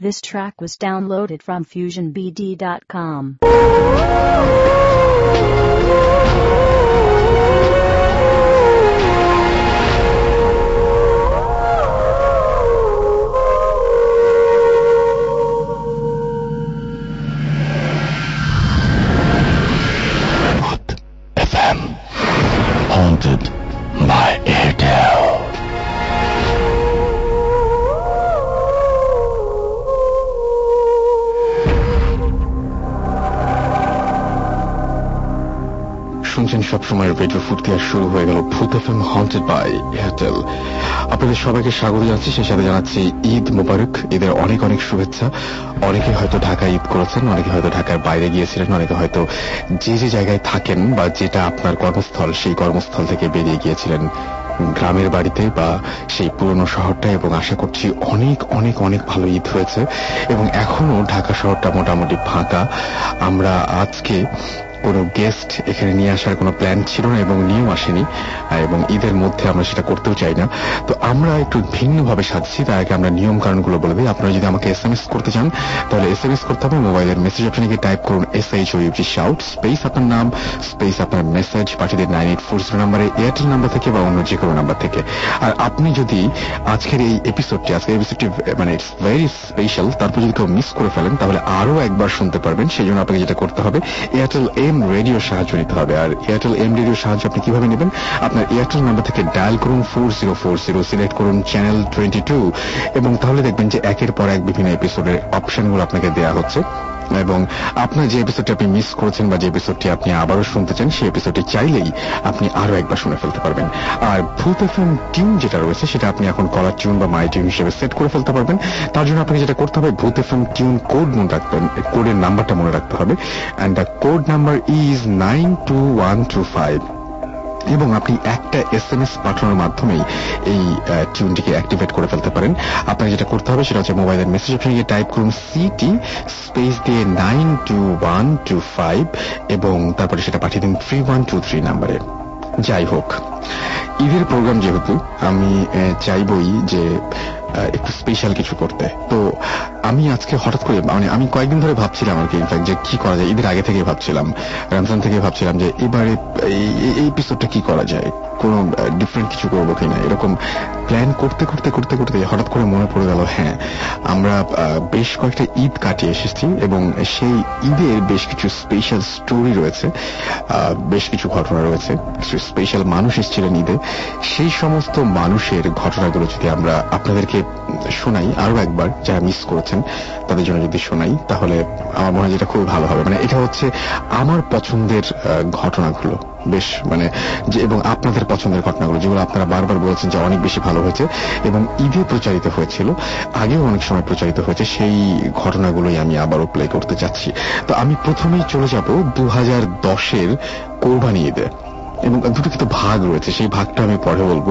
This track was downloaded from FusionBD.com. শুনছেন সবসময় radio আর শুরু হয়ে গেল ভূত F M haunted by Airtel আপনাদের সবাইকে স্বাগত জানাচ্ছি, সেই সাথে জানাচ্ছি ঈদ মোবারক। ঈদের অনেক অনেক শুভেচ্ছা। অনেকে হয়তো ঢাকায় ঈদ করেছেন, অনেকে হয়তো ঢাকার বাইরে গিয়েছিলেন, অনেকে হয়তো যে যে জায়গায় থাকেন বা যেটা আপনার কর্মস্থল, সেই কর্মস্থল থেকে বেরিয়ে গিয়েছিলেন গ্রামের বাড়িতে বা সেই পুরনো শহরটা এবং আশা করছি অনেক অনেক অনেক ভালো ঈদ হয়েছে। এবং এখনও ঢাকা শহরটা মোটামুটি ফাঁকা। আমরা আজকে কোনো গেস্ট এখানে নিয়ে আসার কোনো প্ল্যান ছিল না এবং নিয়েও আসেনি এবং ঈদের মধ্যে আমরা সেটা করতেও চাই না। তো আমরা একটু ভিন্নভাবে সাজছি, তার আগে আমরা নিয়ম কারণগুলো বলে দিই। আপনারা যদি আমাকে এস এম এস করতে চান, তাহলে এস এম এস করতে হবে। মোবাইলের মেসেজ অপশনে গিয়ে টাইপ করুন S H O U T shout space আপনার নাম স্পেস আপনার মেসেজ পাঠিয়ে দিন নাইন এইট ফোর জিরো নাম্বারে এয়ারটেল নাম্বার থেকে বা অন্য যে কোনো নাম্বার থেকে। আর আপনি যদি আজকের এই এপিসোডটি আজকের এপিসোডটি মানে ইটস ভেরি স্পেশাল তারপর যদি কেউ মিস করে ফেলেন, তাহলে আরও একবার শুনতে পারবেন। সেই জন্য আপনাকে যেটা করতে হবে এয়ারটেল এম রেডিও সাহায্য নিতে হবে। আর এয়ারটেল এম রেডিও সাহায্য আপনি কীভাবে নেবেন? আপনার এয়ারটেল নাম্বার থেকে ডায়াল করুন four zero four zero select করুন চ্যানেল টোয়েন্টি টু এবং তাহলে দেখবেন যে একের পর এক বিভিন্ন এপিসোডের অপশনগুলো আপনাকে দেওয়া হচ্ছে। এবং আপনার যে এপিসোডটি আপনি মিস করেছেন বা যে এপিসোডটি আপনি আবারও শুনতে চান, সেই এপিসোডটি চাইলেই আপনি আরও একবার শুনে ফেলতে পারবেন। আর ভূত এফএম টিউন যেটা রয়েছে, সেটা আপনি এখন কলার টিউন বা মাই টিউন হিসেবে সেট করে ফেলতে পারবেন। তার জন্য আপনাকে যেটা করতে হবে ভূত এফএম টিউন কোড মনে রাখবেন কোডের নাম্বারটা মনে রাখতে হবে। And the code number is nine two one two five এবং আপনি একটা এস এম এস পাঠানোর মাধ্যমেই এই টিউনটিকে অ্যাক্টিভেট করে ফেলতে পারেন। আপনাকে যেটা করতে হবে সেটা হচ্ছে মোবাইলের মেসেজ অপশনে গিয়ে টাইপ করুন সিটি স্পেস দিয়ে nine two one two five এবং তারপরে সেটা পাঠিয়ে দিন থ্রি ওয়ান টু থ্রি নাম্বারে যাই হোক, ঈদের প্রোগ্রাম যেহেতু, আমি চাইবই যে একটু স্পেশাল কিছু করতে। তো আমি আজকে হঠাৎ করে মানে আমি কয়েকদিন ধরে ভাবছিলাম আর কি ইনফ্যাক্ট যে কি করা যায়, ঈদের আগে থেকে ভাবছিলাম, রমজান থেকে ভাবছিলাম যে এবারে এই এই এপিসোডটা কি করা যায়? কোনো ডিফারেন্ট কিছু করব কিনা? এরকম প্ল্যান করতে করতে করতে করতে হঠাৎ করে মনে পড়ে গেল হ্যাঁ আমরা বেশ কয়েকটা ঈদ কাটিয়ে এসেছি এবং সেই ঈদের বেশ কিছু স্পেশাল স্টোরি রয়েছে বেশ কিছু ঘটনা রয়েছে, কিছু স্পেশাল মানুষ এসেছিলেন ঈদে। সেই সমস্ত মানুষের ঘটনাগুলো যদি আমরা আপনাদেরকে শোনাই আরও একবার যারা মিস করেছেন, তাদের জন্য যদি শোনাই, তাহলে আমার মনে হয় যেটা খুব ভালো হবে। মানে এটা হচ্ছে আমার পছন্দের ঘটনাগুলো। বেশ মানে যে, এবং আপনাদের পছন্দের ঘটনাগুলো, যেগুলো আপনারা বারবার বলেছেন যে অনেক বেশি ভালো হয়েছে, এবং ঈদে প্রচারিত হয়েছিল, আগেও অনেক সময় প্রচারিত হয়েছে, সেই ঘটনাগুলোই আমি আবারও প্লে করতে চাচ্ছি তো আমি প্রথমেই চলে যাব দু হাজার দশের কোরবানি ঈদে। এবং দুটো কিন্তু ভাগ রয়েছে সেই ভাগটা আমি পরে বলব।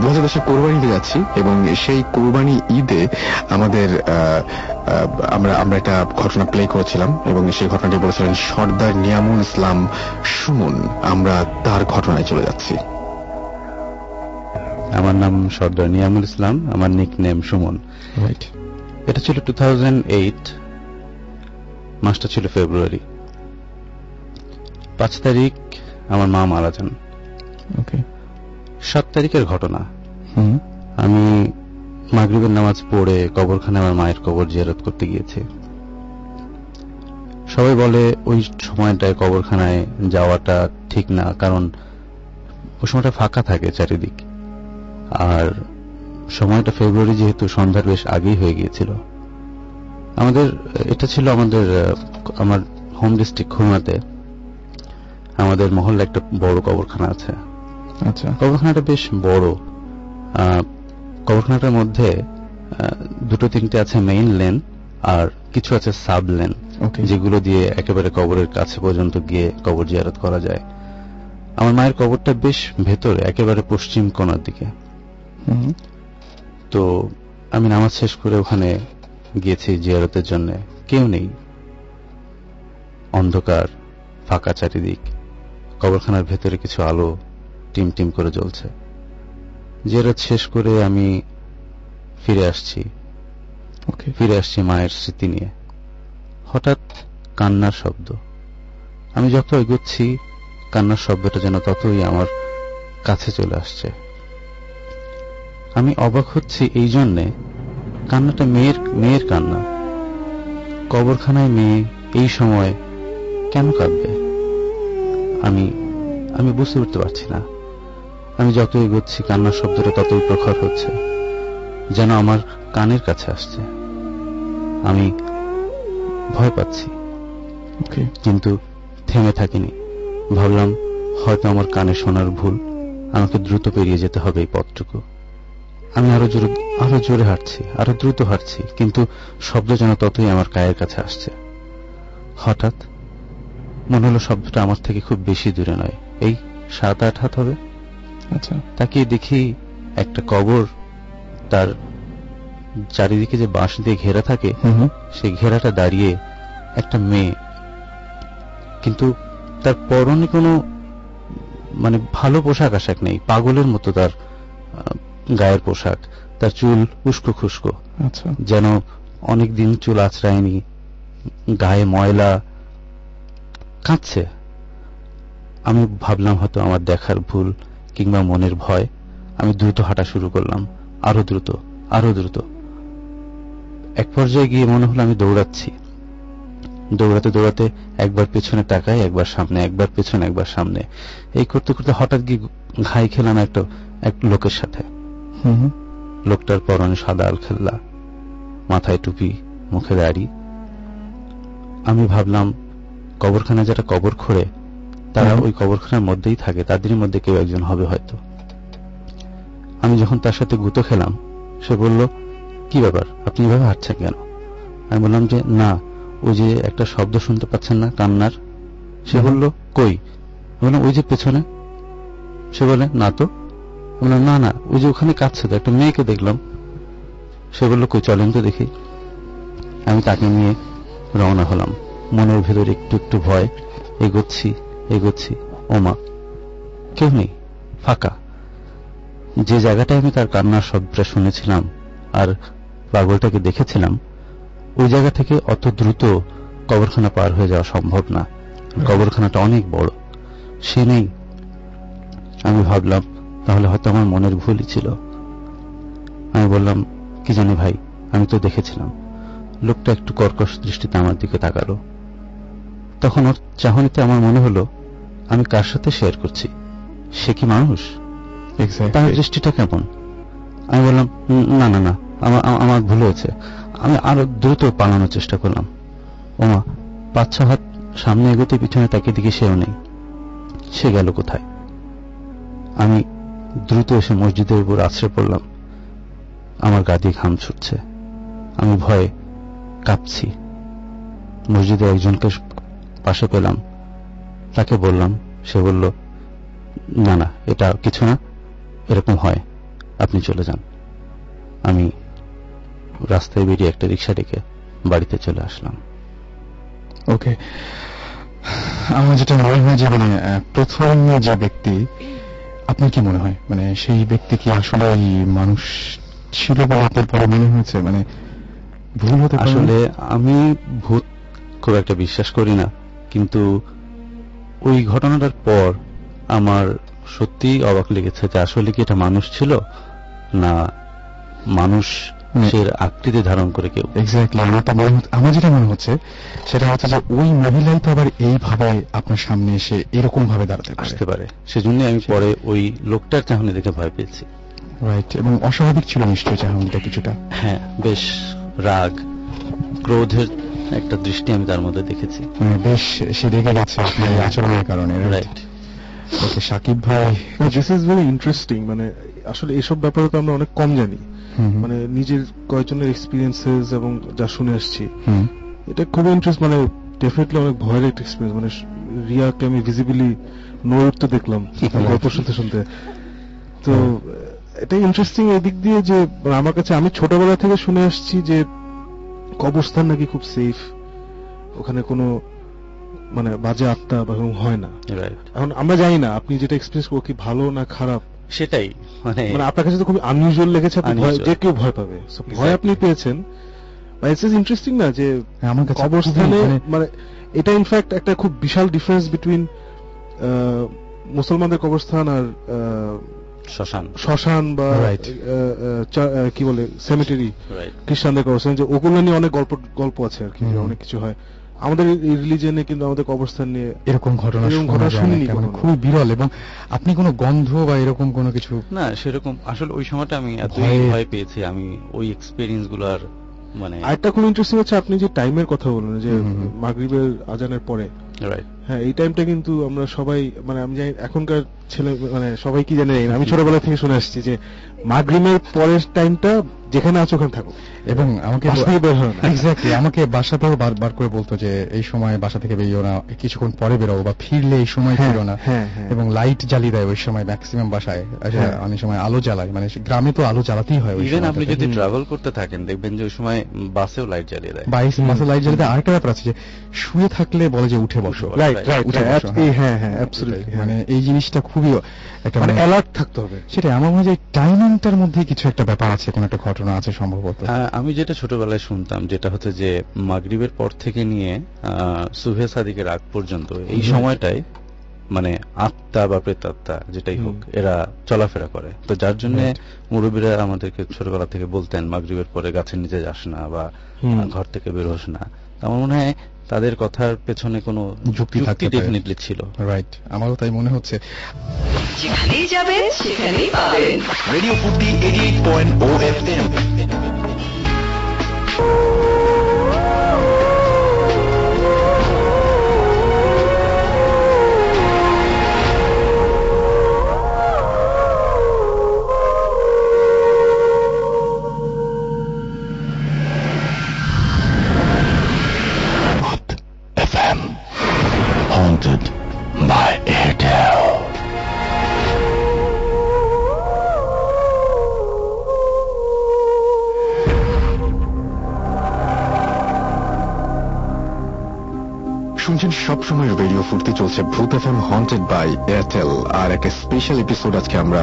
দু হাজার দশে কোরবানিতে যাচ্ছি এবং সেই কোরবানি ঈদে আমাদের আমরা আমরা একটা ঘটনা প্লে করেছিলাম এবং সেই ঘটনাটি বলেছিলেন সর্দার নিয়ামুল ইসলাম সুমন। আমরা তার ঘটনায় চলে যাচ্ছি। আমার নাম সর্দার নিয়ামুল ইসলাম আমার নিক নেম সুমন। রাইট এটা ছিল টু মাসটা ছিল ফেব্রুয়ারি পাঁচ তারিখ আমার মা মারা যান। ওকে। সাত তারিখের ঘটনা। আমি মাগরিবের নামাজ পড়ে কবরখানে আমার মায়ের কবর জিয়ারত করতে গিয়েছি। সবাই বলে ওই সময়টায় কবরখানায় যাওয়াটা ঠিক না কারণ ওই সময়টা ফাঁকা থাকে চারিদিক। আর সময়টা ফেব্রুয়ারি যেহেতু সন্ধ্যার বেশ আগেই হয়ে গিয়েছিল। আমাদের এটা ছিল আমাদের আমার হোম ডিস্ট্রিক্ট খুলনাতে। আমাদের মহল্লা একটা বড় কবরখানা আছে। আচ্ছা। কবরখানাটা বেশ বড়। কবরখানাটার মধ্যে দুটো তিনটে আছে মেইন লেন আর কিছু আছে সাব লেন যেগুলো দিয়ে একেবারে কবরের কাছে পর্যন্ত গিয়ে কবর জিয়ারত করা যায়। আমার মায়ের কবরটা বেশ ভেতরে একেবারে পশ্চিম কোনার দিকে। হুম। তো আমি নামাজ শেষ করে ওখানে গিয়েছি জিয়ারতের জন্য। কেউ নেই। অন্ধকার ফাঁকা চারিদিক। কবরখানার ভেতরে কিছু আলো টিম টিম করে জ্বলছে। জিয়ারত শেষ করে আমি ফিরে আসছি। ওকে। ফিরে আসছি মায়ের স্মৃতি নিয়ে। হঠাৎ কান্নার শব্দ। আমি যত এগোচ্ছি কান্নার শব্দটা যেন ততই আমার কাছে চলে আসছে। আমি অবাক হচ্ছি এই জন্যে কান্নাটা মেয়ের মেয়ের কান্না। কবরখানায় মেয়ে এই সময় কেন কাঁদবে? আমি আমি বুঝতে উঠতে পারছি না। আমি যত এগোচ্ছি কান্নার শব্দটা ততই প্রখর হচ্ছে যেন আমার কানের কাছে আসছে। আমি ভয় পাচ্ছি। কিন্তু থেমে থাকিনি। ভাবলাম হয়তো আমার কানে শোনার ভুল। আমাকে দ্রুত পেরিয়ে যেতে হবে এই পথটুকু। আমি আরও জোরে আরও জোরে হাঁটছি আরও দ্রুত হাঁটছি কিন্তু শব্দ যেন ততই আমার কায়ের কাছে আসছে। হঠাৎ মনে হলো শব্দটা আমার থেকে খুব বেশি দূরে নয়। এই সাত আট হাত হবে? আচ্ছা। তাকিয়ে দেখি একটা কবর তার চারিদিকে যে বাঁশ দিয়ে ঘেরা থাকে সেই ঘেরাটা দাঁড়িয়ে একটা মেয়ে। কিন্তু তার পরনে কোনো মানে ভালো পোশাক আশাক নেই পাগলের মতো তার গায়ের পোশাক। তার চুল উস্কো খুস্কো। আচ্ছা। যেন অনেক দিন চুল আছড়ায়নি গায়ে ময়লা কাঁদছে। আমি ভাবলাম হয়তো আমার দেখার ভুল কিংবা মনের ভয়। আমি দ্রুত হাঁটা শুরু করলাম। আরও দ্রুত আরও দ্রুত। এক পর্যায়ে গিয়ে মনে হলো আমি দৌড়াচ্ছি। দৌড়াতে দৌড়াতে একবার পেছনে তাকাই একবার সামনে একবার পেছনে একবার সামনে। এই করতে করতে হঠাৎ গিয়ে ঘাই খেলাম একটা এক লোকের সাথে। হুম হুম। লোকটার পরনে সাদা আলখেল্লা মাথায় টুপি মুখে দাড়ি। আমি ভাবলাম কবরখানা যারা কবর খোঁড়ে তারা ওই কবরখানার মধ্যেই থাকে তাদেরই মধ্যে কেউ একজন হবে হয়তো। আমি যখন তার সাথে গুঁতো খেলাম সে বলল কি ব্যাপার? আপনি এভাবে হাঁটছেন কেন? আমি বললাম যে না ওই যে একটা শব্দ শুনতে পাচ্ছেন না কান্নার। সে বলল কই? বললাম ওই যে পেছনে। সে বলে না তো? বললাম না না ওই যে ওখানে কাঁদছে তো একটা মেয়েকে দেখলাম। সে বলল কই চলেন তো দেখি। আমি তাকে নিয়ে রওনা হলাম। মনের ভেতর একটু একটু ভয়। এগোচ্ছি এগোচ্ছি। ওমা কেউ নেই, ফাঁকা। যে জায়গাটায় আমি তার কান্নার শব্দটা শুনেছিলাম আর পাগলটাকে দেখেছিলাম, ওই জায়গা থেকে অত দ্রুত কবরখানা পার হয়ে যাওয়া সম্ভব না। কবরখানাটা অনেক বড়। সে নেই। আমি ভাবলাম, তাহলে হয়তো আমার মনের ভুলই ছিল। আমি বললাম, কি জানি ভাই, আমি তো দেখেছিলাম। লোকটা একটু কর্কশ দৃষ্টিতে আমার দিকে তাকালো। তখন ওর চাহনিতে আমার মনে হলো আমি কার সাথে শেয়ার করছি? সে কি মানুষ? তার দৃষ্টিটা কেমন? আমি বললাম না না না আমার আমার ভুল হয়েছে। আমি আরও দ্রুত পালানোর চেষ্টা করলাম। ওমা পাঁচ ছ হাত সামনে এগোতে পিছনে তাকে দিকে সেও নেই। সে গেল কোথায়? আমি দ্রুত এসে মসজিদের উপর আশ্রয় পড়লাম। আমার গা দিয়ে ঘাম ছুটছে। আমি ভয়ে কাঁপছি। মসজিদে একজনকে পাশে পেলাম। তাকে বললাম সে বলল না না এটা কিছু না এরকম হয় আপনি চলে যান। আমি রাস্তায় বেরিয়ে একটা রিক্সা ডেকে বাড়িতে চলে আসলাম। ওকে আমার যেটা মনে হয় যে মানে প্রথম যে ব্যক্তি আপনার কি মনে হয়? মানে সেই ব্যক্তি কি আসলে মানুষ ছিল বলে আপনার পরে মনে হয়েছে? মানে ভুল হতে আসলে আমি ভূত খুব একটা বিশ্বাস করি না। কিন্তু ওই ঘটনাটার পর আমার সত্যি অবাক লেগেছে যে আসলে কি এটা মানুষ ছিল? না মানুষের আকৃতি ধারণ করে কেউ। এক্স্যাক্টলি আমার তো মনে আমার যেটা মনে হচ্ছে সেটা হচ্ছে যে ওই মহিলাই তো আবার এইভাবে আপনার সামনে এসে এরকম ভাবে দাঁড়াতে আসতে পারে। সেজন্য আমি পরে ওই লোকটার চাহনি দেখে ভয় পেয়েছি। রাইট এবং অস্বাভাবিক ছিল নিশ্চয়ই চাহনিটা কিছুটা। হ্যাঁ বেশ রাগ ক্রোধের একটা দৃষ্টি আমি তার মধ্যে দেখেছি। মানে বেশ সে রেগে গেছে আপনার আচরণের কারণে রাইট ওকে সাকিব ভাই। দিস ইজ ভেরি ইন্টারেস্টিং মানে আসলে এসব ব্যাপারে তো আমরা অনেক কম জানি। মানে নিজের কয়েকজনের এক্সপিরিয়েন্সেস এবং যা শুনে আসছি। এটা খুবই ইন্টারেস্ট মানে ডেফিনেটলি অনেক ভয়ের একটা এক্সপিরিয়েন্স মানে রিয়াকে আমি ভিজিবিলি নড়ে উঠতে দেখলাম গল্প শুনতে শুনতে। তো এটা ইন্টারেস্টিং এই দিক দিয়ে যে মানে আমার কাছে আমি ছোটবেলা থেকে শুনে আসছি যে কবরস্থান নাকি খুব সেফ ওখানে কোনো মানে বাজে আত্মা বা হয় না। এখন আমরা জানি না আপনি যেটা এক্সপিরিয়েন্স করো কি ভালো না খারাপ? সেটাই মানে মানে আপনার কাছে তো খুবই আনইউজুয়াল লেগেছে ভয়- যে কেউ ভয় পাবে। ভয় আপনি পেয়েছেন। ইন্টারেস্টিং না যে হ্যাঁ, আমার কাছে কবরস্থানে মানে- মানে এটা ইনফ্যাক্ট একটা খুব বিশাল ডিফারেন্স বিটুইন মুসলমানদের কবরস্থান আর আহ, শ্মশান। শ্মশান বা কি বলে সেমিটারি রাইট খ্রিস্টানদের কবরস্থান যে ওগুলো নিয়ে অনেক গল্প গল্প আছে আর কি অনেক কিছু হয়। আমাদের এই রিলিজনে কিন্তু আমাদের কবরস্থান নিয়ে এরকম ঘটনা এরকম ঘটনা শুনিনি মানে খুবই বিরল এবং আপনি কোনো গন্ধ বা এরকম কোনো কিছু? না সেরকম আসলে ওই সময়টা আমি এতই ভয়ে- পেয়েছি আমি ওই এক্সপিরিয়েন্সগুলো আর মানে আরেকটা খুব ইন্টারেস্টিং হচ্ছে আপনি যে টাইমের কথা বললেন যে। মাগরিবের আজানের পরে। হ্যাঁ এই টাইমটা কিন্তু আমরা সবাই মানে আমি জানি এখনকার ছেলে মানে সবাই কি জানে আমি ছোটবেলা থেকে শুনে আসছি যে মাগরিমের পরের টাইমটা যেখানে আছো ওখানে থাকো। এবং আমাকে বাসা বের না। এক্স্যাক্টলি আমাকে বাসাতেও বারবার করে বলতো যে এই সময় বাসা থেকে বেরিও না কিছুক্ষণ পরে বেরোবো বা ফিরলে এই সময় হ্যাঁ, ফিরো না। হ্যাঁ, হ্যাঁ। এবং লাইট জ্বালিয়ে দেয় ওই সময় ম্যাক্সিমাম বাসায়। হ্যাঁ। অনেক সময় আলো জ্বালায় মানে গ্রামে তো আলো জ্বালাতেই হয় ইভেন আপনি যদি ট্রাভেল করতে থাকেন দেখবেন যে ওই সময় বাসেও লাইট জ্বালিয়ে দেয়। বাইশ মাসে লাইট জ্বালিয়ে দেয়। আরেকটা ব্যাপার আছে যে শুয়ে থাকলে বলে যে উঠে বসো। রাইট রাইট উঠে বসো, হ্যাঁ। হ্যাঁ হ্যাঁ অ্যাবসলিউটলি মানে এই জিনিসটা খুবই একটা মানে মানে অ্যালার্ট থাকতে হবে। সেটা আমার মনে হয় যে টাইমিংটার মধ্যে কিছু একটা ব্যাপার আছে কোন একটা ঘটনা আছে সম্ভবত। আমি যেটা ছোটবেলায় শুনতাম যেটা হচ্ছে যে মাগরিবের পর থেকে নিয়ে সুহে সাদিকের আগ পর্যন্ত এই হুম। সময়টায় মানে আত্মা বা প্রেতাত্মা যেটাই হোক এরা চলাফেরা করে। তো যার জন্য. মুরব্বীরা আমাদেরকে ছোটবেলা থেকে বলতেন মাগরিবের পরে গাছের নিচে যাস না বা ঘর থেকে বের হোস না। আমার মনে হয় তাদের কথার পেছনে কোনো যুক্তি থাকতে। ডেফিনেটলি ছিল। রাইট আমারও তাই মনে হচ্ছে। যেখানেই যাবেন সেখানেই পাবেন। রেডিও এইটি শুনছেন সবসময় রেডিও ফুর্তি চলছে ভূত F M haunted by Airtel আর একটা স্পেশাল এপিসোড আজকে আমরা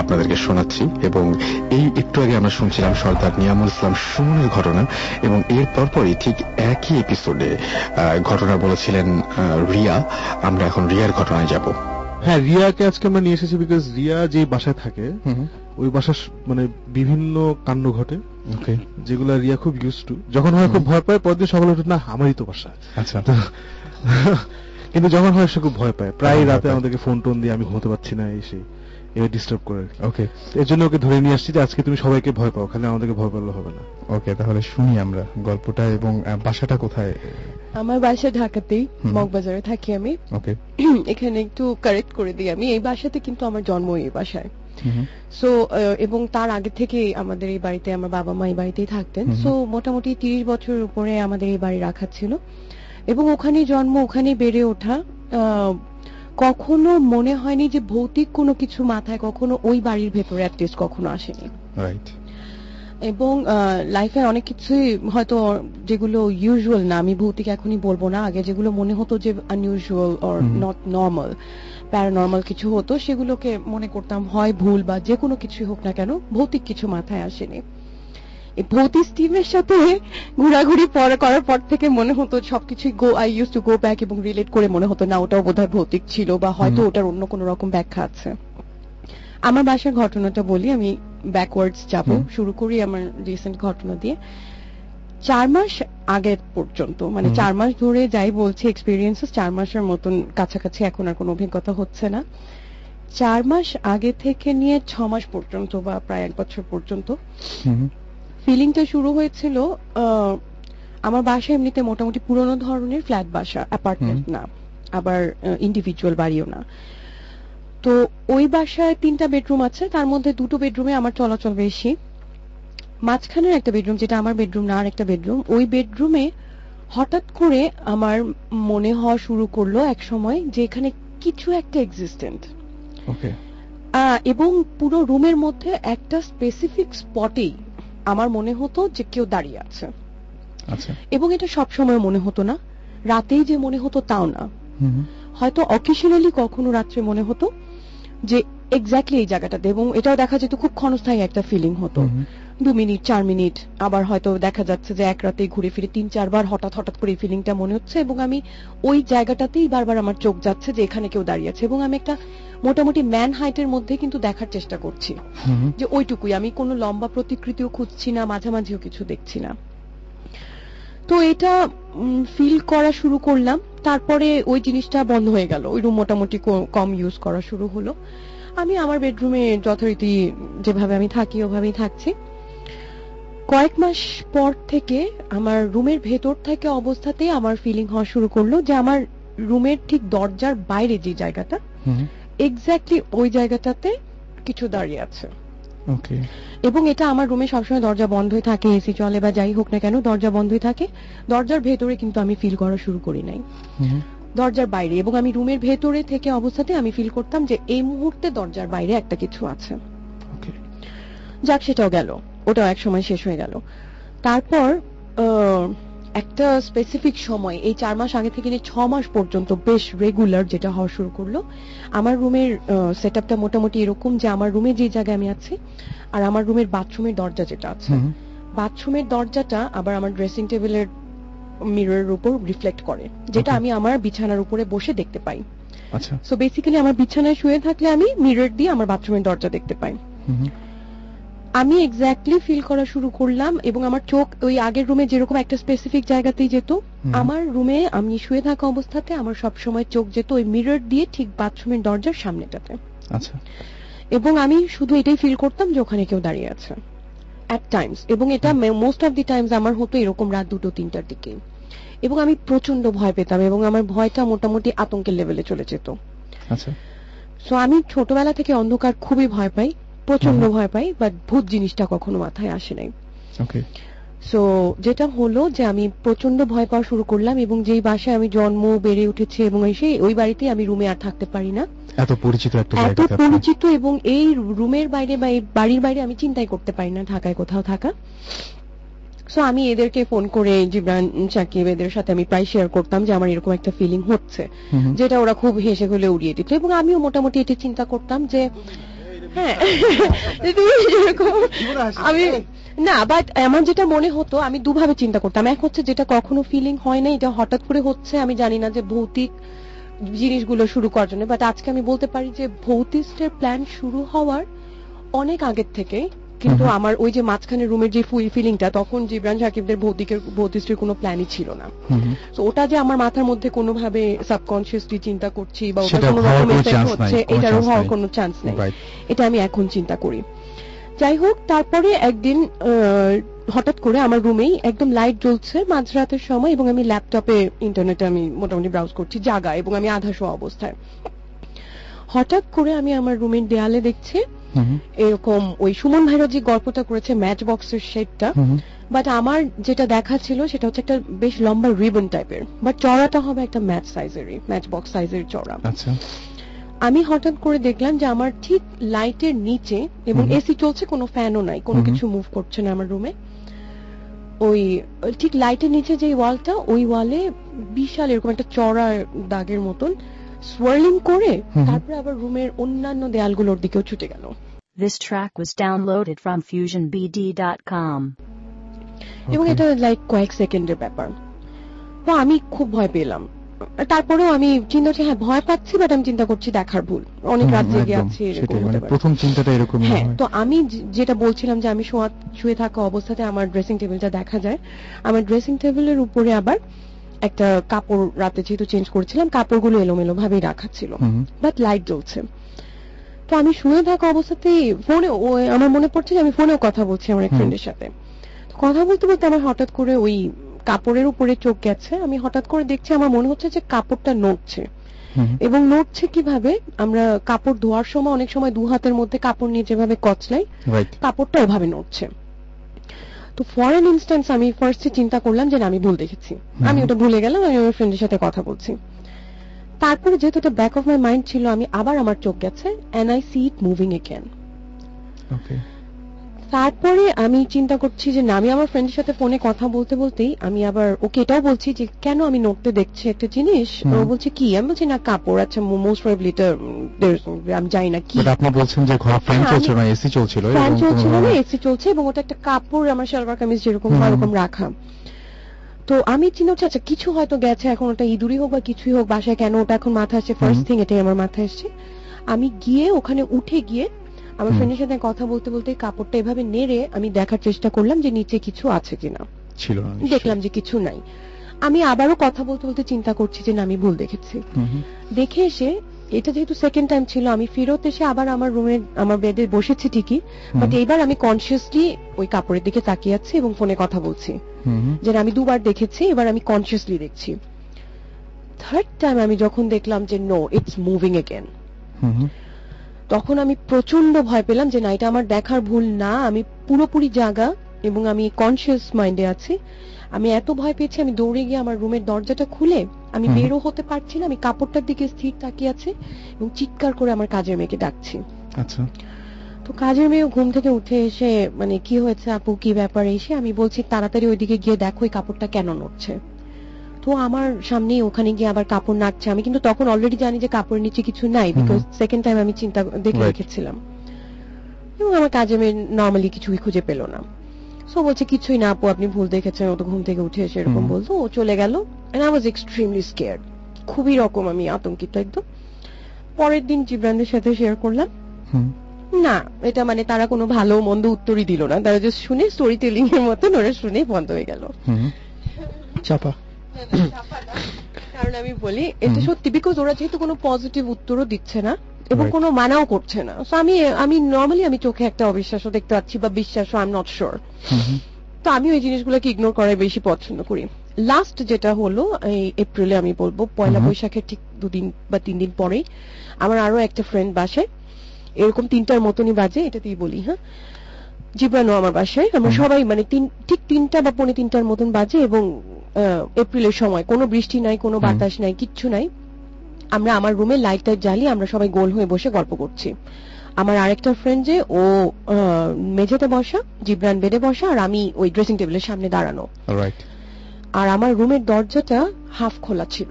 আপনাদেরকে শোনাচ্ছি এবং এই একটু আগে আমরা শুনছিলাম সর্দার নিয়ামুল ইসলাম সুমনের ঘটনা এবং এর পরপরই ঠিক একই এপিসোডে ঘটনা বলেছিলেন রিয়া। আমরা এখন রিয়ার ঘটনায় যাব। হ্যাঁ রিয়াকে আজকে আমরা নিয়ে এসেছি বিকজ রিয়া যে বাসায় থাকে ওই বাসার মানে বিভিন্ন কাণ্ড ঘটে। ওকে যেগুলো রিয়া খুব ইউজ টু যখন হয় খুব ভয় পায় পরদিন সকালে উঠে না আমারই তো বাসা। আচ্ছা। কিন্তু যখন হয় সে খুব ভয় পায়। প্রায় রাতে আমাদেরকে ফোন টোন দিয়ে আমি ঘুমোতে পারছি না এই সেই এবার ডিস্টার্ব করে ওকে এর জন্য ওকে ধরে নিয়ে আসছি যে আজকে তুমি সবাইকে ভয় পাও খালি আমাদেরকে ভয় পেলে হবে না। ওকে তাহলে শুনি আমরা গল্পটা এবং বাসাটা কোথায়? আমার বাসা ঢাকাতেই। মগবাজারে থাকি আমি। ওকে এখানে একটু কারেক্ট করে দিই আমি। এই বাসাতে কিন্তু আমার জন্ম এই বাসায়। সো এবং তার আগে থেকে আমাদের এই বাড়িতে আমার বাবা মা এই বাড়িতেই থাকতেন। সো মোটামুটি তিরিশ বছর উপরে আমাদের এই বাড়ি রাখা ছিল। এবং ওখানেই জন্ম ওখানেই বেড়ে ওঠা। কখনো মনে হয়নি যে ভৌতিক কোনো কিছু মাথায় কখনো ওই বাড়ির ভেতরে অ্যাটলিস্ট কখনো আসেনি। রাইট এবং লাইফে অনেক কিছুই হয়তো যেগুলো ইউজুয়াল না আমি ভৌতিক এখনই বলব না আগে যেগুলো মনে হতো যে unusual or not normal paranormal কিছু হতো সেগুলোকে মনে করতাম হয় ভুল বা যে কোনো কিছুই হোক না কেন ভৌতিক কিছু মাথায় আসেনি। ভৌতিক স্টিমের সাথে ঘোরাঘুরি পরে করার পর থেকে মনে হতো সবকিছুই go I use to go back এবং রিলেট করে মনে হতো না ওটাও বোধহয় ভৌতিক ছিল বা হয়তো ওটার অন্য কোনো রকম ব্যাখ্যা আছে। আমার বাসার ঘটনাটা বলি আমি ব্যাকওয়ার্ডস যাব শুরু করি আমার রিসেন্ট ঘটনা দিয়ে। চার মাস আগে পর্যন্ত মানে চার মাস ধরে যাই বলছি এক্সপিরিয়েন্সেস চার মাসের মতন কাছাকাছি এখন আর কোনো অভিজ্ঞতা হচ্ছে না। চার মাস আগে থেকে নিয়ে ছ মাস পর্যন্ত বা প্রায় এক বছর পর্যন্ত ফিলিংটা শুরু হয়েছিল আহ, আমার বাসা এমনিতে মোটামুটি পুরনো ধরনের ফ্ল্যাট বাসা অ্যাপার্টমেন্ট না আবার ইন্ডিভিজুয়াল বাড়িও না। তো ওই বাসায় তিনটা বেডরুম আছে তার মধ্যে দুটো বেডরুমে আমার চলাচল বেশি। মাঝখানের একটা বেডরুম যেটা আমার বেডরুম না আর একটা বেডরুম। ওই বেডরুমে হঠাৎ করে আমার মনে হওয়া শুরু করল এক সময় যে এখানে কিছু একটা এক্সিস্টেন্ট এবং পুরো রুমের মধ্যে একটা স্পেসিফিক স্পটেই আমার মনে হতো যে কেউ দাঁড়িয়ে আছে। আচ্ছা। এবং এটা সব সময় মনে হতো না। রাতেই যে মনে হতো তাও না। হয়তো অকেশনালি কখনো রাত্রে মনে হতো যে এক্স্যাক্টলি এই জায়গাটাতে। এবং এটাও দেখা যেত খুব ক্ষণস্থায়ী একটা ফিলিং হতো। দু মিনিট চার মিনিট আবার হয়তো দেখা যাচ্ছে যে এক রাতে ঘুরে ফিরে তিন চারবার হঠাৎ হঠাৎ করে এই ফিলিংটা মনে হচ্ছে এবং আমি ওই জায়গাটাতেই বারবার আমার চোখ যাচ্ছে যে এখানে কেউ দাঁড়িয়ে আছে এবং আমি একটা মোটামুটি ম্যান হাইটের মধ্যে কিন্তু দেখার চেষ্টা করছি। যে ওইটুকুই। আমি কোনো লম্বা প্রতিকৃতিও খুঁজছি না মাঝামাঝিও কিছু দেখছি না। তো এটা ফিল করা শুরু করলাম। তারপরে ওই জিনিসটা বন্ধ হয়ে গেল। ওই রুম মোটামুটি কম ইউজ করা শুরু হলো। আমি আমার বেডরুমে যথারীতি যেভাবে আমি থাকি ওভাবেই থাকছি। কয়েক মাস পর থেকে আমার রুমের ভেতর থেকে অবস্থাতেই আমার ফিলিং হওয়া শুরু করল যে আমার রুমের ঠিক দরজার বাইরে যে জায়গাটা এক্স্যাক্টলি ওই জায়গাটাতে কিছু দাঁড়িয়ে আছে। এবং এটা আমার রুমে সবসময় দরজা বন্ধই থাকে এসি চলে বা যাই হোক না কেন দরজা বন্ধই থাকে। দরজার ভেতরে কিন্তু আমি ফিল করা শুরু করি নাই। দরজার বাইরে এবং আমি রুমের ভেতরে থেকে অবস্থাতে আমি ফিল করতাম যে এই মুহূর্তে দরজার বাইরে একটা কিছু আছে। যাক সেটাও গেল। ওটাও এক সময় শেষ হয়ে গেল। তারপর একটা স্পেসিফিক সময় এই চার মাস আগে থেকে ছ মাস পর্যন্ত বেশ রেগুলার যেটা হওয়া শুরু করল। আমার রুমের সেট আপটা মোটামুটি এরকম যে আমার রুমে যে জায়গায় আমি আছি আর আমার রুমের বাথরুমের দরজা যেটা আছে। বাথরুমের দরজাটা আবার আমার ড্রেসিং টেবিলের মিররের উপর রিফ্লেক্ট করে যেটা আমি আমার বিছানার উপরে বসে দেখতে পাই। আচ্ছা। সো বেসিক্যালি আমার বিছানায় শুয়ে থাকলে আমি মিরর দিয়ে আমার বাথরুমের দরজা দেখতে পাই। আমি এক্স্যাক্টলি ফিল করা শুরু করলাম এবং আমার চোখ ওই আগের রুমে যেরকম একটা স্পেসিফিক জায়গাতেই যেত আমার রুমে আমি শুয়ে থাকা অবস্থাতে আমার সব সময় চোখ যেত ওই মিরর দিয়ে ঠিক বাথরুমের দরজার সামনেটাতে। আচ্ছা। এবং আমি শুধু এটাই ফিল করতাম যে ওখানে কেউ দাঁড়িয়ে আছে। অ্যাট টাইমস এবং এটা মোস্ট অফ দি টাইমস আমার হতো এরকম রাত দুটো তিনটার দিকে। এবং আমি প্রচণ্ড ভয় পেতাম এবং আমার ভয়টা মোটামুটি আতঙ্কের লেভেলে চলে যেত। আচ্ছা। সো আমি ছোটবেলা থেকে অন্ধকার খুবই ভয় পাই প্রচণ্ড ভয় পাই বাট ভূত জিনিসটা কখনো মাথায় আসে নাই। ওকে সো যেটা হলো যে আমি প্রচণ্ড ভয় পাওয়া শুরু করলাম এবং যেই বাসায় আমি জন্ম বেড়ে উঠেছি এবং এসে ওই বাড়িতে আমি রুমে আর থাকতে পারি না। এত পরিচিত একটা এত পরিচিত এবং এই রুমের বাইরে বা এই বাড়ির বাইরে আমি চিন্তাই করতে পারি না ঢাকায় কোথাও থাকা। সো আমি এদেরকে ফোন করে জিবরান সাকিব এদের সাথে আমি প্রায় শেয়ার করতাম যে আমার এরকম একটা ফিলিং হচ্ছে। যেটা ওরা খুব হেসে হলে উড়িয়ে দিত এবং আমিও মোটামুটি এটি চিন্তা করতাম যে হ্যাঁ আমি না বাট আমার যেটা মনে হতো আমি দুভাবে চিন্তা করতাম এক হচ্ছে যেটা কখনো ফিলিং হয় না এটা হঠাৎ করে হচ্ছে আমি জানি না যে ভৌতিক জিনিসগুলো শুরু করার জন্য বাট আজকে আমি বলতে পারি যে ভৌতিস্টের প্ল্যান শুরু হওয়ার অনেক আগের থেকে কিন্তু আমার ওই যে মাঝখানে রুমের যে ফুল ফিলিংটা তখন জিবরান সাকিবদের ভৌতিকের ভৌতিস্টের কোনো প্ল্যানই ছিল না। তো ওটা যে আমার মাথার মধ্যে কোনোভাবে সাবকনসিয়াসলি চিন্তা করছি বা ওটা কোনো রকম নাই, হচ্ছে এটারও হওয়ার কোনো চান্স নেই। এটা আমি এখন চিন্তা করি। যাই হোক তারপরে একদিন হঠাৎ করে আমার রুমেই একদম লাইট জ্বলছে মাঝরাতের সময় এবং আমি ল্যাপটপে ইন্টারনেটে আমি মোটামুটি ব্রাউজ করছি জাগা এবং আমি আধা শোয়া অবস্থায়। হঠাৎ করে আমি আমার রুমের দেয়ালে দেখছি। এরকম ওই সুমন ভাইরা যে গল্পটা করেছে ম্যাচ বক্সের শেডটা। বাট আমার যেটা দেখা ছিল সেটা হচ্ছে একটা বেশ লম্বা রিবন টাইপের বাট চড়াটা হবে একটা ম্যাচ সাইজেরই ম্যাচ বক্স সাইজের চড়া আচ্ছা। আমি হঠাৎ করে দেখলাম যে আমার ঠিক লাইটের নিচে এবং এসি চলছে কোনো ফ্যানও নাই কোনো কিছু মুভ করছে না আমার রুমে ওই ঠিক লাইটের নিচে যে ওয়ালটা ওই ওয়ালে বিশাল এরকম একটা চড়া দাগের মতন সোয়ার্লিং করে। তারপরে আবার রুমের অন্যান্য দেয়ালগুলোর দিকেও ছুটে গেল This track was downloaded from FusionBD.com. এবং. এটা লাইক কয়েক সেকেন্ডের ব্যাপার তো আমি খুব ভয় পেলাম তারপরেও আমি চিন্তা করছি হ্যাঁ ভয় পাচ্ছি বাট আমি চিন্তা করছি দেখার ভুল অনেক রাত জেগে আছি এরকম মানে পারে। প্রথম চিন্তাটা এরকমই হ্যাঁ তো আমি যেটা বলছিলাম যে আমি শোয়া শুয়ে থাকা অবস্থাতে আমার ড্রেসিং টেবিলটা দেখা যায় আমার ড্রেসিং টেবিলের উপরে আবার একটা কাপড় রাতে যেহেতু চেঞ্জ করেছিলাম কাপড়গুলো এলোমেলো ভাবেই রাখা ছিল। বাট লাইট জ্বলছে। তো আমি শুয়ে থাকা অবস্থাতেই ফোনে আমার মনে পড়ছে যে আমি ফোনেও কথা বলছি আমার এক। ফ্রেন্ডের সাথে। কথা বলতে বলতে আমার হঠাৎ করে ওই কাপড়ের উপরে চোখ গেছে। আমি হঠাৎ করে দেখছি আমার মনে হচ্ছে যে কাপড়টা নড়ছে। এবং নড়ছে কীভাবে? আমরা কাপড় ধোয়ার সময় অনেক সময় দু হাতের মধ্যে কাপড় নিয়ে যেভাবে কচলাই কাপড়টা ওভাবে নড়ছে। তো ফরেন ইনস্ট্যান্স আমি ফার্স্টে চিন্তা করলাম যে আমি ভুল দেখেছি। আমি ওটা ভুলে গেলাম আমি আমার ফ্রেন্ডের সাথে কথা বলছি। তারপরে যেহেতু এটা ব্যাক অফ মাই মাইন্ড ছিল আমি আবার আমার চোখ গেছে and I see it moving again okay তারপরে আমি চিন্তা করছি যে না আমি আমার ফ্রেন্ডের সাথে ফোনে কথা বলতে বলতেই আমি আবার ওকে এটাও বলছি যে কেন আমি নড়তে দেখছি একটা জিনিস? ও বলছে কি? আমি বলছি না কাপড় আচ্ছা মোস্ট প্রবলি এটা আমি জানি না কি। আপনি বলছেন যে ঘরে ফ্যান চলছিল না এসি চলছিল ফ্যান চলছিল না এসি চলছে এবং ওটা একটা কাপড় আমার সালোয়ার কামিজ যেরকম ওরকম রাখা। তো আমি চিন্তা আচ্ছা কিছু হয়তো গেছে এখন ওটা ইঁদুরই হোক বা কিছুই হোক বাসায় কেন ওটা এখন মাথায় আসছে? ফার্স্ট থিং এটাই আমার মাথায় আসছে। আমি গিয়ে ওখানে উঠে গিয়ে আমার। ফ্রেন্ডের সাথে কথা বলতে বলতে কাপড়টা এভাবে নেড়ে আমি দেখার চেষ্টা করলাম যে নিচে কিছু আছে কিনা। ছিল না দেখলাম যে কিছু নাই। আমি আবারও কথা বলতে বলতে চিন্তা করছি যে না আমি ভুল দেখেছি। দেখে এসে এটা যেহেতু সেকেন্ড টাইম ছিল আমি ফেরত এসে আবার আমার রুমে আমার বেডে বসেছি ঠিকই বাট এইবার আমি কনসিয়াসলি ওই কাপড়ের দিকে তাকিয়ে আছি এবং ফোনে কথা বলছি। যে আমি দুবার দেখেছি এবার আমি কনসিয়াসলি দেখছি। থার্ড টাইম আমি যখন দেখলাম যে নো ইটস মুভিং এগেন। তখন আমি প্রচণ্ড ভয় পেলাম যে না এটা আমার দেখার ভুল না আমি পুরোপুরি জাগা এবং আমি কনসিয়াস মাইন্ডে আছি। আমি এত ভয় পেয়েছি আমি দৌড়ে গিয়ে আমার রুমের দরজাটা খুলে আমি বেরো হতে পারছি না আমি কাপড়টার দিকে স্থির তাকিয়ে আছি এবং চিৎকার করে আমার কাজের মেয়েকে ডাকছি। আচ্ছা। তো কাজের মেয়ে ঘুম থেকে উঠে এসে মানে কি হয়েছে আপু কি ব্যাপার এসে আমি বলছি তাড়াতাড়ি ওইদিকে গিয়ে দেখো এই কাপড়টা কেন নড়ছে? তো আমার সামনে ওখানে গিয়ে আবার কাপড় নাড়ছে। আমি কিন্তু তখন অলরেডি জানি যে কাপড়ের নিচে কিছু নাই বিকজ সেকেন্ড টাইম আমি চিন্তা দেখে রেখেছিলাম। এবং আমার কাজে মেয়ে নর্মালি কিছুই খুঁজে পেল না। সো বলছে কিছুই না আপু আপনি ভুল দেখেছেন ও তো ঘুম থেকে উঠে এসে এরকম বলতো ও চলে গেল and I was extremely scared খুবই রকম আমি আতঙ্কিত একদম। পরের দিন জিব্রানদের সাথে শেয়ার করলাম। না এটা মানে তারা কোনো ভালো মন্দ উত্তরই দিল না তারা জাস্ট শুনে স্টোরি টেলিং এর মতন ওরা শুনেই বন্ধ হয়ে গেল। চাপা। কারণ আমি বলি এটা সত্যি বিকজ ওরা যেহেতু কোনো পজিটিভ উত্তরও দিচ্ছে না এবং কোনো মানাও করছে না। So আমি আমি নর্মালি আমি চোখে একটা অবিশ্বাসও দেখতে পাচ্ছি বা বিশ্বাসও আই এম নট শিওর। তো আমি ওই জিনিসগুলোকে ইগনোর করাই বেশি পছন্দ করি। লাস্ট যেটা হলো এই এপ্রিলে আমি বলব পয়লা বৈশাখের ঠিক দুদিন বা তিন দিন পরেই আমার আরও একটা ফ্রেন্ড বাসায় এরকম তিনটার মতনই বাজে এটাতেই বলি হ্যাঁ? জিব্রানো আমার বাসায় আমরা সবাই মানে তিন ঠিক তিনটা বা পৌনে তিনটার মতন বাজে এবং এপ্রিলের সময় কোনো বৃষ্টি নাই কোনো বাতাস নাই কিচ্ছু নাই। আমরা আমার রুমে লাইট টাইট জ্বালিয়ে আমরা সবাই গোল হয়ে বসে গল্প করছি। আমার আরেকটা ফ্রেন্ড যে ও মেঝেতে বসা জিব্রান বেডে বসা আর আমি ওই ড্রেসিং টেবিলের সামনে দাঁড়ানো। আর আমার রুমের দরজাটা হাফ খোলা ছিল।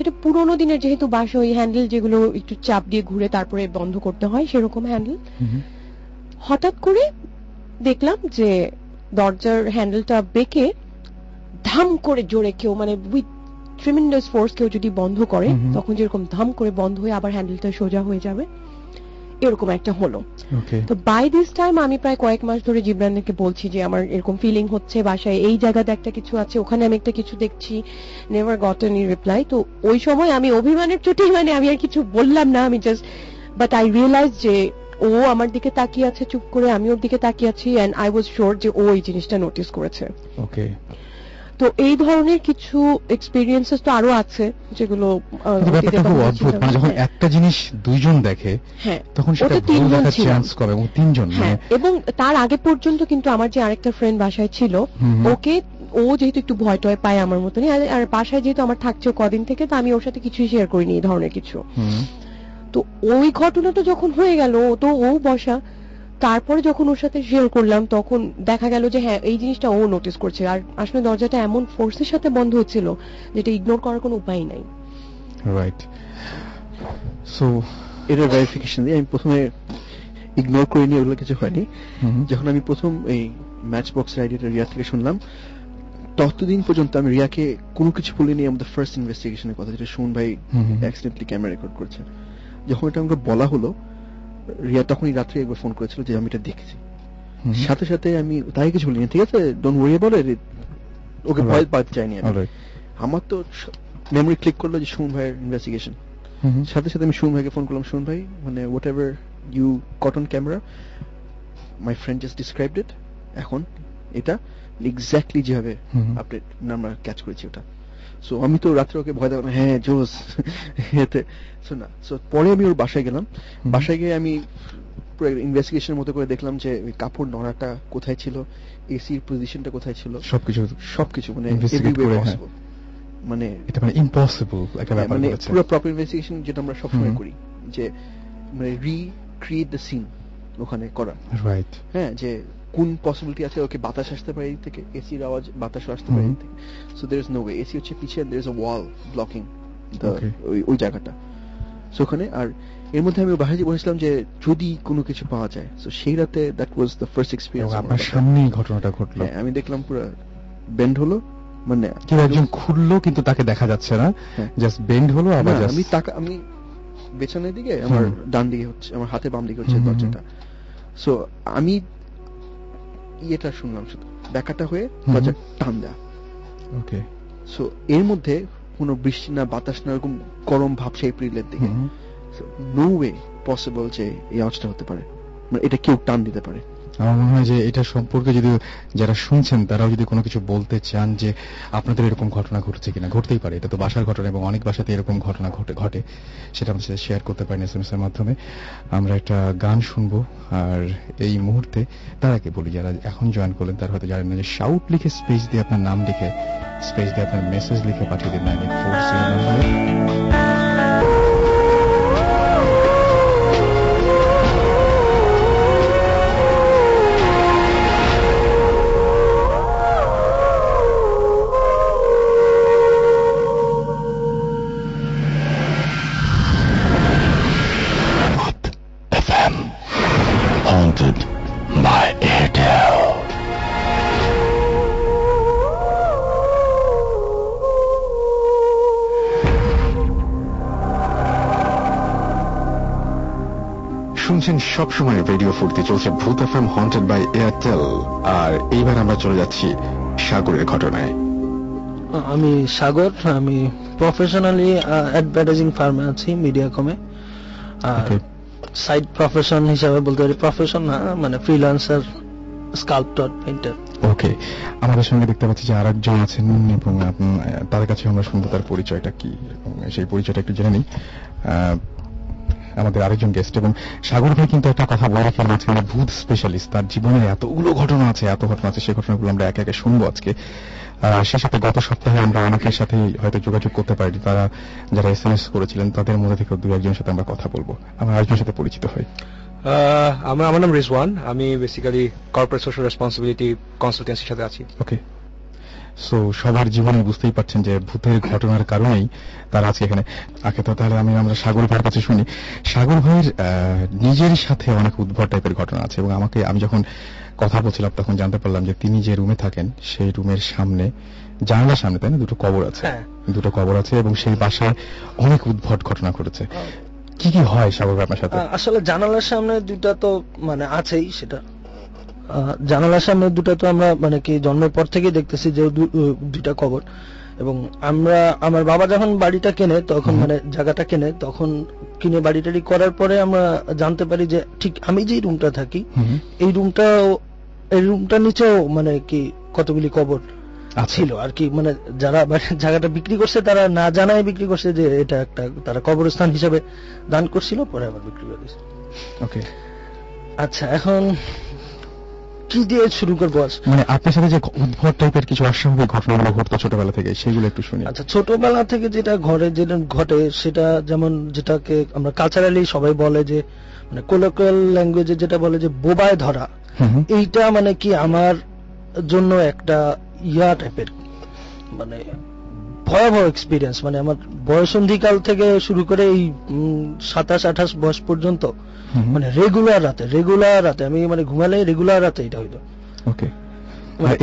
এটা পুরোনো দিনের যেহেতু বাসা ওই হ্যান্ডেল যেগুলো একটু চাপ দিয়ে ঘুরে তারপরে বন্ধ করতে হয় সেরকম হ্যান্ডেল হুম। হঠাৎ করে দেখলাম যে দরজার হ্যান্ডেলটা বেঁকে ধাম করে জোরে কেউ মানে উইথ ট্রিমেন্ডাস ফোর্স কেউ যদি বন্ধ করে। তখন যেরকম ধাম করে বন্ধ হয়ে আবার হ্যান্ডেলটা সোজা হয়ে যাবে এরকম একটা হলো। তো বাই দিস টাইম আমি প্রায় কয়েক মাস ধরে জিবরানকে বলছি যে আমার এরকম ফিলিং হচ্ছে বাসায় এই জায়গাতে একটা কিছু আছে ওখানে আমি একটা কিছু দেখছি নেভার গট এনি রিপ্লাই তো ওই সময় আমি অভিমানের চোটে মানে আমি আর কিছু বললাম না আমি জাস্ট বাট আই রিয়েলাইজ যে ও আমার দিকে তাকিয়ে আছে চুপ করে আমি ওর দিকে তাকিয়ে আছি এন্ড আই ওয়াজ শিওর যে ও এই জিনিসটা নোটিস করেছে। ওকে তো এই ধরনের কিছু এক্সপিরিয়েন্সেস তো আরও আছে যেগুলো ব্যাপারটা খুব অদ্ভুত। মানে যখন একটা জিনিস দুইজন দেখে হ্যাঁ। তখন সেটা ভুল তিনজন দেখার চান্স এবং তিনজন হ্যাঁ মানে এবং তার আগে পর্যন্ত কিন্তু আমার যে আরেকটা ফ্রেন্ড বাসায় ছিল। ওকে ও যেহেতু একটু ভয় টয় পায় আমার মতনই আর- বাসায় যেহেতু আমার থাকছে কদিন থেকে তো আমি ওর সাথে কিছুই শেয়ার করিনি এই ধরনের কিছু। তো ওই ঘটনাটা যখন হয়ে গেল ও তো ও বসা তারপরে যখন ওর সাথে শেয়ার করলাম তখন দেখা গেল যে হ্যাঁ এই জিনিসটা ও নোটিস করছে। আর আসলে দরজাটা এমন ফোর্সের সাথে বন্ধ হচ্ছিল যেটা ইগনোর করার কোনো উপায় নাই। রাইট সো এটা ভেরিফিকেশন দিয়ে আমি প্রথমে ইগনোর করিনি ওগুলো কিছু হয়নি। যখন আমি প্রথম এই ম্যাচ বক্স আইডিয়াটা রিয়া থেকে শুনলাম ততদিন পর্যন্ত আমি রিয়াকে কোনো কিছু বলিনি আমাদের ফার্স্ট ইনভেস্টিগেশনের কথা যেটা সুমন ভাই। অ্যাক্সিডেন্টলি ক্যামেরা রেকর্ড করছে। যখন এটা আমাকে বলা হলো রিয়া তখনই রাত্রে একবার ফোন করেছিল যে আমি এটা দেখেছি। সাথে সাথে আমি তাই কিছু বলিনি। ঠিক আছে ডোন্ট ওয়ারি অ্যাবাউট ইট ওকে ভয়. পাতে চাইনি আমি। আমার তো মেমোরি ক্লিক করল যে সুমন ভাইয়ের ইনভেস্টিগেশন সাথে সাথে আমি সুমন ভাইকে ফোন করলাম সুমন ভাই মানে whatever you caught on camera my friend just described it এখন এটা এক্স্যাক্টলি যেভাবে। আপডেট আমরা ক্যাচ করেছি ওটা। সো আমি তো রাত্রে ওকে ভয় দেখালাম হ্যাঁ জোস। এতে সো না সো পরে আমি ওর বাসায় গেলাম। বাসায় গিয়ে আমি পুরো ইনভেস্টিগেশনের মতো করে দেখলাম যে কাপড় নড়াটা কোথায় ছিল এসির পজিশনটা কোথায় ছিল। সবকিছু সবকিছু মানে হ্যাঁ। মানে এটা মানে ইম্পসিবল একটা হ্যাঁ, ব্যাপার মানে পুরো প্রপার ইনভেস্টিগেশন যেটা আমরা সবসময়। করি যে মানে রিক্রিয়েট দ্য সিন ওখানে করা। রাইট হ্যাঁ যে কোন পসিবিলিটি আছে ওকে বাতাস আসতে পারে এদিক থেকে? এসির আওয়াজ বাতাস আসতে পারে। এদিক থেকে। So there is no way AC হচ্ছে পিছিয়ে there is a wall blocking ওই ওই জায়গাটা। সো ওখানে আর এর মধ্যে আমি বাইরে বলেছিলাম যে যদি কোনো কিছু পাওয়া যায় সো সেই রাতে that was the first experience আপনার সামনেই ঘটনাটা ঘটলো। হ্যাঁ আমি দেখলাম পুরো বেন্ড হলো মানে কেউ একজন খুললো কিন্তু তাকে দেখা যাচ্ছে না। হ্যাঁ। জাস্ট বেন্ড হলো আবার আমি টাকা আমি পেছনের দিকে আমার ডান দিকে হচ্ছে আমার হাতে বাম দিকে হচ্ছে দরজাটা। সো আমি ইয়েটা শুনলাম শুধু। ব্যাকাটা হয়ে বাজার টান দেয়া ওকে। সো এর মধ্যে কোনো বৃষ্টি না বাতাস না এরকম গরম ভাব সেই এপ্রিলের দিকে। নো ওয়ে পসিবল যে এই আওয়াজটা হতে পারে। মানে এটা কেউ টান দিতে পারে। আমার মনে হয় যে এটা সম্পর্কে যদি যারা শুনছেন, তারাও যদি কোনো কিছু বলতে চান যে আপনাদের এরকম ঘটনা ঘটছে কিনা, ঘটতেই পারে। এটা তো বাসার ঘটনা এবং অনেক বাসাতে এরকম ঘটনা ঘটে ঘটে। সেটা আমাদের সাথে শেয়ার করতে পারেন এস এম এর মাধ্যমে। আমরা একটা গান শুনব, আর এই মুহূর্তে তার আগে বলি, যারা এখন জয়েন করলেন, তারা হয়তো জানেন না যে শাউট লিখে স্পেস দিয়ে আপনার নাম লিখে স্পেস দিয়ে আপনার মেসেজ লিখে পাঠিয়ে দিন নাইন এইট ফোর জিরো নম্বরে সবসময় রেডিও ফুর্তি চলছে ভূত F M haunted by Airtel আর এইবার আমরা চলে যাচ্ছি সাগরের ঘটনায়। আমি সাগর আমি প্রফেশনালি অ্যাডভার্টাইজিং ফার্মে আছি মিডিয়াকমে আর সাইড প্রফেশন হিসাবে বলতে পারি প্রফেশন না মানে ফ্রিল্যান্সার স্কাল্পটর পেইন্টার ওকে আমাদের সঙ্গে দেখতে পাচ্ছি যে আরেকজন আছেন এবং তার কাছে আমরা শুনব তার পরিচয়টা কি এবং সেই পরিচয়টা একটু জেনে নিই। আমাদের আরেকজন গেস্ট এবং সাগর ভাই কিন্তু একটা কথা বলে রাখেন মাঝখানে ভূত স্পেশালিস্ট তার জীবনে এতগুলো ঘটনা আছে এত ঘটনা আছে সেই ঘটনাগুলো আমরা একে একে শুনব আজকে। সেই সাথে গত সপ্তাহে আমরা অনেকের সাথে হয়তো যোগাযোগ করতে পারি তারা যারা এস এম এস করেছিলেন তাদের মধ্যে থেকে দু একজনের সাথে আমরা কথা বলব। আমরা আরেকজনের সাথে পরিচিত হই। আমার আমার নাম রিজওয়ান। আমি বেসিক্যালি কর্পোরেট সোশ্যাল রেসপন্সিবিলিটি কনসালটেন্সির সাথে আছি। ওকে সো সবার জীবনে বুঝতেই পারছেন যে ভূতের ঘটনার কারণেই তারা আজকে এখানে আগে তো তাহলে আমি আমরা সাগর ভাইয়ের কাছে শুনি। সাগর ভাইয়ের নিজের সাথে অনেক উদ্ভট টাইপের ঘটনা আছে এবং আমাকে আমি যখন কথা বলছিলাম তখন জানতে পারলাম যে তিনি যে রুমে থাকেন সেই রুমের সামনে জানালার সামনে তাই না? দুটো কবর আছে। হ্যাঁ। দুটো কবর আছে এবং সেই বাসায় অনেক উদ্ভট ঘটনা ঘটেছে। কি কি হয় সাগর ভাই আপনার সাথে? আসলে জানালার সামনে দুটা তো মানে আছেই সেটা জানালার সামনে দুটা তো আমরা মানে কি জন্মের পর থেকেই দেখতেছি যে দুইটা কবর। এবং আমরা আমার বাবা যখন বাড়িটা কেনে তখন মানে জায়গাটা কেনে তখন কিনে বাড়ি টাড়ি করার পরে আমরা জানতে পারি যে ঠিক আমি যেই রুমটা থাকি এই রুমটা এই রুমটার নিচেও মানে কি কতগুলি কবর আচ্ছা। ছিল আর কি। মানে যারা মানে জায়গাটা বিক্রি করছে তারা না জানায় বিক্রি করছে যে এটা একটা তারা কবরস্থান হিসেবে দান করছিল পরে আবার বিক্রি করে দিয়েছে। ওকে আচ্ছা এখন কি দিয়ে শুরু করব মানে আপনার সাথে যে উদ্ভট টাইপের কিছু অস্বাভাবিক ঘটনাগুলো ঘটতো ছোটবেলা থেকে সেগুলো একটু শুনি। আচ্ছা ছোটবেলা থেকে যেটা ঘরে যেটা ঘটে সেটা যেমন যেটাকে আমরা কালচারালি সবাই বলে যে মানে কোলোকাল ল্যাঙ্গুয়েজে যেটা বলে যে বোবায় ধরা। এইটা মানে কি আমার জন্য একটা ইয়া টাইপের মানে ভয়াবহ এক্সপিরিয়েন্স মানে আমার বয়সন্ধিকাল থেকে শুরু করে এই সাতাশ আঠাশ বয়স পর্যন্ত। মানে রেগুলার রাতে রেগুলার রাতে আমি মানে ঘুমালে রেগুলার রাতে এটা হইতো ওকে মানে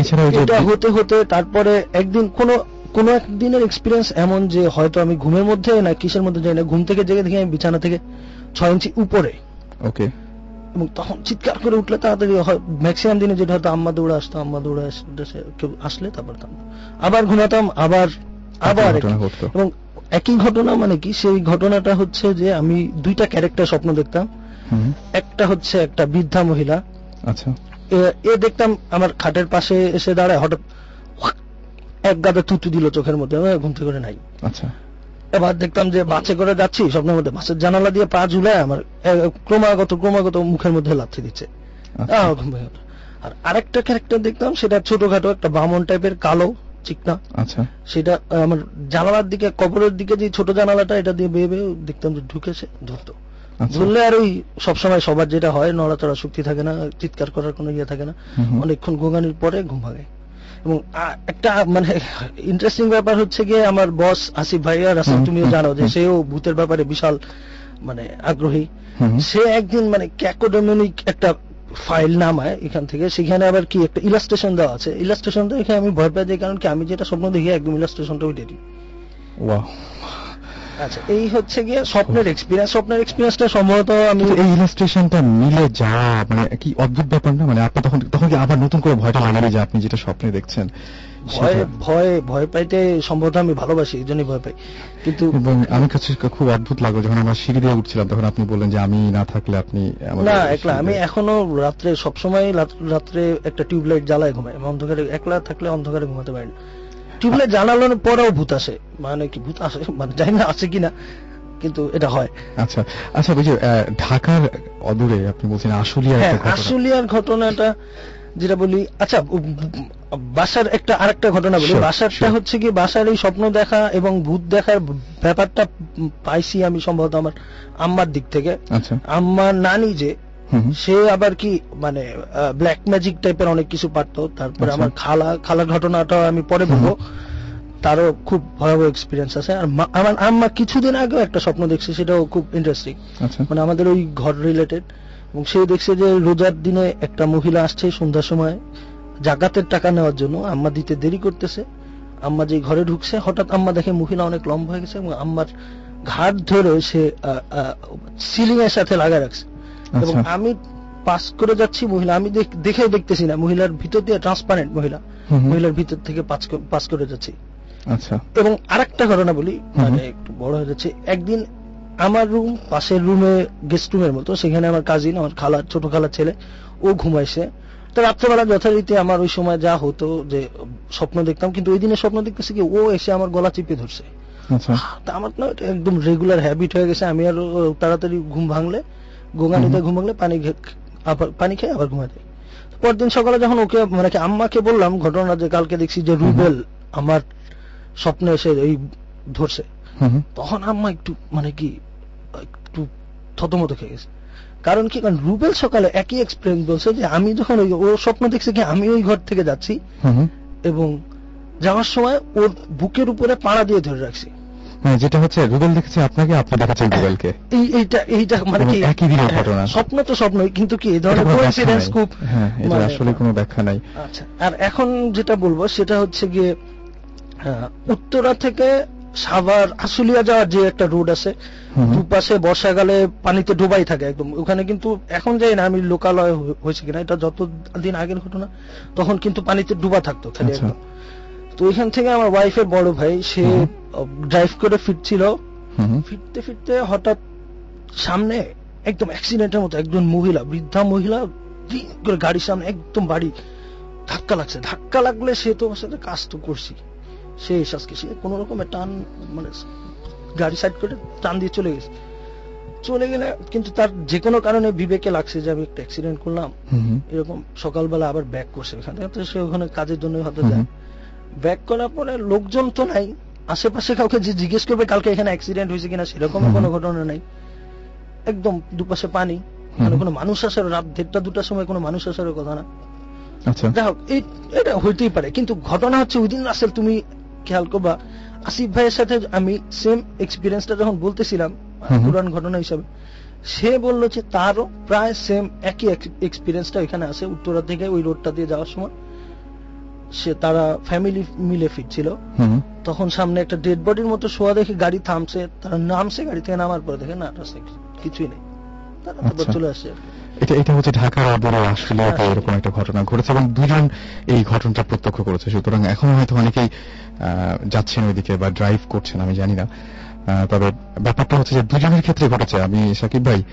এটা হতে হতে তারপরে একদিন কোন কোন একদিনের এক্সপিরিয়েন্স এমন যে হয়তো আমি ঘুমের মধ্যে না কিসের মধ্যে যাই না ঘুম থেকে জেগে দেখি আমি বিছানা থেকে ছয় ইঞ্চি উপরে। ওকে এবং তখন চিৎকার করে উঠলে তাড়াতাড়ি হয় ম্যাক্সিমাম দিনে যেটা হয়তো আম্মা দৌড়ে আসতো আম্মা দৌড়ে আসলে কেউ আসলে তারপর। আবার ঘুমাতাম আবার আবার। এবং একই ঘটনা মানে কি? সেই ঘটনাটা হচ্ছে যে আমি দুইটা ক্যারেক্টার স্বপ্ন দেখতাম। একটা হচ্ছে একটা বৃদ্ধা মহিলা। আচ্ছা। এ- দেখতাম আমার খাটের পাশে এসে দাঁড়ায় হঠাৎ এক গাদা দিল চোখের মধ্যে। ঘুম থেকে করে নাই। আচ্ছা। এবার দেখতাম যে বাসে করে যাচ্ছি স্বপ্নের মধ্যে। বাসের জানালা দিয়ে পা ঝুলায় আমার ক্রমাগত ক্রমাগত মুখের মধ্যে লাথি দিচ্ছে। আচ্ছা। আর আরেকটা ক্যারেক্টার দেখতাম সেটা ছোটখাটো একটা বামন টাইপের কালো। চিকনা আচ্ছা সেটা আমার জানালার দিকে কবরের দিকে যে ছোট জানালাটা এটা দিয়ে বেয়ে বেয়ে দেখতাম যে ঢুকেছে ধরতো আচ্ছা। ধরলে আর ওই সবসময় সবার যেটা হয় নড়াচড়া শক্তি থাকে না চিৎকার করার কোনো ইয়ে থাকে না। অনেকক্ষণ গোগানির পরে ঘুম ভাঙে এবং একটা মানে ইন্টারেস্টিং ব্যাপার হচ্ছে গিয়ে আমার বস আসিফ ভাইয়া রাসেল হুম, তুমিও জানো যে। সেও ভূতের ব্যাপারে বিশাল মানে আগ্রহী। সে একদিন মানে ক্যাকোডেমনিক একটা ফাইল নামায় এখান থেকে সেখানে আবার কি একটা ইলাস্ট্রেশন দেওয়া আছে। ইলাস্ট্রেশন দেখে আমি ভয় পাই দিই কারণ কি আমি যেটা স্বপ্ন দেখি একদম ইলাস্ট্রেশনটা ওই Wow. আচ্ছা এই হচ্ছে গিয়ে স্বপ্নের এক্সপিরিয়েন্স স্বপ্নের এক্সপিরিয়েন্সটা সম্ভবত আমি এই ইলাস্ট্রেশনটা মিলে যাওয়া মানে কি অদ্ভুত ব্যাপার না? মানে আপনি তখন তখন কি আবার নতুন করে ভয়টা লাগাবে যে আপনি যেটা স্বপ্নে দেখছেন? ভয় ভয় ভয় পাইতে সম্ভবত আমি ভালোবাসি এই জন্যই ভয় পাই। কিন্তু কাছে খুব অদ্ভুত লাগল যখন আমরা সিঁড়ি দিয়ে উঠছিলাম তখন আপনি বললেন যে আমি না থাকলে আপনি না একলা আমি এখনও রাত্রে সবসময় রাত্রে একটা টিউবলাইট জ্বালায় ঘুমাই। অন্ধকারে একলা থাকলে অন্ধকারে ঘুমাতে পারি না। টিউবলাইট জ্বালানোর পরেও ভূত আসে। মানে কি ভূত আসে? মানে জানি না আছে কিনা কিন্তু এটা হয়। আচ্ছা আচ্ছা বুঝি ঢাকার অদূরে আপনি বলছেন আশুলিয়ার হ্যাঁ আশুলিয়ার ঘটনাটা যেটা বলি আচ্ছা বাসার একটা আরেকটা ঘটনা বলি। বাসারটা হচ্ছে কি বাসার এই স্বপ্ন দেখা এবং ভূত দেখার ব্যাপারটা পাইছি আমি সম্ভবত আমার আম্মার দিক থেকে। আচ্ছা। আম্মার নানি যে। সে আবার কি মানে ব্ল্যাক ম্যাজিক টাইপের অনেক কিছু পারতো। তারপরে আচ্ছা। আমার খালা খালার ঘটনাটা আমি পরে বলব। তারও খুব ভয়াবহ এক্সপিরিয়েন্স আছে। আর আমার আম্মা কিছুদিন আগেও একটা স্বপ্ন দেখছে সেটাও খুব ইন্টারেস্টিং আচ্ছা। মানে আমাদের ওই ঘর রিলেটেড এবং সে দেখছে যে রোজার দিনে একটা মহিলা আসছে সন্ধ্যার সময় জাকাতের টাকা নেওয়ার জন্য। আম্মা দিতে দেরি করতেছে। আম্মা যে ঘরে ঢুকছে হঠাৎ আম্মা দেখে মহিলা অনেক লম্বা হয়ে গেছে এবং আম্মার ঘাট ধরে সে সিলিং এর সাথে লাগা রাখছে। এবং আচ্ছা আমি পাস করে যাচ্ছি মহিলা আমি দেখ- দেখেও দেখতেছি না। মহিলার ভিতর দিয়ে ট্রান্সপারেন্ট মহিলা। মহিলার ভিতর থেকে পাস পাস করে যাচ্ছি। আচ্ছা। এবং আরেকটা ঘটনা বলি মানে একটু বড় হয়ে যাচ্ছে। একদিন আমার রুম পাশের রুমে গেস্ট রুমের মতো। সেখানে আমার কাজিন আমার খালা ছোট খালার ছেলে ও ঘুমাইছে। তো রাত্রেবেলা যথারীতি আমার ওই সময় যা হতো যে স্বপ্ন দেখতাম কিন্তু ওই দিনে স্বপ্ন দেখতেছি কি ও এসে আমার গলা চিপে ধরছে। আচ্ছা। তা আমার না একদম রেগুলার হ্যাবিট হয়ে গেছে। আমি আর তাড়াতাড়ি ঘুম ভাঙলে ঘুম ভাঙলে পানি আবার পানি খেয়ে আবার ঘুমাতে পরদিন সকালে যখন ওকে মানে কি আম্মাকে বললাম ঘটনা যে কালকে দেখছি যে রুবেল আমার স্বপ্নে এসে এই ধরছে। তখন আম্মা একটু মানে কি থতমত খেয়ে গেছে। কারণ কি? কারণ রুবেল সকালে একই এক্সপিরিয়েন্স বলছে যে আমি যখন ওই ও স্বপ্ন দেখছে কি আমি ওই ঘর থেকে যাচ্ছি। এবং যাওয়ার সময় ওর বুকের উপরে পাড়া দিয়ে ধরে রাখছি। মানে যেটা হচ্ছে রুবেল দেখেছে আপনাকে আপনি দেখাচ্ছেন রুবেলকে। এই এইটা এইটা মানে কি? একই দিনের হ্যাঁ, ঘটনা। স্বপ্ন তো স্বপ্নই কিন্তু কি এই ধরনের কোইন্সিডেন্স খুব হ্যাঁ এটা মানে- আসলে কোনো ব্যাখ্যা নাই। আচ্ছা আর এখন যেটা বলব সেটা হচ্ছে গিয়ে উত্তরা থেকে সাভার আশুলিয়া যাওয়ার যে একটা রোড আছে। দুপাশে বর্ষাকালে পানিতে ডুবাই থাকে একদম ওখানে কিন্তু এখন যাই না আমি লোকালয় হয়েছে কিনা এটা যত দিন আগের ঘটনা তখন কিন্তু পানিতে ডুবা থাকতো খালি আচ্ছা। একদম তো ওইখান থেকে আমার ওয়াইফের বড় ভাই সে ড্রাইভ করে ফিরছিল। ফিরতে ফিরতে হঠাৎ সামনে একদম অ্যাক্সিডেন্টের মতো একজন মহিলা বৃদ্ধা মহিলা গাড়ির সামনে একদম বাড়ি ধাক্কা লাগছে ধাক্কা লাগলে সে তো সাথে কাজ তো করছি সে শ্বাসকে সে কোন রকমের টান মানে গাড়ি সাইড করে টান দিয়ে চলে গেছে। চলে গেলে কিন্তু তার যে কোনো কারণে বিবেকে লাগছে যে আমি একটা অ্যাক্সিডেন্ট করলাম। এরকম সকালবেলা আবার ব্যাক করছে ওখান থেকে তো সে ওখানে কাজের জন্য হয়তো যায়। ব্যাক করার পরে লোকজন তো নাই। আশেপাশে কাউকে যে জিজ্ঞেস করবে কালকে এখানে অ্যাক্সিডেন্ট হয়েছে কিনা? সেরকম কোনো ঘটনা নাই। একদম দুপাশে পানি। মানে কোনো মানুষ আসার রাত দেড়টা দুটার সময় কোনো মানুষ আসার কথা না। আচ্ছা। যাই হোক এটা হইতেই পারে। কিন্তু ঘটনা হচ্ছে উইদিন রাসেল তুমি খেয়াল করবা আসিফ ভাইয়ের সাথে আমি সেম এক্সপিরিয়েন্সটা যখন বলতেছিলাম পুরান ঘটনা হিসাবে সে বলল যে তারও প্রায় সেম একই এক্সপিরিয়েন্সটা এখানে আছে উত্তরা থেকে ওই রোডটা দিয়ে যাওয়ার সময়। সে তারা ফ্যামিলি মিলে ফিরছিল। তখন সামনে একটা ডেড বডির মতো শোয়া দেখে গাড়ি থামছে তারা নামছে গাড়ি থেকে নামার পরে দেখে না রাস্তায় কিছুই নেই। তারা তারপর আচ্ছা। চলে এটা এটা হচ্ছে ঢাকার আদরে আসলে হ্যাঁ। এরকম একটা ঘটনা ঘটেছে এবং দুজন এই ঘটনাটা প্রত্যক্ষ করেছে। সুতরাং এখন হয়তো অনেকেই যাচ্ছেন ওইদিকে বা ড্রাইভ করছেন আমি জানি না। তবে ব্যাপারটা হচ্ছে যে দুজনের ক্ষেত্রে ঘটেছে। আমি সাকিব ভাই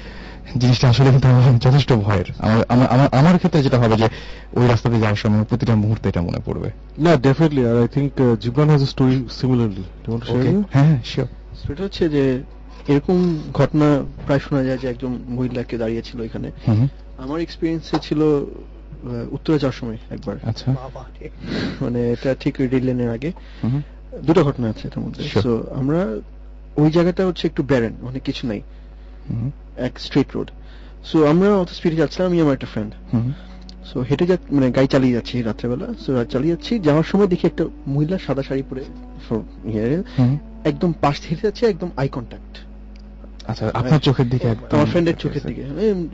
জিনিসটা আসলে কিন্তু আমার যথেষ্ট ভয়ের। আমার আমার- ক্ষেত্রে যেটা হবে যে ওই রাস্তাতে যাওয়ার সময় প্রতিটা মুহূর্তে এটা মনে পড়বে। না definitely R I think Jibran has a story similarly হ্যাঁ হ্যাঁ শিওর সেটা হচ্ছে যে এরকম ঘটনা প্রায় শোনা যায় যে একজন মহিলাকে দাঁড়িয়েছিল এখানে। আমার এক্সপিরিয়েন্সে ছিল উত্তরে যাওয়ার সময় একবার। আচ্ছা। মানে এটা ঠিক রেল আগে। দুটো ঘটনা আছে এটার মধ্যে। তো আমরা ওই জায়গাটা হচ্ছে একটু ব্যারেন অনেক কিছু নাই। এক স্ট্রিট রোড সো আমরা অত স্পিডে যাচ্ছিলাম আমি আমার একটা ফ্রেন্ড সো হেঁটে যা মানে গাড়ি চালিয়ে যাচ্ছি রাত্রেবেলা। সো চালিয়ে যাচ্ছি যাওয়ার সময় দেখি একটা মহিলা সাদা শাড়ি পরে ইয়ে, একদম পাশ থেকে হেঁটে যাচ্ছে একদম আই কন্ট্যাক্ট আচ্ছা আপনার চোখের দিকে একদম আমার ফ্রেন্ডের চোখের দিকে।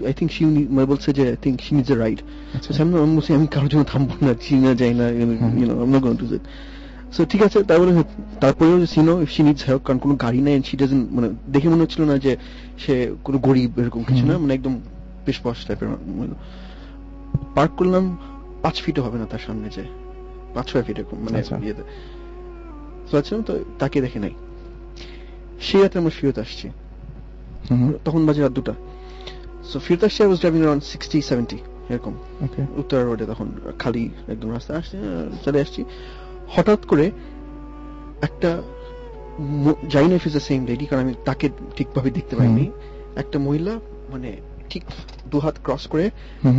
আই শি মানে বলছে যে আই শি এ রাইড আচ্ছা। আমি আমি বলছি আমি কারোর জন্য থামবো না চিনা যাই না you know I am not going to so ঠিক আছে তারপরে তারপরে সিনো ইফ শি নিডস হেল্প কারণ কোনো গাড়ি নেই শি ডাজন্ট মানে দেখে মনে হচ্ছিল না যে সে কোনো গরিব এরকম কিছু না মানে একদম বেশ পশ টাইপের পার্ক করলাম পাঁচ ফিটও হবে না তার সামনে যে পাঁচ ছয় ফিট এরকম মানে আচ্ছা। ইয়েতে। তো আচ্ছা তাকে দেখে নাই। সে রাতে আমরা ফিরত আসছি। তখন বাজে রাত দুটা। সো আসছি I was driving around sixty seventy এরকম। ওকে উত্তরা রোডে তখন খালি একদম রাস্তা আসছে চলে আসছি। হঠাৎ করে একটা জানি না if is the same lady কারণ আমি তাকে ঠিকভাবে দেখতে পাইনি। একটা মহিলা মানে ঠিক দু হাত ক্রস করে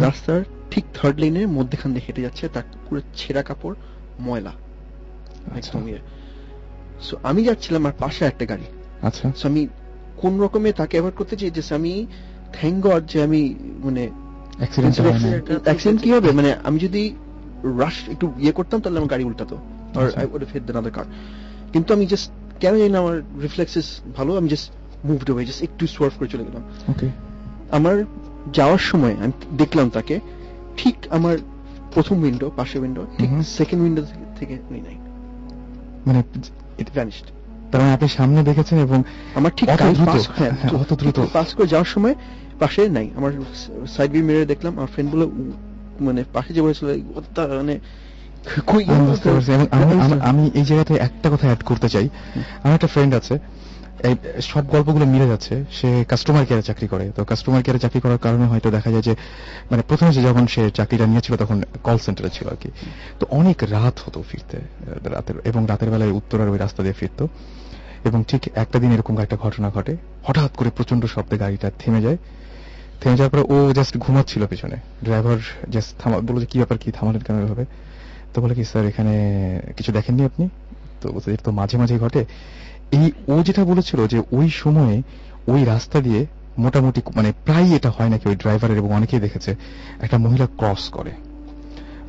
রাস্তার ঠিক থার্ড লেনের মধ্যেখান দিয়ে হেঁটে যাচ্ছে তার পুরো ছেঁড়া কাপড় ময়লা। আচ্ছা। একদম ইয়ে। সো আমি যাচ্ছিলাম আর পাশে একটা গাড়ি। আচ্ছা। আমি কোন রকমে তাকে অ্যাভয়েড করতে চাই যে আমি থ্যাংক গড যে আমি মানে অ্যাক্সিডেন্ট কি হবে? মানে আমি যদি রাশ একটু ইয়ে করতাম তাহলে আমার গাড়ি উল্টাতো। আর। I would have hit the car কিন্তু আমি জাস্ট কেন জানি না আমার রিফ্লেক্সেস ভালো আমি জাস্ট মুভড অ্যাওয়ে জাস্ট একটু সোয়ার্ভ করে চলে গেলাম। ওকে আমার যাওয়ার সময় আমি দেখলাম তাকে ঠিক আমার প্রথম উইন্ডো পাশে উইন্ডো ঠিক সেকেন্ড উইন্ডো থেকে উনি নাই মানে ইট ভ্যানিশড তার মানে আপনি সামনে দেখেছেন এবং আমার ঠিক অত দ্রুত? পাস হ্যাঁ হ্যাঁ, করে যাওয়ার সময় পাশে নাই। আমার সাইড ভিউ মিররে দেখলাম আমার ফ্রেন্ড বলে মানে পাশে যে বলেছিল মানে আমি এই জায়গাতে একটা কথা অ্যাড করতে চাই। আমার একটা ফ্রেন্ড আছে এই সব গল্পগুলো মিলে যাচ্ছে। সে কাস্টমার কেয়ারে চাকরি করে। তো কাস্টমার কেয়ারে চাকরি করার কারণে হয়তো দেখা যায় যে মানে প্রথমে যে যখন সে চাকরিটা নিয়েছিল তখন কল সেন্টারে ছিল আর কি। তো অনেক রাত হতো ফিরতে রাতের এবং রাতের বেলায় উত্তরার ওই রাস্তা দিয়ে ফিরতো। এবং ঠিক একটা দিন এরকম একটা ঘটনা ঘটে। হঠাৎ করে প্রচণ্ড শব্দে গাড়িটা থেমে যায়। থেমে যাওয়ার পরে ও জাস্ট ঘুমাচ্ছিল পিছনে। ড্রাইভার জাস্ট থামা, বলল যে, কি ব্যাপার, কি থামালেন কেন এভাবে? তো বলে কি, স্যার, এখানে কিছু দেখেননি আপনি? তো এটা তো মাঝে মাঝে ঘটে। এই ও যেটা বলেছিল যে, ওই সময়ে ওই রাস্তা দিয়ে মোটামুটি মানে প্রায় এটা হয় নাকি ওই ড্রাইভারের এবং অনেকেই দেখেছে, একটা মহিলা ক্রস করে।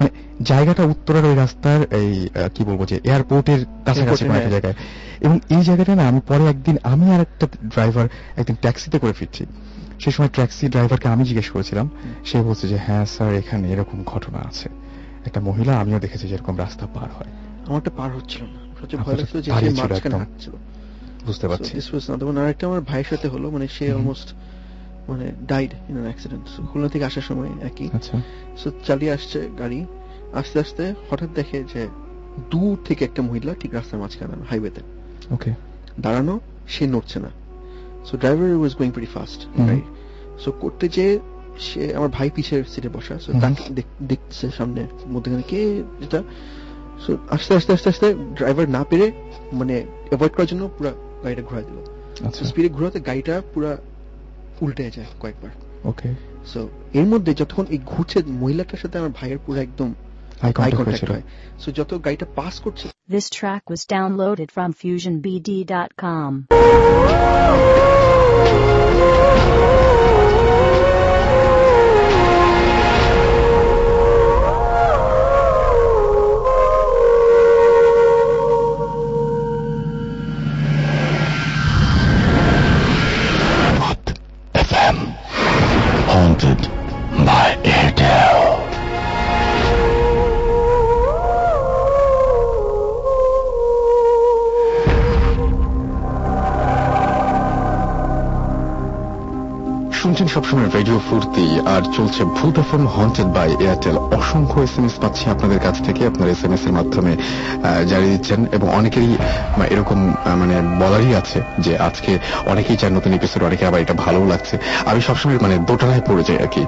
মানে জায়গাটা উত্তরের ওই রাস্তার এই কি বলব যে এয়ারপোর্টের কাছাকাছি কোনো একটা হ্যাঁ। জায়গায়। এবং এই জায়গাটা না আমি পরে একদিন আমি আর একটা ড্রাইভার একদিন ট্যাক্সিতে করে ফিরছি। সেই সময় ট্যাক্সি ড্রাইভারকে আমি জিজ্ঞেস করেছিলাম। সে বলছে যে হ্যাঁ স্যার এখানে এরকম ঘটনা আছে। একটা মহিলা আমিও দেখেছি যে এরকম রাস্তা পার হয়। আমারটা পার হচ্ছিল না। সবচেয়ে ভয় লাগছিল যে সে মাঝখানে হাঁটছিল। বুঝতে পারছি। দিস ওয়াজ নট একটা আমার ভাইয়ের সাথে হলো মানে সে অলমোস্ট মানে died in an accident Khulna থেকে আসার সময় একই। আচ্ছা। সো চালিয়ে আসছে গাড়ি। আস্তে আস্তে হঠাৎ দেখে যে দূর থেকে একটা মহিলা ঠিক রাস্তার মাঝখানে হাইওয়েতে ওকে দাঁড়ানো সে নড়ছে না। So driver was going very fast right so করতে যে সে আমার ভাই পিছের সিটে বসা সো। তাকে দেখ- দেখছে সামনে মধ্যখানে কে যেটা। সো আস্তে আস্তে আস্তে আস্তে ড্রাইভার না পেরে মানে অ্যাভয়েড করার জন্য পুরো গাড়িটা ঘোরা দিল। আচ্ছা। স্পিডে ঘোরাতে গাড়িটা পুরো উল্টে যায় কয়েকবার। ওকে সো এর মধ্যে যতক্ষণ এই ঘুরছে মহিলাটার সাথে আমার ভাইয়ের পুরো একদম আই আই কন্টাক্ট হয়। সো যত গাড়িটা পাস করছে This track was downloaded from FusionBD.com. শুনছেন সবসময় রেডিও ফুর্তি, আর চলছে এফএম হন্টেড বাই এয়ারটেল অসংখ্য এস এম এস পাচ্ছি আপনাদের কাছ থেকে। আপনার এস এর মাধ্যমে জানিয়ে দিচ্ছেন, এবং অনেকেরই এরকম মানে বলারই আছে যে আজকে অনেকেই চান নতুন এপিসোড অনেকে আবার এটা ভালো লাগছে। আমি সবসময় মানে দোটানায় পড়ে যাই আর কি।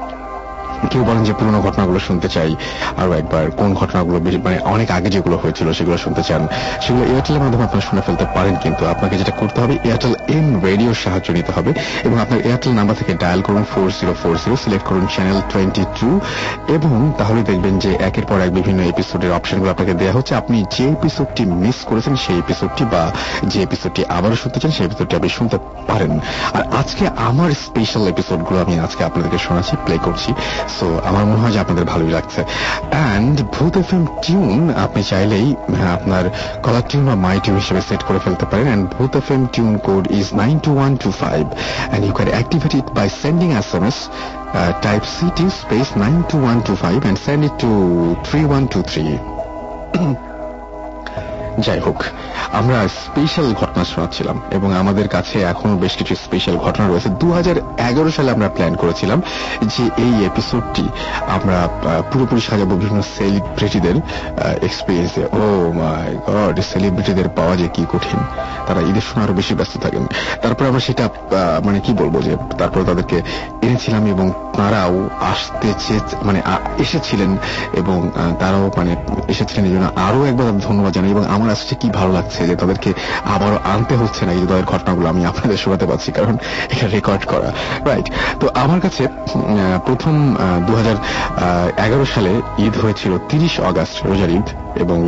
কেউ বলেন যে পুরোনো ঘটনাগুলো শুনতে চাই। আরও একবার, কোন ঘটনাগুলো মানে অনেক আগে যেগুলো হয়েছিল সেগুলো শুনতে চান। সেগুলো এয়ারটেলের মাধ্যমে আপনারা শুনে ফেলতে পারেন কিন্তু আপনাকে যেটা করতে হবে এয়ারটেল এম রেডিওর সাহায্য নিতে হবে এবং আপনার এয়ারটেল নাম্বার থেকে ডায়াল করুন four zero four zero select করুন চ্যানেল টোয়েন্টি টু এবং তাহলে দেখবেন যে একের পর এক বিভিন্ন এপিসোডের অপশনগুলো আপনাকে দেওয়া হচ্ছে। আপনি যে এপিসোডটি মিস করেছেন সেই এপিসোডটি বা যে এপিসোডটি আবারও শুনতে চান সেই এপিসোডটি আপনি শুনতে পারেন। আর আজকে আমার স্পেশাল এপিসোডগুলো আমি আজকে আপনাদেরকে শোনাচ্ছি প্লে করছি। সো আমার মনে হয় যে আপনাদের ভালোই লাগছে। অ্যান্ড ভূত এফ এম টিউন আপনি চাইলেই হ্যাঁ, আপনার কলার টিউন বা মাই টিউন হিসেবে সেট করে ফেলতে পারেন। অ্যান্ড ভূত F M tune code is nine two one two five and you can activate it by sending S M S type C T space nine two one two five and send it to three one two three যাই হোক, আমরা special ঘটনা শোনাচ্ছিলাম এবং আমাদের কাছে এখনও বেশ কিছু স্পেশাল ঘটনা রয়েছে। দু সালে আমরা প্ল্যান করেছিলাম যে এই এপিসোডটি আমরা পুরোপুরি সাজাবো বিভিন্ন সেলিব্রিটিদের এক্সপিরিয়েন্সে ও মাই গড সেলিব্রিটিদের পাওয়া যে কি কঠিন। তারা ঈদের সময় আরও বেশি ব্যস্ত থাকেন। তারপর আমরা সেটা মানে কি বলব যে, তারপর তাদেরকে এনেছিলাম এবং তারাও আসতে মানে এসেছিলেন এবং তারাও মানে এসেছিলেন। এই জন্য আরও একবার ধন্যবাদ জানাই এবং আমার আসছে কি ভালো লাগছে, যে তাদেরকে আবারও আনতে হচ্ছে না এই হৃদয়ের ঘটনাগুলো আমি আপনাদের শোনাতে পারছি, কারণ এটা রেকর্ড করা। রাইট তো আমার কাছে প্রথম দু সালে ঈদ হয়েছিল তিরিশ আগস্ট রোজার ঈদ, এবং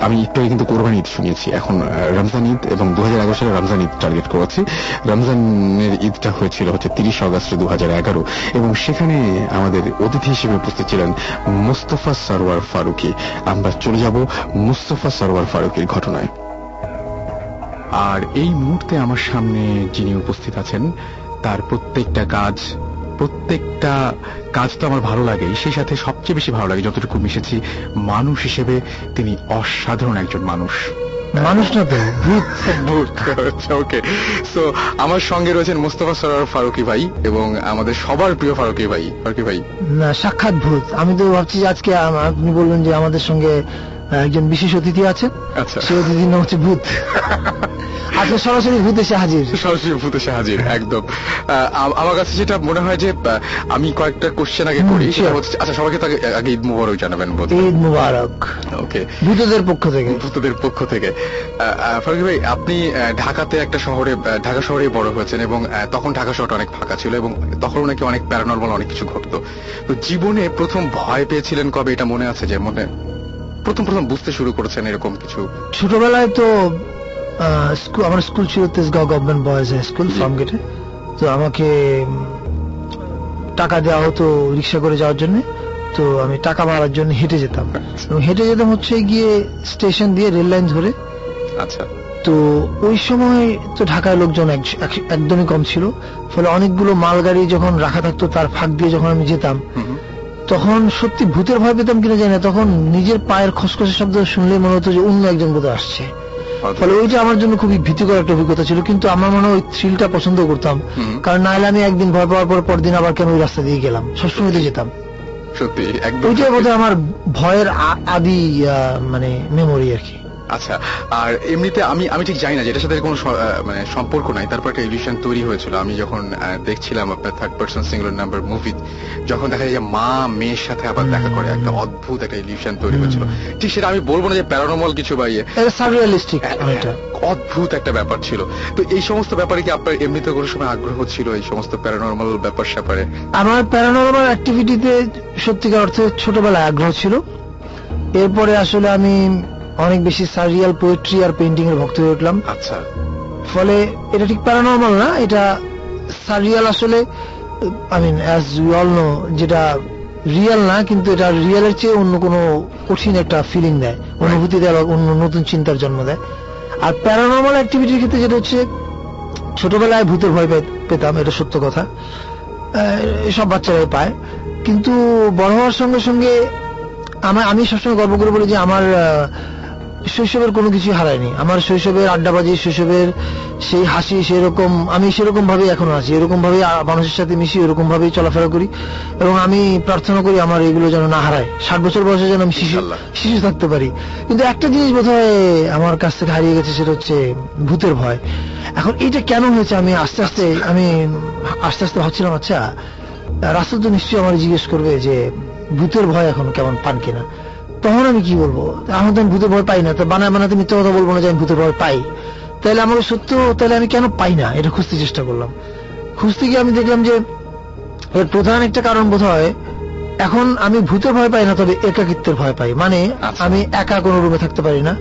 আমি একটু কিন্তু কোরবানি ঈদ শুনিয়েছি। এখন রমজান ঈদ এবং দু সালে রমজান ঈদ টার্গেট করেছি। রমজানের ঈদটা হয়েছিল হচ্ছে তিরিশ আগস্ট দু এবং সেখানে আমাদের অতিথি হিসেবে উপস্থিত ছিলেন মুস্তফা সরওয়ার ফারুকি। আমরা চলে যাব মুস্তফা সরওয়ার ফারুকির ঘটনায়। আর এই মুহূর্তে আমার সামনে যিনি উপস্থিত আছেন, তার প্রত্যেকটা কাজ প্রত্যেকটা কাজ তো আমার ভালো লাগেই সেই সাথে সবচেয়ে বেশি ভালো লাগে যতটুকু মিশেছি মানুষ হিসেবে তিনি অসাধারণ একজন মানুষ। মানুষ না তো ভূত। ওকে সো আমার সঙ্গে রয়েছেন মোস্তফা সরোয়ার ফারুকি ভাই এবং আমাদের সবার প্রিয় ফারুকি ভাই। ফারুকি ভাই। না সাক্ষাৎ ভূত। আমি তো ভাবছি আজকে আপনি বললেন যে আমাদের সঙ্গে একজন বিশেষ অতিথি আছেন আচ্ছা। সেই অতিথির নাম হচ্ছে ভূত। আজকে সরাসরি ভূত এসে হাজির। সরাসরি ভূত এসে হাজির একদম। আহ, আমার কাছে যেটা মনে হয় যে আমি কয়েকটা কোশ্চেন আগে করি সেটা হচ্ছে আচ্ছা সবাইকে তো আগে আগে ঈদ মুবারক জানাবেন ঈদ মুবারক। ওকে ভূতদের পক্ষ থেকে। ভূতদের পক্ষ থেকে। ভাই আপনি ঢাকাতে একটা শহরে ঢাকা শহরেই বড় হয়েছেন এবং তখন ঢাকা শহরটা অনেক ফাঁকা ছিল এবং তখন নাকি অনেক প্যারানর্মাল অনেক কিছু ঘটতো। তো জীবনে প্রথম ভয় পেয়েছিলেন কবে? এটা মনে আছে যে মনে প্রথম প্রথম বুঝতে শুরু করেছেন এরকম কিছু? ছোটবেলায় তো স্কুল আমার স্কুল ছিল Tejgaon government boys high school ফার্মগেটে তো আমাকে টাকা দেওয়া হতো রিক্সা করে যাওয়ার জন্য। তো আমি টাকা মারার জন্য হেঁটে যেতাম। এবং হেঁটে যেতাম হচ্ছে গিয়ে স্টেশন দিয়ে রেল লাইন ধরে। আচ্ছা। তো ওই সময় তো ঢাকায় লোকজন এক- এক- একদমই কম ছিল। ফলে অনেকগুলো মালগাড়ি যখন রাখা থাকতো তার ফাঁক দিয়ে যখন আমি যেতাম তখন সত্যি ভূতের ভয় পেতাম কিনা জানি না তখন নিজের পায়ের খসখসে শব্দ শুনলে মনে হতো যে অন্য একজন বোধ আসছে। ফলে ওইটা আমার জন্য খুবই ভীতিকর একটা অভিজ্ঞতা ছিল কিন্তু আমার মনে হয় ওই থ্রিলটা পছন্দ করতাম। কারণ নাহলে আমি একদিন ভয় পাওয়ার পর পরদিন আবার কেন ওই রাস্তা দিয়ে গেলাম? সবসময় দিয়ে যেতাম। সত্যি ওইটাই। বোধহয় আমার ভয়ের আদি মানে মেমোরি আর কি। আচ্ছা আর এমনিতে আমি আমি ঠিক জানি না যেটার সাথে কোনো মানে সম্পর্ক নাই। তারপর একটা ইলিউশন তৈরি হয়েছিল। আমি যখন দেখছিলাম আপনার third person singular number movie যখন দেখা যায় যে মা মেয়ের সাথে আবার দেখা করে একটা অদ্ভুত একটা ইলিউশন তৈরি হয়েছিল। ঠিক সেটা আমি বলব না যে প্যারানর্মাল কিছু বা ইয়ে। এটা অদ্ভুত একটা ব্যাপার ছিল। তো এই সমস্ত ব্যাপারে কি আপনার এমনিতে কোনো সময় আগ্রহ ছিল এই সমস্ত প্যারানর্মাল ব্যাপার স্যাপারে? আমার প্যারানর্মাল অ্যাক্টিভিটিতে সত্যিকার অর্থে ছোটবেলায় আগ্রহ ছিল। এরপরে আসলে আমি অনেক বেশি সারিয়াল পোয়েট্রি আর পেন্টিং এর ভক্ত হয়ে উঠলাম। আচ্ছা। ফলে এটা ঠিক প্যারানর্মাল না এটা সারিয়াল আসলে I mean as you all know যেটা রিয়েল না কিন্তু এটা রিয়েলের চেয়ে অন্য কোনো কঠিন একটা ফিলিং দেয় অনুভূতি দেয় বা অন্য নতুন চিন্তার জন্ম দেয়। আর প্যারানর্মাল অ্যাক্টিভিটির ক্ষেত্রে যেটা হচ্ছে ছোটবেলায় ভূতের ভয় পেতাম এটা সত্য কথা। সব বাচ্চারাই পায়। কিন্তু বড় হওয়ার সঙ্গে সঙ্গে আমার আমি সবসময় গর্ব করে বলি যে আমার আহ, শৈশবের কোনো কিছু হারায়নি। আমার শৈশবের আড্ডাবাজি শৈশবের সেই হাসি সেরকম আমি সেরকম ভাবেই এখনও আছি। এরকম ভাবেই আ- মানুষের সাথে মিশি এরকম ভাবেই চলাফেরা করি এবং আমি প্রার্থনা করি আমার এগুলো যেন না হারায়। ষাট বছর বয়সে যেন আমি শিশু শিশু থাকতে পারি। কিন্তু একটা জিনিস বোধহয় আমার কাছ থেকে হারিয়ে গেছে সেটা হচ্ছে ভূতের ভয়। এখন এটা কেন হয়েছে? আমি আস্তে আস্তে আমি আস্তে আস্তে ভাবছিলাম আচ্ছা রাস্তা তো নিশ্চয়ই আমার জিজ্ঞেস করবে যে ভূতের ভয় এখন কেমন পান কিনা? তখন আমি কি বলব? এখন তো আমি ভূতের ভয় পাই না তো বানায় বানাতে মিথ্যে কথা বলব না যে আমি ভূতের ভয় পাই। তাহলে আমাকে সত্য তাহলে আমি কেন পাই না? এটা খুঁজতে চেষ্টা করলাম। খুঁজতে গিয়ে আমি দেখলাম যে এর প্রধান একটা কারণ বোধ হয় এখন আমি ভূতের ভয় পাই না তবে একাকিত্বের ভয় পাই। মানে আমি একা কোনো রুমে থাকতে পারি না।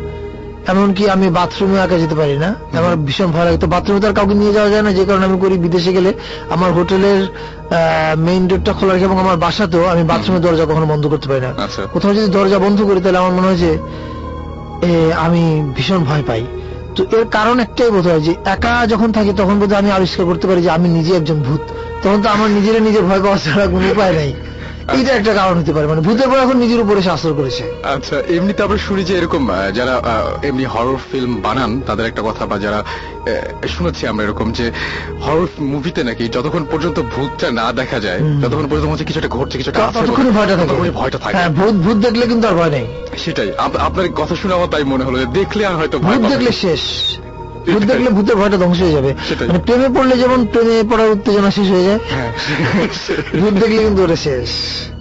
এমনকি আমি বাথরুমে একা যেতে পারি না। আমার ভীষণ ভয় লাগে। তো বাথরুমে তো আর কাউকে নিয়ে যাওয়া যায় না যে কারণে আমি করি বিদেশে গেলে। আমার হোটেলের মেইন ডোরটা খোলা রাখি এবং আমার বাসাতেও আমি বাথরুমের দরজা কখনো বন্ধ করতে পারি না। আচ্ছা। কোথাও যদি দরজা বন্ধ করি তাহলে আমার মনে হয় যে আমি ভীষণ ভয় পাই। তো এর কারণ একটাই বোধ হয় যে একা যখন থাকি তখন বোধ হয় আমি আবিষ্কার করতে পারি যে আমি নিজে একজন ভূত। তখন তো আমার নিজের নিজের ভয় পাওয়া ছাড়া কোনো উপায় নাই। এইটা একটা কারণ হতে পারে মানে ভূতের ভয় এখন নিজের উপরে আসর করেছে। আচ্ছা এমনিতে আমরা শুনি যে এরকম যারা এমনি হরর ফিল্ম বানান তাদের একটা কথা বা যারা শুনেছি আমরা এরকম যে হরর মুভিতে নাকি যতক্ষণ পর্যন্ত ভূতটা না দেখা যায় ততক্ষণ পর্যন্ত হচ্ছে কিছু একটা ঘটছে কিছু একটা আছে ততক্ষণই ভয়টা থাকে। ভয়টা থাকে। হ্যাঁ ভূত ভূত দেখলে কিন্তু আর ভয় নেই। সেটাই। আপনার কথা শুনে আমার তাই মনে হলো যে দেখলে আর হয়তো ভূত দেখলে শেষ। ভূত দেখলে ভূতের ভয়টা ধ্বংস হয়ে যাবে। মানে প্রেমে পড়লে যেমন প্রেমে পড়ার উত্তেজনা শেষ হয়ে যায় হ্যাঁ। ভূত দেখলে কিন্তু ওটা শেষ।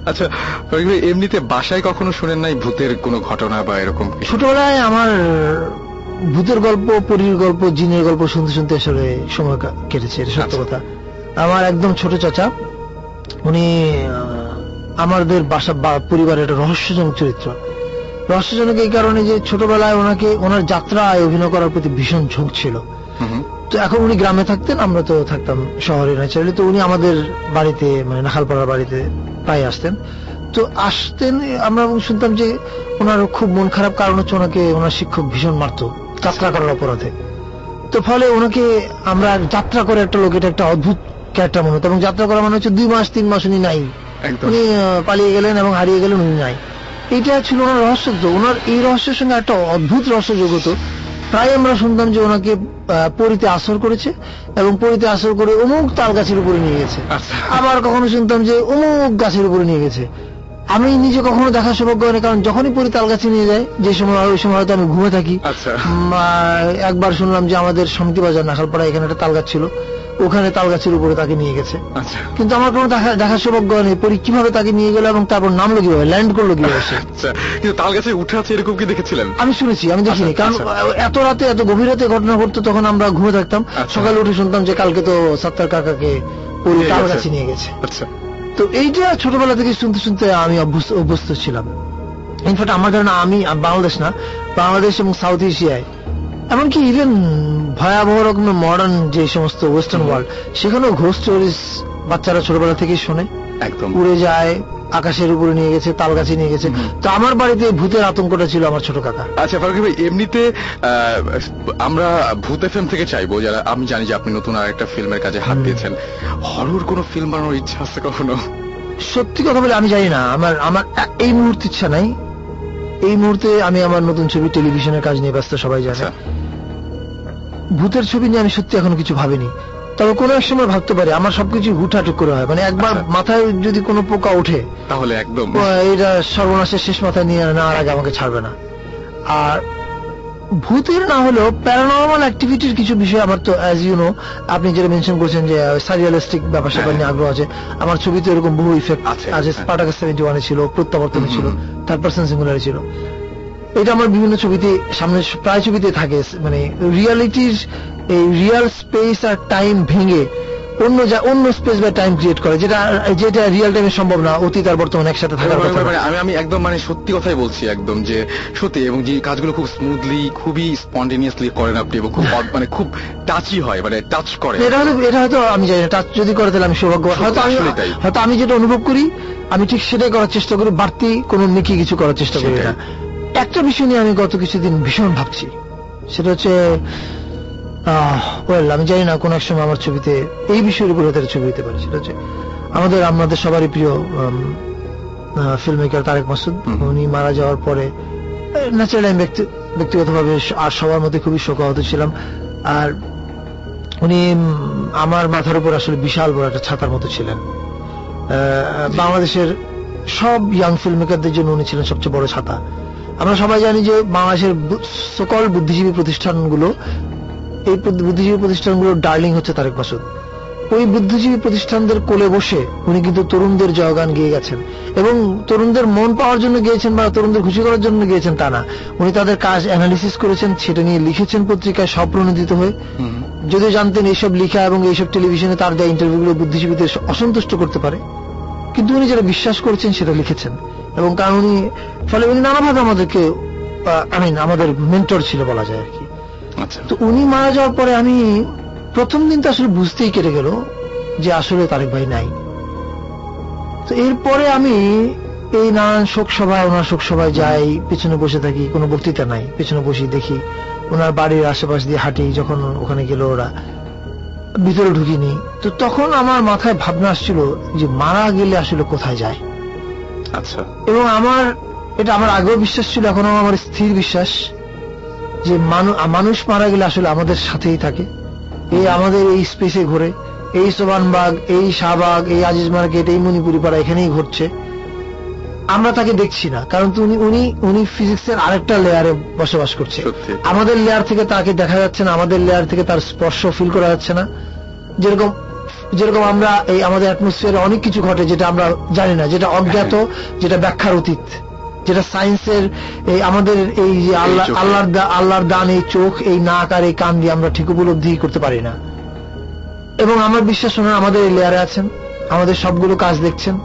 আচ্ছা এমনিতে বাসায় কখনো শুনেন নাই ভূতের কোনো ঘটনা বা এরকম ছোটবেলায় আমার ভূতের গল্প পরীর গল্প জিনের গল্প শুনতে শুনতে আসলে সময় কেটেছে এটা সত্য আচ্ছা। কথা। আমার একদম ছোট চাচা উনি আমাদের বাসা বা- পরিবারের একটা রহস্যজনক চরিত্র। রহস্যজনক এই কারণে যে ছোটবেলায় ওনাকে ওনার যাত্রায় অভিনয় করার প্রতি ভীষণ ঝোঁক ছিল। তো এখন উনি গ্রামে থাকতেন আমরা তো থাকতাম শহরে ন্যাচারালি তো উনি আমাদের বাড়িতে মানে নাখালপাড়ার বাড়িতে প্রায় আসতেন। তো আসতেন আমরা শুনতাম যে ওনার খুব মন খারাপ কারণ হচ্ছে ওনাকে ওনার শিক্ষক ভীষণ মারত যাত্রা করার অপরাধে। তো ফলে ওনাকে আমরা যাত্রা করে একটা লোক এটা একটা অদ্ভুত ক্যারেক্টার মনে হতো এবং যাত্রা করা মানে হচ্ছে দুই মাস তিন মাস উনি নাই। উনি পালিয়ে গেলেন এবং হারিয়ে গেলেন উনি নাই। এইটা ছিল ওনার রহস্য তো ওনার এই রহস্যের সঙ্গে একটা অদ্ভুত রহস্য যোগ হতো। প্রায় আমরা শুনতাম যে ওনাকে পরিতে আসর করেছে এবং পরিতে আসর করে অমুক তাল গাছের উপরে নিয়ে গেছে। আচ্ছা। আবার কখনো শুনতাম যে অমুক গাছের উপরে নিয়ে গেছে। আমি নিজে কখনো দেখার সৌভাগ্য হয়নি কারণ যখনই পরি তাল গাছে নিয়ে যায় যে সময় ওই সময় হয়তো আমি ঘুমে থাকি। আচ্ছা। একবার শুনলাম যে আমাদের সমিতি বাজার নাখালপাড়া এখানে একটা তাল গাছ ছিল। ওখানে তাল গাছের উপরে তাকে নিয়ে গেছে। আচ্ছা। কিন্তু আমার কোনো দেখা দেখার সৌভাগ্য নেই। পরি কীভাবে তাকে নিয়ে গেল এবং তারপর নামলো কীভাবে ল্যান্ড করল কীভাবে আচ্ছা কিন্তু তাল গাছে উঠে আছে এরকম কি দেখেছিলেন? আমি শুনেছি আমি দেখিনি। আচ্ছা, কারণ আচ্ছা। এত রাতে এত গভীর রাতে ঘটনা ঘটতো তখন আমরা ঘুরে থাকতাম। সকালে উঠে শুনতাম যে কালকে তো সাত্তার কাকাকে পরি নিয়ে তাল গেছে। গাছে নিয়ে গেছে। আচ্ছা। তো এইটা ছোটবেলা থেকে শুনতে শুনতে আমি অভ্যস্ত ছিলাম। ইনফ্যাক্ট আমার ধারণা আমি বাংলাদেশ না বাংলাদেশ এবং সাউথ এশিয়ায় এমনকি ইভেন ভয়াবহ রকমের মডার্ন যে সমস্ত ওয়েস্টার্ন ওয়ার্ল্ড সেখানেও ঘোষ স্টোরিজ বাচ্চারা ছোটবেলা থেকেই শোনে। একদম। উড়ে যায় আকাশের উপরে নিয়ে গেছে তাল গাছে নিয়ে গেছে। তো আমার বাড়িতে ভূতের আতঙ্কটা ছিল আমার ছোট কাকা। আচ্ছা ফারুক ভাই এমনিতে আমরা ভূত এফএম থেকে চাইব যারা আমি জানি যে আপনি নতুন আর একটা ফিল্মের কাজে হাত দিয়েছেন। হরর কোনো ফিল্ম বানানোর ইচ্ছা আছে কখনো? সত্যি কথা বলে আমি জানি না। আমার আমার এই মুহূর্তে ইচ্ছা নাই। এই মুহূর্তে আমি আমার নতুন ছবি টেলিভিশনের কাজ নিয়ে ব্যস্ত সবাই জানে। আচ্ছা। ভূতের ছবি নিয়ে আমি সত্যি এখনও কিছু ভাবিনি। তবে কোনো এক সময় ভাবতে পারি আমার সবকিছু হুটহাটুক করে হয়। মানে একবার আচ্ছা। মাথায় যদি কোনো পোকা ওঠে তাহলে একদম। এটা সর্বনাশের শেষ মাথায় নিয়ে নেওয়ার আগে আমাকে ছাড়বে না। আর ভূতের না হলেও প্যারানর্মাল অ্যাক্টিভিটির কিছু বিষয় আমার তো অ্যাজ ইউ নো আপনি যেটা মেনশন করেছেন যে সারিয়ালিস্টিক ব্যাপার স্যাপার নিয়ে আগ্রহ আছে। আমার ছবিতে এরকম বহু ইফেক্ট আছে, হ্যাঁ। স্পার্টাকাস সেভেন্টি ওয়ানে ছিল প্রত্যাবর্তনে ছিল। থার্ড পার্সন সিঙ্গুলারে ছিল। এটা আমার বিভিন্ন ছবিতে সামনে প্রায় ছবিতে থাকে মানে রিয়ালিটির এই রিয়াল স্পেস আর টাইম ভেঙে অন্য যা অন্য স্পেস বা টাইম ক্রিয়েট করে যেটা যেটা রিয়েল টাইমে সম্ভব না অতীত আর বর্তমান একসাথে থাকার কথা মানে আমি আমি একদম মানে সত্যি কথাই বলছি একদম যে সত্যি এবং যে কাজগুলো খুব স্মুথলি খুবই স্পন্টেনিয়াসলি করেন আপনি এবং খুব মানে খুব টাচি হয় মানে টাচ করে। এটা হয়তো এটা হয়তো আমি জানি না টাচ যদি করে তাহলে আমি সৌভাগ্য হয়তো আমি হয়তো আমি যেটা অনুভব করি আমি ঠিক সেটাই করার চেষ্টা করি বাড়তি কোনো মিকি কিছু করার চেষ্টা করি না। একটা বিষয় নিয়ে আমি গত কিছুদিন ভীষণ ভাবছি। সেটা হচ্ছে ওয়েল আমি জানি না কোন এক সময় আমার ছবিতে এই বিষয়ের উপর একটা ছবি হতে পারে। সেটা হচ্ছে আমাদের আমাদের সবারই প্রিয় ফিল্ম মেকার তারেক মাসুদ উনি মারা যাওয়ার পরে ন্যাচারালি আমি ব্যক্তি- ব্যক্তিগতভাবে আর সবার মধ্যে খুবই শোকাহত ছিলাম। আর উনি আমার মাথার উপর আসলে বিশাল বড় একটা ছাতার মতো ছিলেন। আহ, বাংলাদেশের সব ইয়াং ফিল্ম মেকারদের জন্য উনি ছিলেন সবচেয়ে বড় ছাতা। আমরা সবাই জানি যে বাংলাদেশের সকল বুদ্ধিজীবী প্রতিষ্ঠানগুলো এই বুদ্ধিজীবী প্রতিষ্ঠানগুলোর ডার্লিং হচ্ছে তারেক মাসুদ। ওই বুদ্ধিজীবী প্রতিষ্ঠানদের কোলে বসে উনি কিন্তু তরুণদের জয়গান গিয়ে গেছেন। এবং তরুণদের মন পাওয়ার জন্য গিয়েছেন বা তরুণদের খুশি করার জন্য গিয়েছেন তা না। উনি তাদের কাজ অ্যানালিসিস করেছেন সেটা নিয়ে লিখেছেন পত্রিকায় স্বপ্রণোদিত হয়ে। যদিও জানতেন এইসব লিখা এবং এইসব টেলিভিশনে তার দেওয়া ইন্টারভিউগুলো বুদ্ধিজীবীদের অসন্তুষ্ট করতে পারে। কিন্তু উনি যেটা বিশ্বাস করেছেন সেটা লিখেছেন। এবং কারণ উনি ফলে উনি নানাভাবে আমাদেরকে আই মিন আমাদের মেন্টর ছিল বলা যায় আর কি। আচ্ছা। তো উনি মারা যাওয়ার পরে আমি প্রথম দিন তো আসলে বুঝতেই কেটে গেল যে আসলে তারেক ভাই নাই। তো এরপরে আমি এই নানান শোক সভায় ওনার শোক সভায় যাই পেছনে বসে থাকি কোনো বক্তৃতা নাই পেছনে বসে দেখি ওনার বাড়ির আশেপাশ দিয়ে হাঁটি যখন ওখানে গেল ওরা ভিতরে ঢুকিনি। তো তখন আমার মাথায় ভাবনা আসছিল যে মারা গেলে আসলে কোথায় যায়? আচ্ছা। এবং আমার এটা আমার আগেও বিশ্বাস ছিল এখনও আমার স্থির বিশ্বাস যে মানুষ মারা গেলে আসলে আমাদের সাথেই থাকে। এই আমাদের এই স্পেসে ঘুরে এই সোবানবাগ এই শাহবাগ এই আজিজ মার্কেট এই মণিপুরি পাড়া এখানেই ঘুরছে আমরা তাকে দেখছি না কারণ উনি উনি উনি ফিজিক্সের আরেকটা লেয়ারে বসবাস করছে। আমাদের লেয়ার থেকে তাকে দেখা যাচ্ছে না আমাদের লেয়ার থেকে তার স্পর্শ ফিল করা যাচ্ছে না। যেরকম যেরকম আমরা এই আমাদের অ্যাটমসফিয়ারে অনেক কিছু ঘটে যেটা আমরা জানি না যেটা অজ্ঞাত যেটা ব্যাখ্যার অতীত যেটা সায়েন্সের এই আমাদের এই যে আল্লাহ আল্লাহর আল্লাহর দান এই চোখ এই নাক আর এই কান দিয়ে আমরা ঠিক উপলব্ধি করতে পারি না। এবং আমার বিশ্বাস ওনারা আমাদের এই লেয়ারে আছেন আমাদের সবগুলো কাজ দেখছেন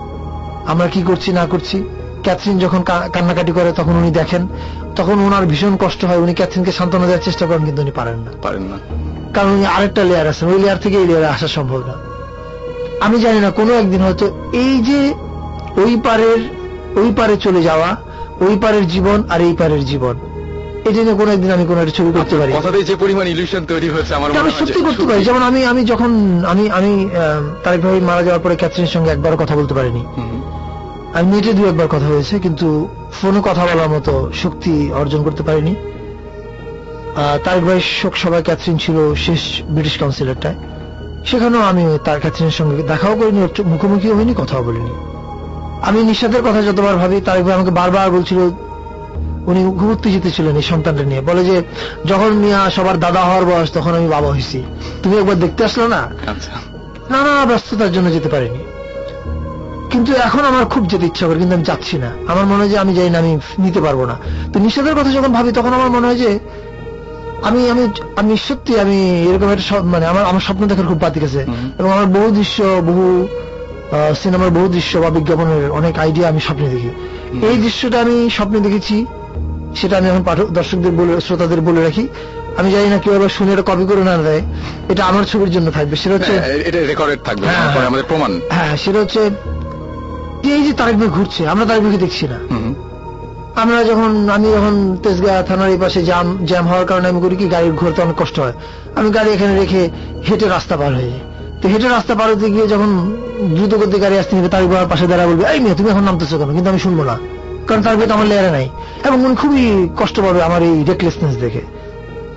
আমরা কি করছি না করছি। ক্যাথরিন যখন কান্নাকাটি করে তখন উনি দেখেন তখন ওনার ভীষণ কষ্ট হয় উনি ক্যাথরিনকে সান্ত্বনা দেওয়ার চেষ্টা করেন কিন্তু উনি পারেন না। পারেন না। কারণ উনি আরেকটা লেয়ার আছেন ওই লেয়ার থেকে এই লেয়ারে আসা সম্ভব না। আমি জানি না কোনো একদিন হয়তো এই যে ওই পারের ওই পারে চলে যাওয়া ওই পারের জীবন আর এই পারের জীবন। এটা নিয়ে কোনো একদিন আমি কোনো একটা ছবি করতে পারি। কথাতেই যে পরিমাণ ইলিউশন তৈরি হয়েছে আমার আমি সত্যি করতে পারি। যেমন আমি আমি যখন আমি আমি তারেক ভাই মারা যাওয়ার পরে ক্যাথরিনের সঙ্গে একবারও কথা বলতে পারিনি। আমি নেটে দু একবার কথা হয়েছে কিন্তু ফোনে কথা বলার মতো শক্তি অর্জন করতে পারিনি। তারেক ভাই শোক সভায় ক্যাথরিন ছিল শেষ ব্রিটিশ কাউন্সিলরটায়। সেখানেও আমি তার ক্যাথরিনের সঙ্গে দেখাও করিনি ওর চোখ- মুখোমুখিও কথাও বলিনি। আমি নিঃস্বাদের কথা যতবার ভাবি ভাই আমাকে বারবার বলছিল উনি খুব উত্তেজিত ছিলেন এই সন্তানটা নিয়ে। বলে যে যখন মিয়া সবার দাদা হওয়ার বয়স তখন আমি বাবা হয়েছি। তুমি একবার দেখতে আসলো না? আচ্ছা। না না ব্যস্ততার জন্য যেতে পারিনি। কিন্তু এখন আমার খুব যেতে ইচ্ছা করে কিন্তু আমি যাচ্ছি না। আমার মনে হয় যে আমি যাই না আমি নিতে পারব না। তো নিষেধের কথা যখন ভাবি তখন আমার মনে হয় যে আমি আমি আমি সত্যি আমি এরকম একটা মানে আমার আমার স্বপ্ন দেখার খুব বাতিক আছে। এবং আমার বহু দৃশ্য বহু সিনেমার বহু দৃশ্য বা বিজ্ঞাপনের অনেক আইডিয়া আমি স্বপ্নে দেখি। এই দৃশ্যটা আমি স্বপ্নে দেখেছি সেটা আমি এখন পাঠক দর্শকদের বলে শ্রোতাদের বলে রাখি। আমি জানি না কেউ আবার শুনে এটা কপি করে না দেয় এটা আমার ছবির জন্য থাকবে। সেটা হচ্ছে হ্যাঁ, এটা রেকর্ডেড থাকবে হ্যাঁ। আমাদের প্রমাণ। হ্যাঁ সেটা হচ্ছে এই যে তারেক ভাই ঘুরছে আমরা তারেক ভাইকে দেখছি না। আমরা যখন, আমি যখন তেজগাঁ থানার এই পাশে জ্যাম জ্যাম হওয়ার কারণে আমি করি কি গাড়ির ঘুরতে অনেক কষ্ট হয়। আমি গাড়ি এখানে রেখে হেঁটে রাস্তা পার হয়ে যাই। তো হেঁটে রাস্তা পার হতে গিয়ে যখন দ্রুত গতি গাড়ি আসতে নিবে, তার উপর পাশে দাঁড়া বলবে, এই মেয়ে, তুমি এখন নামতেছো কেন? কিন্তু আমি শুনব না। কারণ তার তো আমার লেয়ারে নাই। এবং উনি খুবই কষ্ট পাবে আমার এই রেকলেসনেস দেখে।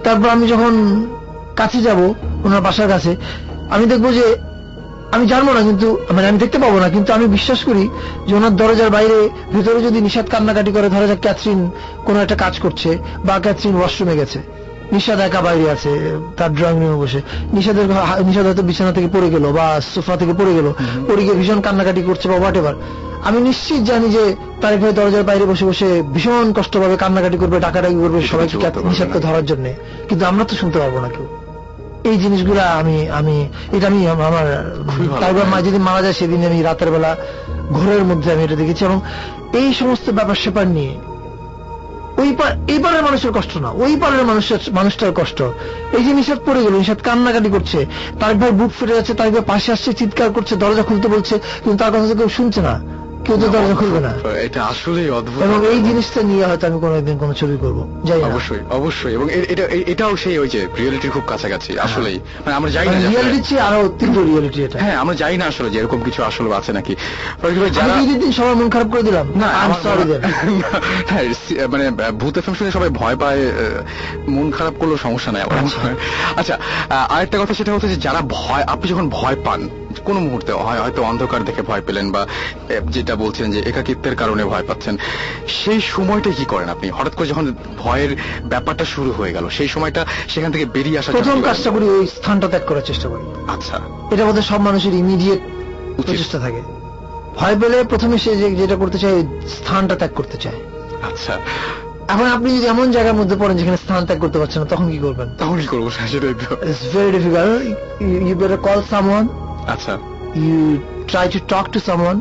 তারপর আমি যখন কাছে যাব, ওনার বাসার কাছে, আমি দেখব যে আমি জানব না কিন্তু মানে আমি দেখতে পাবো না কিন্তু আমি বিশ্বাস করি যে ওনার দরজার বাইরে ভেতরে যদি নিষাদ কান্নাকাটি করে ধরা যাক ক্যাথরিন কোনো একটা কাজ করছে বা ক্যাথরিন ওয়াশরুমে গেছে। নিষাদ একা বাইরে আছে তার ড্রয়িং রুমে বসে। নিষাদের নিষাদ হয়তো বিছানা থেকে পড়ে গেল বা সোফা থেকে পড়ে গেল পড়ে গিয়ে ভীষণ কান্নাকাটি করছে বা হোয়াট আমি নিশ্চিত জানি যে তারিক ভাই দরজার বাইরে বসে বসে ভীষণ কষ্ট পাবে কান্নাকাটি করবে ডাকাডাকি করবে সবাইকে নিষাদকে ধরার জন্য। কিন্তু আমরা তো শুনতে পারব না কেউ। এই জিনিসগুলা আমি আমি এটা আমি আমার তারপর মা যেদিন মারা যায় সেদিন আমি রাতের বেলা ঘরের মধ্যে আমি এটা দেখেছি এবং এই সমস্ত ব্যাপার স্যাপার নিয়ে ওই এই পারের মানুষের কষ্ট না ওই পারের মানুষের মানুষটার কষ্ট। এই যে নিষেধ পড়ে গেল নিষেধ কান্নাকাটি করছে তার ভাই বুক ফেটে যাচ্ছে তার ভাই পাশে আসছে চিৎকার করছে দরজা খুলতে বলছে কিন্তু তার কথা তো কেউ শুনছে না। কেউ তো দরজা খুলবে না। এটা আসলেই অদ্ভুত। এবং এই জিনিসটা নিয়ে হয়তো আমি কোনোদিন কোনো ছবি করব। যাই অবশ্যই অবশ্যই। এবং এটা এটাও সেই ওই যে রিয়েলিটির খুব কাছাকাছি আসলেই। মানে আমরা জানি না রিয়ালিটি আসলে- চেয়ে আরও তীব্র রিয়ালিটি এটা। হ্যাঁ আমরা জানি না আসলে যে এরকম কিছু আসলে আছে নাকি। যারা দিন সবার মন খারাপ করে দিলাম। না হ্যাঁ, মানে ভূত এফএম শুনে সবাই ভয় পায় মন খারাপ করলেও সমস্যা নাই আচ্ছা আহ, আরেকটা কথা সেটা হচ্ছে যে যারা ভয় আপনি যখন ভয় পান কোনো মুহূর্তে হয় হয়তো অন্ধকার দেখে ভয় পেলেন বা যেটা বলছেন যে একাকিত্বের কারণে ভয় পাচ্ছেন। সেই সময়টা কি করেন আপনি? হঠাৎ করে যখন ভয়ের ব্যাপারটা শুরু হয়ে গেল সেই সময়টা সেখান থেকে বেরিয়ে আসা প্রথম কাজটা করি ওই স্থানটা ত্যাগ করার চেষ্টা করি। আচ্ছা। এটা বোধহয় সব মানুষের ইমিডিয়েট প্রচেষ্টা থাকে। ভয় পেলে প্রথমে সে যেটা করতে চায় স্থানটা ত্যাগ করতে চায়। আচ্ছা। এখন আপনি যদি এমন জায়গার মধ্যে পড়েন যেখানে স্থান ত্যাগ করতে পারছেন না তখন কি করবেন? তখন কি করব? সেটাই তো। It's very difficult you better call someone আচ্ছা। You try to talk to someone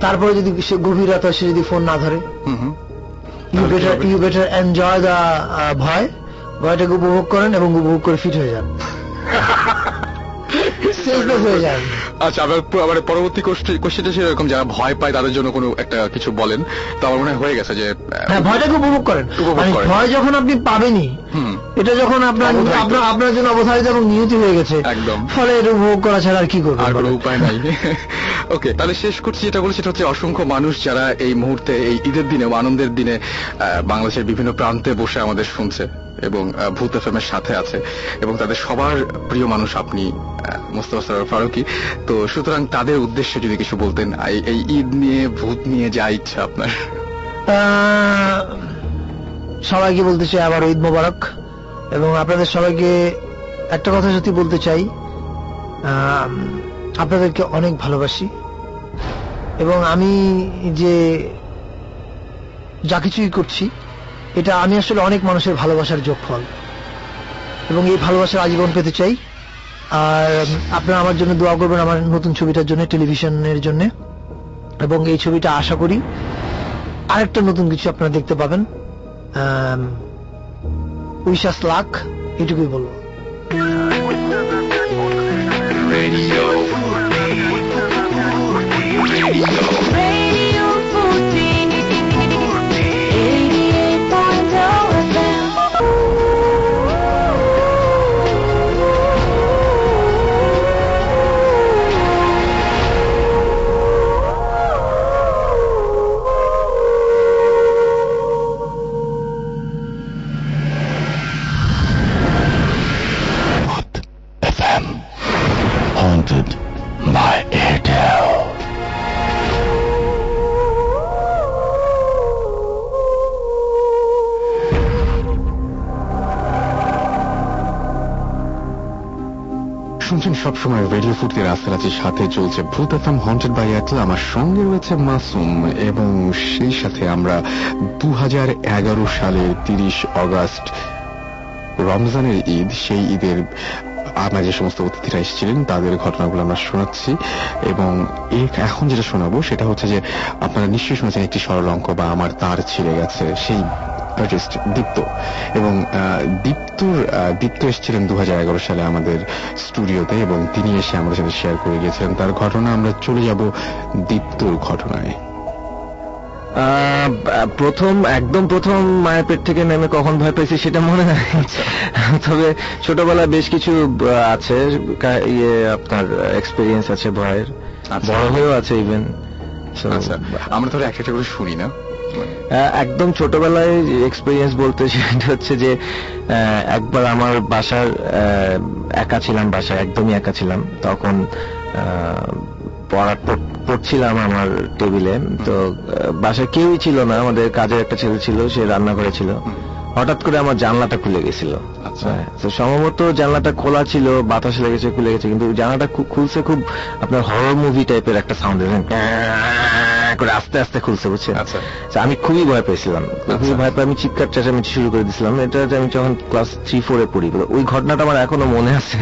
তারপরে যদি সে গভীর রাত হয় সে যদি ফোন না ধরে you better? You better enjoy the ভয়। ভয়টাকে উপভোগ করেন এবং উপভোগ করে ফিট হয়ে যান। সেলফলেস হয়ে আচ্ছা আবার পরবর্তী কোশ্চেনটা সেরকম যারা ভয় পায় তাদের জন্য কোনো একটা কিছু বলেন। তো আমার মনে হয়ে গেছে যে হ্যাঁ ভয়টাকে উপভোগ করেন। মানে করেন। ভয় যখন আপনি পাবেনই এটা যখন আপনার আপনার আপনার জন্য অবধারিত এবং নিয়তি হয়ে গেছে একদম। ফলে এটা উপভোগ করা ছাড়া আর কি করবেন আর কোনো উপায় নাই। ওকে তাহলে শেষ করছি যেটা বলি সেটা হচ্ছে অসংখ্য মানুষ যারা এই মুহূর্তে এই ঈদের দিনে আনন্দের দিনে আহ, বাংলাদেশের বিভিন্ন প্রান্তে বসে আমাদের শুনছে। এবং ভূত এফএম এর সাথে আছে। এবং তাদের সবার প্রিয় মানুষ আপনি মোস্তফা সরোয়ার ফারুকি। তো সুতরাং তাদের উদ্দেশ্যে যদি কিছু বলতেন এই- ঈদ নিয়ে, ভূত নিয়ে যা ইচ্ছা আপনার। সবাইকে বলতে চাই আবার ঈদ মোবারক। এবং আপনাদের সবাইকে একটা কথা সত্যি বলতে চাই আপনাদেরকে অনেক ভালোবাসি। এবং আমি যে যা কিছুই করছি এটা আমি আসলে অনেক মানুষের ভালোবাসার যোগফল। এবং এই ভালোবাসার আজীবন পেতে চাই। আর আপনারা আমার জন্য দোয়া করবেন আমার নতুন ছবিটার জন্য, টেলিভিশনের জন্য। এবং এই ছবিটা আশা করি আরেকটা নতুন কিছু আপনারা দেখতে পাবেন। উইশাস লাখ এটুকুই বলব. সবসময় রেডিও ফুর্তি রাস্তারাজির সাথে চলছে ভূত এফএম হন্টেড বাই এয়ারটেল আমার সঙ্গে রয়েছে মাসুম এবং সেই সাথে আমরা দু সালের তিরিশ অগাস্ট রমজানের ঈদ, সেই ঈদের আমরা যে সমস্ত অতিথিরা এসেছিলেন, তাদের ঘটনাগুলো আমরা শোনাচ্ছি এবং এখন যেটা শোনাবো সেটা হচ্ছে যে আপনারা নিশ্চয়ই শুনেছেন একটি সরল অঙ্ক বা আমার তার ছিঁড়ে গেছে, সেই আর্টিস্ট দীপ্ত এবং দীপ্তর দীপ্ত এসেছিলেন দু সালে আমাদের স্টুডিওতে এবং তিনি এসে আমাদের সাথে শেয়ার করে গিয়েছিলেন। তার ঘটনা আমরা চলে যাব দীপ্তর ঘটনায়। প্রথম একদম প্রথম মায়ের পেট থেকে নেমে কখন ভয় পেয়েছি সেটা মনে নাই। তবে ছোটবেলায় বেশ কিছু আছে ইয়ে আপনার এক্সপিরিয়েন্স আছে ভয়ের। বড় হয়েও আছে ইভেন আচ্ছা আমরা একটা একটা করে শুনি না। একদম ছোটবেলায় এক্সপিরিয়েন্স বলতে সেটা হচ্ছে যে একবার আমার বাসার একা ছিলাম বাসায় একদমই একা ছিলাম। তখন পড়া পড়ছিলাম আমার টেবিলে। তো বাসায় কেউই ছিল না। আমাদের কাজের একটা ছেলে ছিল সে রান্না করেছিল হঠাৎ করে আমার জানলাটা খুলে গেছিল। হ্যাঁ, তো সম্ভবত জানলাটা খোলা ছিল বাতাস লেগেছে খুলে গেছে। কিন্তু জানলাটা খুলছে খুব আপনার হরর মুভি টাইপের একটা সাউন্ড করে আস্তে আস্তে খুলছে বুঝছেন? তো আমি খুবই ভয় পেয়েছিলাম। খুবই ভয় পেয়ে আমি চিৎকার চেঁচামেচি শুরু করে দিয়েছিলাম এটা আমি যখন ক্লাস থ্রি ফোরে পড়ি ওই ঘটনাটা আমার এখনও মনে আছে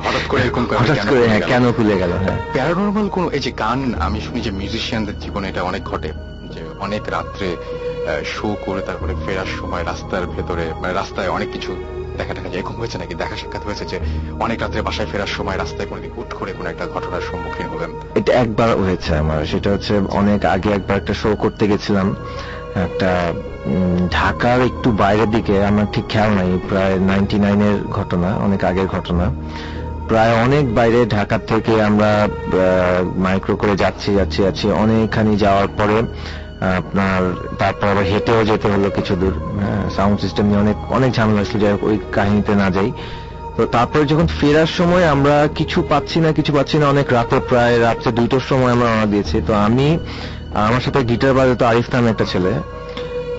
হঠাৎ করে এরকম হঠাৎ কেন করে খুলে হ্যাঁ গেল? কেন খুলে গেল হ্যাঁ। প্যারানর্মাল কোন এই যে গান আমি শুনি যে মিউজিশিয়ানদের জীবনে এটা অনেক ঘটে যে অনেক রাত্রে শো করে তারপরে ফেরার সময় রাস্তার ভেতরে মানে রাস্তায় অনেক কিছু দেখা যায়, এরকম হয়েছে নাকি? দেখা সাক্ষাৎ হয়েছে যে অনেক রাত্রে বাসায় ফেরার সময় রাস্তায় কোনোদিন হুট করে কোনো একটা ঘটনার সম্মুখীন হলেন এটা একবার হয়েছে আমার। সেটা হচ্ছে অনেক আগে একবার একটা শো করতে গেছিলাম। একটা ঢাকার একটু বাইরের দিকে, আমার ঠিক খেয়াল নাই, প্রায় নাইনটি নাইনের ঘটনা, অনেক আগের ঘটনা। প্রায় অনেক বাইরে ঢাকা থেকে আমরা মাইক্রো করে যাচ্ছি যাচ্ছি যাচ্ছি। অনেকখানি যাওয়ার পরে আপনার, তারপর আবার হেঁটেও যেতে হলো কিছু দূর। সাউন্ড সিস্টেম নিয়ে অনেক অনেক ঝামেলা ছিল যাই ওই কাহিনীতে না যাই। তো তারপরে যখন ফেরার সময় আমরা কিছু পাচ্ছি না, কিছু পাচ্ছি না, অনেক রাতে প্রায় রাত্রে দুইটার সময় আমরা রওনা দিয়েছি। তো আমি আমার সাথে গিটার বাজাতো আরিফ নামে একটা ছেলে।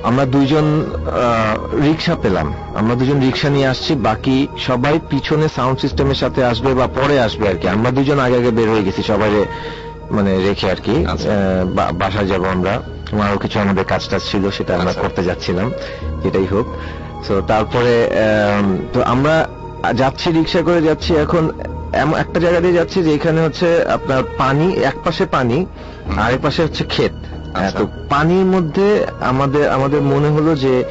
আমরা দুইজন রিক্সা পেলাম। আমরা দুজন রিক্সা নিয়ে আসছি, বাকি সবাই পিছনে সাউন্ড সিস্টেমের সাথে আসবে বা পরে আসবে আর কি। আমরা দুজন আগে আগে বের হয়ে গেছি, সবাই মানে রেখে আর কি আচ্ছা। বাসায় যাব আমরা। আরও কিছু আমাদের কাজ টাজ ছিল সেটা আমরা আচ্ছা। করতে যাচ্ছিলাম যেটাই হোক। তো তারপরে তো আমরা যাচ্ছি রিক্সা করে যাচ্ছি এখন এমন একটা জায়গা দিয়ে যাচ্ছি যে এখানে হচ্ছে আপনার পানি এক পাশে পানি আরেক পাশে হচ্ছে ক্ষেত। হ্যাঁ, তো পানির মধ্যে আমাদের আমাদের মনে হলো যে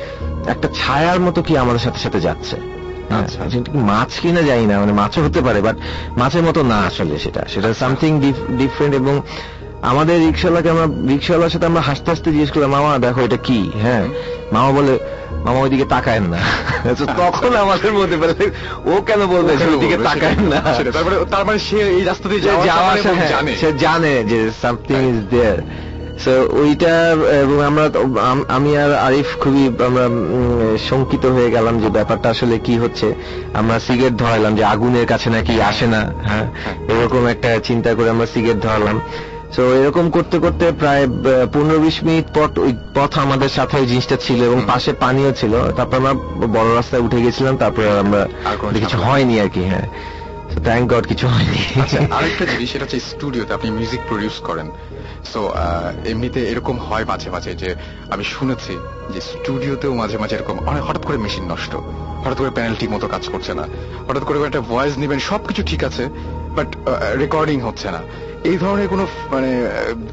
একটা ছায়ার মতো কি আমাদের সাথে সাথে যাচ্ছে। কি মাছ কিনা যাই না মানে মাছও হতে পারে বাট মাছের মতো না আসলে সেটা। সেটা সামথিং ডিফারেন্ট এবং আমাদের রিক্সাওয়ালাকে আমরা রিক্সাওয়ালার সাথে আমরা হাসতে হাসতে জিজ্ঞেস করলাম মামা দেখো এটা কি? হ্যাঁ। মামা বলে মামা ওইদিকে তাকায়েন না। তখন আমাদের মধ্যে বলে ও কেন বলবে ওইদিকে তাকায়েন না। তারপরে তার মানে সে এই রাস্তা দিয়ে যাওয়া মানে হ্যাঁ, সে জানে যে সামথিং ইজ দেয়ার সো ওইটা এবং আমরা আমি আর আরিফ খুবই আমরা শঙ্কিত হয়ে গেলাম যে ব্যাপারটা আসলে কি হচ্ছে। আমরা সিগারেট ধরাইলাম যে আগুনের কাছে নাকি আসে না হ্যাঁ? এরকম একটা চিন্তা করে আমরা সিগারেট ধরালাম। তো এরকম করতে করতে প্রায় পনেরো বিশ মিনিট পর ওই পথ আমাদের সাথে ওই জিনিসটা ছিল এবং পাশে পানিও ছিল। তারপর আমরা বড় রাস্তায় উঠে গেছিলাম তারপরে আমরা কিছু হয়নি আর কি হ্যাঁ। থ্যাংক গড কিছু হয়নি। আচ্ছা আরেকটা জিনিস সেটা হচ্ছে স্টুডিওতে আপনি মিউজিক প্রডিউস করেন। সো এমনিতে এরকম হয় মাঝে মাঝে যে আমি শুনেছি যে স্টুডিওতেও মাঝে মাঝে এরকম অনেক হঠাৎ করে মেশিন নষ্ট। হঠাৎ করে প্যানেল ঠিক মতো কাজ করছে না। হঠাৎ করে একটা ভয়েস নেবেন, সবকিছু ঠিক আছে বাট রেকর্ডিং হচ্ছে না। এই ধরনের কোনো মানে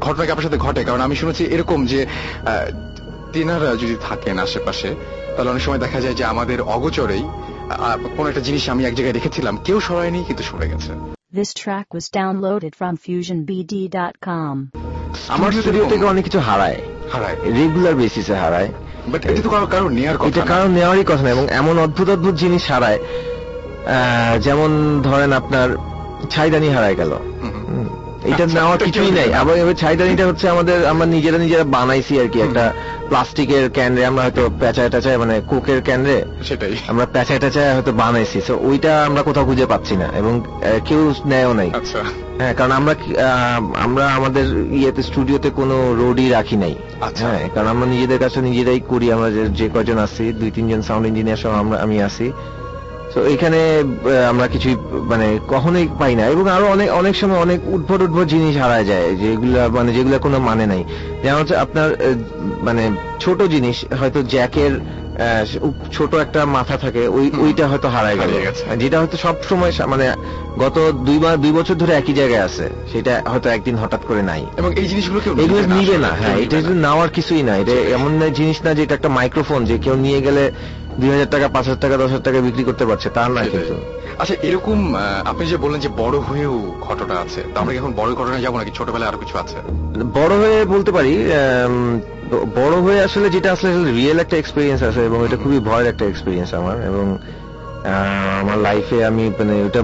ঘটনা কি আপনার সাথে ঘটে? কারণ আমি শুনেছি এরকম যে তেনারা যদি থাকেন আশেপাশে, তাহলে অনেক সময় দেখা যায় যে আমাদের অগোচরেই কোনো একটা জিনিস আমি এক জায়গায় রেখেছিলাম, কেউ সরায়নি, কিন্তু সরে গেছে। This track was downloaded from FusionBD.com. আমার স্টুডিও থেকে অনেক কিছু হারায়। হারায়। রেগুলার বেসিসে হারায়। বাট এটা তো কারও নেওয়ার কথা এটা না। কারণ নেওয়ারই কথা না এবং এমন অদ্ভুত অদ্ভুত জিনিস হারায় আহ, যেমন ধরেন আপনার ছাইদানি হারায় গেল। এটা আচ্ছা, নেওয়ার কিছুই নাই। আবার এবার ছাইদানিটা হচ্ছে আমাদের আমরা নিজেরা নিজেরা বানাইছি আর কি একটা প্লাস্টিকের ক্যানরে আমরা হয়তো পেঁচায় টাচায় মানে কোকের ক্যানরে সেটাই। আমরা পেঁচায় টাচায় হয়তো বানাইছি। তো ওইটা আমরা কোথাও খুঁজে পাচ্ছি না এবং কেউ নেয়ও নাই। আচ্ছা। হ্যাঁ কারণ আমরা আমরা আমাদের ইয়েতে স্টুডিওতে কোনো রোডই রাখি নাই। আচ্ছা। হ্যাঁ কারণ আমরা নিজেদের কাছে নিজেরাই করি। আমরা যে- যে কজন আছি দুই তিনজন সাউন্ড ইঞ্জিনিয়ার সহ আমরা আমি আছি। তো এখানে আমরা কিছুই মানে কখনোই পাই না। এবং আরও অনেক অনেক সময় অনেক উদ্ভট উদ্ভট জিনিস হারায় যায় যেগুলা মানে যেগুলা কোনো মানে নাই। যেমন হচ্ছে আপনার মানে ছোট জিনিস হয়তো জ্যাকের ছোট একটা মাথা থাকে ওই ওইটা হয়তো হারায় গেল। যেটা হয়তো সব সময় মানে গত দুই বা দুই বছর ধরে একই জায়গায় আছে সেটা হয়তো একদিন হঠাৎ করে নাই। এবং এই জিনিসগুলো এগুলো নিবে না হ্যাঁ এটা নেওয়ার কিছুই না এটা এমন না জিনিস না যে এটা একটা মাইক্রোফোন যে কেউ নিয়ে গেলে দুই হাজার টাকা পাঁচ হাজার টাকা দশ হাজার টাকা বিক্রি করতে পারছে তা না কিন্তু। আচ্ছা এরকম আপনি যে বললেন যে বড় হয়েও ঘটনা আছে তো আমরা এখন বড় ঘটনা যাব নাকি ছোটবেলায় আরও কিছু আছে? বড় হয়ে বলতে পারি বড় হয়ে আসলে যেটা আসলে রিয়েল একটা এক্সপিরিয়েন্স আছে এবং এটা খুবই ভয়ের একটা এক্সপিরিয়েন্স আমার এবং আহ, আমার লাইফে আমি মানে ওটা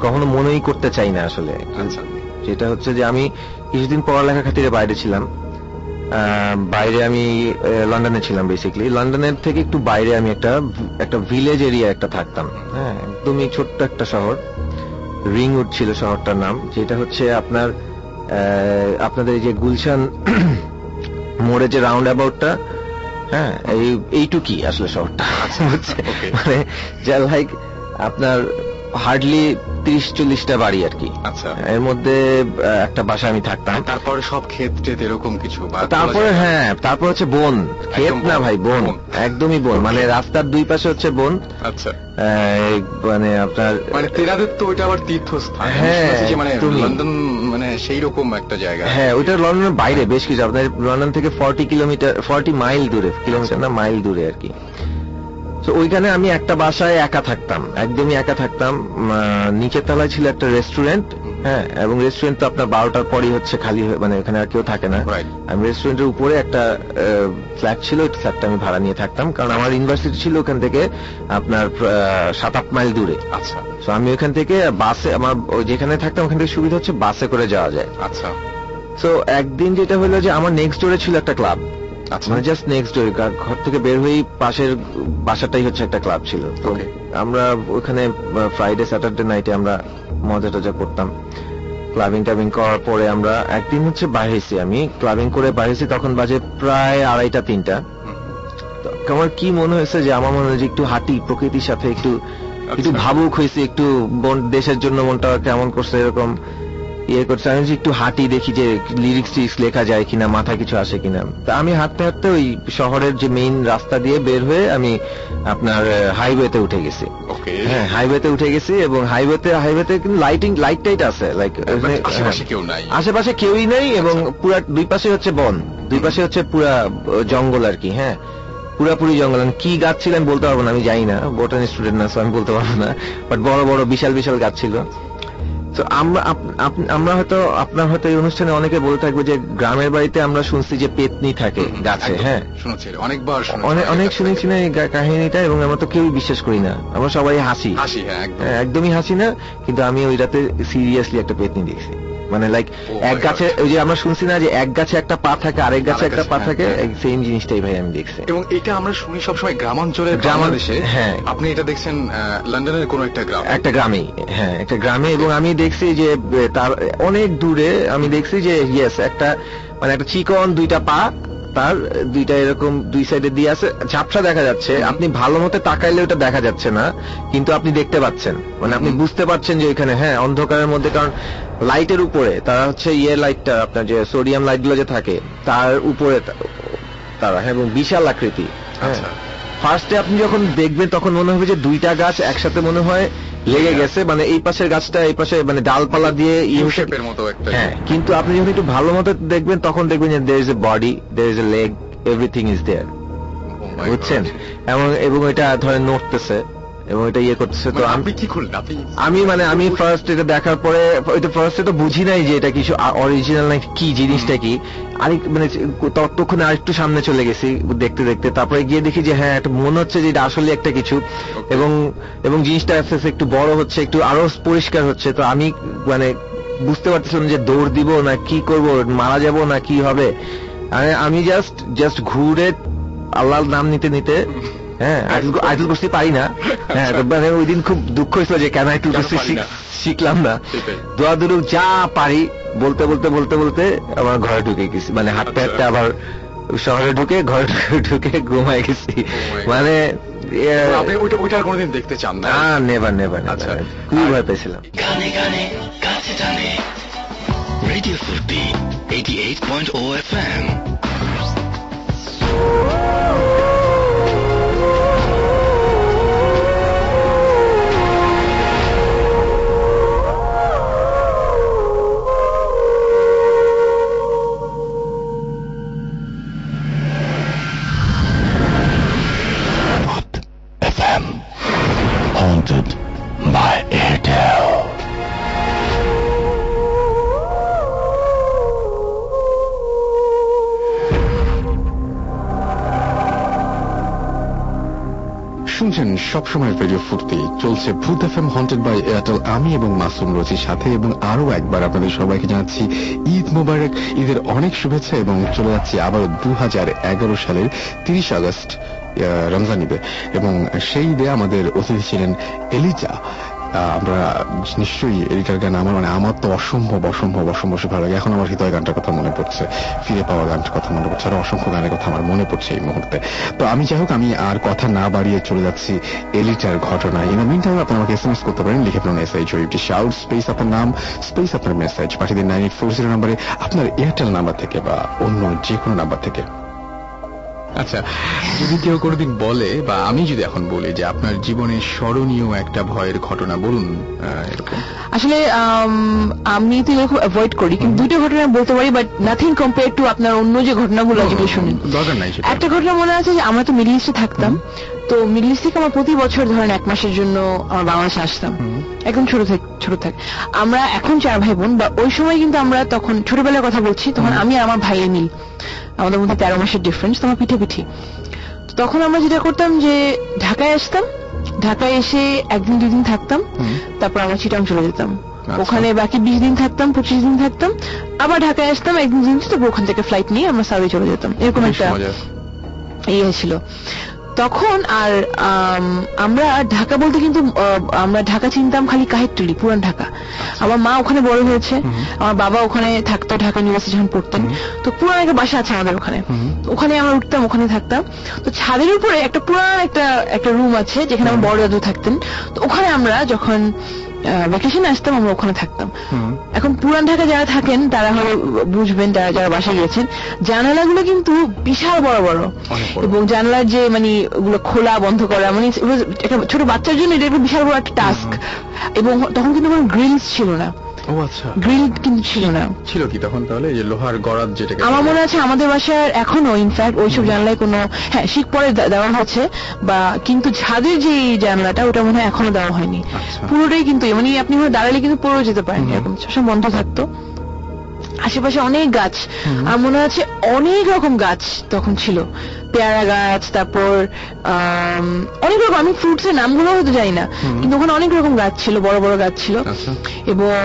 কখনো মনেই করতে চাই না আসলে। আচ্ছা। যেটা হচ্ছে যে আমি কিছুদিন পড়ালেখা খাতিরে বাইরে ছিলাম। বাইরে আমি লন্ডনে ছিলাম বেসিক্যালি লন্ডনের থেকে একটু বাইরে আমি একটা একটা ভিলেজ এরিয়া একটা থাকতাম। হ্যাঁ একদমই ছোট্ট একটা শহর। রিংউড ছিল শহরটার নাম যেটা হচ্ছে আপনার আপনাদের এই যে গুলশান মোড়ে যে রাউন্ড অ্যাবাউটটা হ্যাঁ এই এইটুকি আসলে শহরটা। বুঝছে? মানে যা লাইক আপনার হার্ডলি তিরিশ চল্লিশটা বাড়ি আর কি। আচ্ছা। এর মধ্যে একটা বাসা আমি থাকতাম। তারপরে সব ক্ষেত এরকম কিছু তারপরে হ্যাঁ তারপর হচ্ছে বন। ক্ষেত না ভাই বন। একদমই বন। মানে রাস্তার দুই পাশে হচ্ছে বন। আচ্ছা। মানে আপনার মানে তেনাদের তো ওইটা আবার তীর্থস্থান। হ্যাঁ, মানে লন্ডন মানে সেই রকম একটা জায়গা। হ্যাঁ ওইটা লন্ডনের বাইরে বেশ কিছু। আপনার লন্ডন থেকে ফর্টি কিলোমিটার ফর্টি মাইল দূরে। কিলোমিটার না মাইল দূরে আর কি। তো ওইখানে আমি একটা বাসায় একা থাকতাম। একদমই একা থাকতাম। নিচের তলায় ছিল একটা রেস্টুরেন্ট হ্যাঁ এবং রেস্টুরেন্ট তো আপনার বারোটার পরই হচ্ছে খালি মানে ওখানে আর কেউ থাকে না। আমি রেস্টুরেন্টের উপরে একটা ফ্ল্যাট ছিল ওই ফ্ল্যাটটা আমি ভাড়া নিয়ে থাকতাম কারণ আমার ইউনিভার্সিটি ছিল ওখান থেকে আপনার সাত আট মাইল দূরে। আচ্ছা। তো আমি ওখান থেকে বাসে আমার যেখানে থাকতাম ওখান থেকে সুবিধা হচ্ছে বাসে করে যাওয়া যায়। আচ্ছা। তো একদিন যেটা হলো যে আমার নেক্সট ডোরে ছিল একটা ক্লাব মানে জাস্ট নেক্সট ডোর ঘর থেকে বের হয়েই পাশের বাসাটাই হচ্ছে একটা ক্লাব ছিল। তো আমরা ওখানে ফ্রাইডে স্যাটারডে নাইটে আমরা মজা টজা করতাম। ক্লাবিং টাবিং করার পরে আমরা একদিন হচ্ছে বাইরেছি আমি। ক্লাবিং করে বাইরেছি তখন বাজে প্রায় আড়াইটা তিনটা। আমার কি মনে হয়েছে যে আমার মনে হয় যে একটু হাঁটি প্রকৃতির সাথে একটু একটু ভাবুক হয়েছে একটু দেশের জন্য মনটা কেমন করছে এরকম। ইয়ে করছে। আমি একটু হাঁটি দেখি যে লিরিক্স টিরিক্স লেখা যায় কিনা মাথায় কিছু আসে কিনা। তা আমি হাঁটতে হাঁটতে ওই শহরের যে মেইন রাস্তা দিয়ে বের হয়ে আমি আপনার হাইওয়েতে উঠে গেছি। হ্যাঁ হাইওয়েতে উঠে গেছি এবং হাইওয়েতে হাইওয়েতে কিন্তু লাইটিং লাইট টাইট আছে লাইক আশেপাশে কেউ নাই। আশেপাশে কেউই নেই এবং পুরা দুই পাশে হচ্ছে বন দুই পাশে হচ্ছে পুরা জঙ্গল আর কি হ্যাঁ। পুরাপুরি জঙ্গল। কি গাছ ছিল আমি বলতে পারব না আমি জানি না বোটানি স্টুডেন্ট না আমি বলতে পারব না বাট বড় বড় বিশাল বিশাল গাছ ছিল। তো আমরা আমরা হয়তো আপনার হয়তো এই অনুষ্ঠানে অনেকে বলে থাকবে যে গ্রামের বাড়িতে আমরা শুনছি যে পেতনি থাকে গাছে হ্যাঁ। শুনেছি অনেকবার অনেক অনেক শুনেছি না এই কাহিনীটা এবং আমরা তো কেউ বিশ্বাস করি না। আমরা সবাই হাসি। হাসি হ্যাঁ হ্যাঁ, একদমই হাসি না কিন্তু আমি ওই রাতে সিরিয়াসলি একটা পেতনি দেখছি। মানে লাইক এক গাছে ওই যে আমরা শুনছি না যে এক গাছে একটা পা থাকে আরেক গাছে একটা পা হ্যাঁ, থাকে হ্যাঁ। সেম জিনিসটাই ভাই আমি দেখছি। এবং এটা আমরা শুনি সবসময় গ্রামাঞ্চলের গ্রাম- বাংলাদেশে। হ্যাঁ। আপনি এটা দেখছেন লন্ডনের কোন একটা গ্রাম। একটা গ্রামে হ্যাঁ একটা গ্রামে এবং আমি দেখছি যে তার অনেক দূরে আমি দেখছি যে ইয়েস একটা মানে একটা চিকন দুইটা পা তার দুইটা এরকম দুই সাইডে দিয়ে আছে। ঝাপসা দেখা যাচ্ছে আপনি ভালো মতো তাকাইলে ওটা দেখা যাচ্ছে না কিন্তু আপনি দেখতে পাচ্ছেন। মানে আপনি বুঝতে পারছেন যে ওইখানে হ্যাঁ অন্ধকারের মধ্যে কারণ লাইটের উপরে তারা হচ্ছে ইয়ে লাইটটা আপনার যে সোডিয়াম লাইটগুলো যে থাকে তার উপরে তারা হ্যাঁ এবং বিশাল আকৃতি হ্যাঁ। ফার্স্টে আপনি যখন দেখবেন তখন মনে হবে যে দুইটা গাছ একসাথে মনে হয় লেগে গেছে মানে এই পাশের গাছটা এই পাশে মানে ডালপালা দিয়ে ইয়ে হচ্ছে- শেপের মতো একটা। হ্যাঁ কিন্তু আপনি যখন একটু ভালো মতো দেখবেন তখন দেখবেন যে there is a body there is a leg everything is there বুঝছেন? এবং এবং এটা ধরেন নড়তেছে। এবং এটা ইয়ে করতেছে তো মানে আমি কি করলেন? আপনি আমি মানে আমি ফার্স্ট এটা দেখার পরে এটা ফার্স্টে তো বুঝি নাই যে এটা কিছু অরিজিনাল না কি জিনিসটা কি। আরেক মানে ততক্ষণে আরেকটু সামনে চলে গেছি দেখতে দেখতে। তারপরে গিয়ে দেখি যে হ্যাঁ একটা মনে হচ্ছে যে এটা আসলে একটা কিছু। এবং এবং জিনিসটা আস্তে আস্তে একটু বড় হচ্ছে একটু আরও পরিষ্কার হচ্ছে। তো আমি মানে বুঝতে পারতেছিলাম যে দৌড় দিব না কি করব মারা যাব না কি হবে। আমি জাস্ট জাস্ট ঘুরে আল্লাহর নাম নিতে নিতে হ্যাঁ করতে পারি না। হ্যাঁ মানে ওই দিন খুব দুঃখ হয়েছিল যে কেন আইটুল করতে শিখলাম না। দোয়া যা পারি বলতে বলতে বলতে বলতে আমার ঘরে ঢুকে গেছি। মানে হাঁটতে হাঁটতে আবার শহরে ঢুকে ঘরে ঢুকে ঘুমাই গেছি। মানে আপনি ওইটা ওইটা কোনোদিন দেখতে চান না? নেভার নেভার আচ্ছা। খুবই ভয় পেয়েছিলাম। গানে গানে কাছে টানে। Radio Foorti eighty eight point O F M FM haunted by Airtel. শুনছেন সবসময় রেডিও ফুর্তি। চলছে ভূত F M haunted by Airtel আমি এবং মাসুম রচির সাথে এবং আরও একবার আপনাদের সবাইকে জানাচ্ছি, ঈদ মোবারক, ঈদের অনেক শুভেচ্ছা এবং চলে যাচ্ছি আবার দু সালের তিরিশ আগস্ট। রমজান ঈদে। এবং সেই ঈদে আমাদের অতিথি ছিলেন এলিজা। আমরা নিশ্চয়ই এলিটার গান আমার মানে আমার তো অসম্ভব অসম্ভব অসম্ভব সে ভালো লাগে। এখন আমার হৃদয় গানটার কথা মনে পড়ছে। ফিরে পাওয়া গানটার কথা মনে পড়ছে। আর অসংখ্য গানের কথা আমার মনে পড়ছে এই মুহূর্তে। তো আমি যাই হোক, আমি আর কথা না বাড়িয়ে চলে যাচ্ছি এলিটার ঘটনা ইন মিন টাইম আপনি আমাকে এসএমএস করতে পারেন, লিখে ফেলুন এসআইচ ওইটি শাউট স্পেস আপনার নাম স্পেস আপনার মেসেজ পাঠিয়ে দিন নাইন এইট ফোর জিরো নাম্বারে আপনার এয়ারটেল নাম্বার থেকে বা অন্য যে কোনো নাম্বার থেকে। আচ্ছা যদি কেউ কোনোদিন বলে বা আমি যদি এখন বলি যে আপনার জীবনে স্মরণীয় একটা ভয়ের ঘটনা বলুন আসলে আমি তো এরকম অ্যাভয়েড করি কিন্তু দুটো ঘটনা বলতে পারি বাট নাথিং কম্পেয়ার টু আপনার অন্য যে ঘটনাগুলো যেগুলো শুনেন। দরকার নাই একটা ঘটনা মনে আছে যে আমরা তো মিডল ইস্টে থাকতাম তো মিডল ইস্ট থেকে আমরা প্রতি বছর ধরেন এক মাসের জন্য আমরা বাংলাদেশে আসতাম। একদম ছোট থেকে ছোট থাক। আমরা এখন চার ভাই বোন বা ওই সময় কিন্তু আমরা তখন ছোটবেলার কথা বলছি তখন আমি আমার ভাইয়ের মিল। আমাদের মধ্যে তেরো মাসের ডিফারেন্স তোমার পিঠে পিঠে। তখন আমরা যেটা করতাম যে ঢাকায় আসতাম ঢাকায় এসে একদিন দুদিন থাকতাম তারপর আমরা চিটাং চলে যেতাম। ওখানে বাকি বিশ দিন থাকতাম পঁচিশ দিন থাকতাম। আবার ঢাকায় আসতাম একদিন দিন তারপর ওখান থেকে ফ্লাইট নিয়ে আমরা সাউদি চলে যেতাম। এরকম একটা ইয়ে ছিল। তখন আর আমরা ঢাকা বলতে কিন্তু আমরা ঢাকা চিনতাম খালি কাহেরটুলি পুরান ঢাকা। আমার মা ওখানে বড় হয়েছে। আমার বাবা ওখানে থাকতো ঢাকা ইউনিভার্সিটি যখন পড়তেন। তো পুরান একটা বাসা আছে আমাদের ওখানে। ওখানে আমরা উঠতাম ওখানে থাকতাম। তো ছাদের উপরে একটা পুরান একটা একটা রুম আছে যেখানে আমার বড় দাদু থাকতেন। তো ওখানে আমরা যখন ভ্যাকেশনে আসতাম আমরা ওখানে থাকতাম। এখন পুরান ঢাকা যারা থাকেন তারা হয়তো বুঝবেন যারা যারা বাসায় গিয়েছেন জানালাগুলো কিন্তু বিশাল বড় বড়। এবং জানালার যে মানে ওগুলো খোলা বন্ধ করা মানে একটা ছোট বাচ্চার জন্য এটা একটা বিশাল বড় একটা টাস্ক এবং তখন কিন্তু কোনো গ্রিলস ছিল না। ও আচ্ছা। গ্রিল কিন্তু ছিল না। ছিল কি তখন তাহলে? এই যে লোহার গড়াত যেটাকে আমার মনে আছে আমাদের বাসার এখনও ইনফ্যাক্ট ওইসব জানলায় কোনো হ্যাঁ শিখ পরে দেওয়া হচ্ছে বা কিন্তু ছাদের যে জানলাটা ওটা মনে হয় এখনও দেওয়া হয়নি। পুরোটাই কিন্তু মানে আপনি দাঁড়ালে কিন্তু পড়েও যেতে পারেন এরকম সবসময় বন্ধ থাকতো। আশেপাশে অনেক গাছ। আর মনে আছে অনেক রকম গাছ তখন ছিল। পেয়ারা গাছ তারপর অনেক রকম আমি ফ্রুটস এর নামগুলো হয়তো জানি না। কিন্তু ওখানে অনেক রকম গাছ ছিল বড় বড় গাছ ছিল। এবং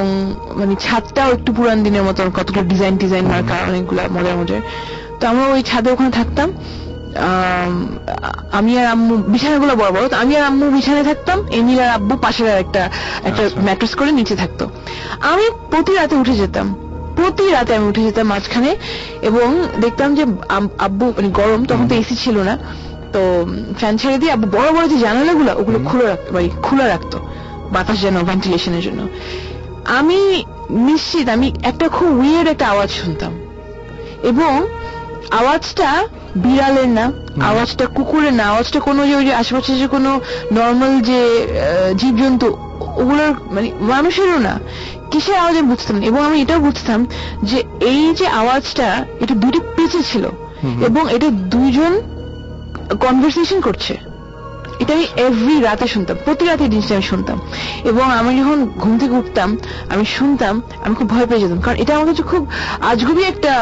মানে ছাদটাও একটু পুরান দিনের মতন কতগুলো ডিজাইন ডিজাইন মার্কা অনেকগুলো মজার মজার। তো আমরা ওই ছাদে ওখানে থাকতাম। আম, আমি আর আম্মু বিছানাগুলো বড় বড় তো আমি আর আম্মু বিছানায় থাকতাম এমিল আর আব্বু পাশের আর একটা একটা ম্যাট্রেস করে নিচে থাকতো। আমি প্রতি রাতে উঠে যেতাম। প্রতি রাতে আমি উঠে যেতাম মাঝখানে এবং দেখতাম যে আব্বু মানে গরম তখন তো এসি ছিল না। তো ফ্যান ছেড়ে দিয়ে আব্বু বড় বড় যে জানালা জানালাগুলো ওগুলো খুলে রাখতো মানে খোলা রাখতো। বাতাস যেন ভেন্টিলেশনের জন্য। আমি নিশ্চিত আমি একটা খুব উইয়ার্ড একটা আওয়াজ শুনতাম। এবং আওয়াজটা বিড়ালের না আওয়াজটা কুকুরের না আওয়াজটা কোনো যে ওই যে আশেপাশে যে কোনো নর্মাল যে জীবজন্তু ওগুলোর মানে মানুষেরও না। কিসের আওয়াজ আমি বুঝতাম এবং আমি এটাও বুঝতাম যে এই যে আওয়াজটা এটা দুটি পেঁচে ছিল। এবং এটা দুইজন কনভারসেশন করছে। এটা আমি এভরি রাতে শুনতাম প্রতি রাতে জিনিসটা আমি শুনতাম। এবং আমি যখন ঘুম থেকে উঠতাম আমি শুনতাম আমি খুব ভয় পেয়ে যেতাম কারণ এটা আমার কাছে খুব আজগুবি একটা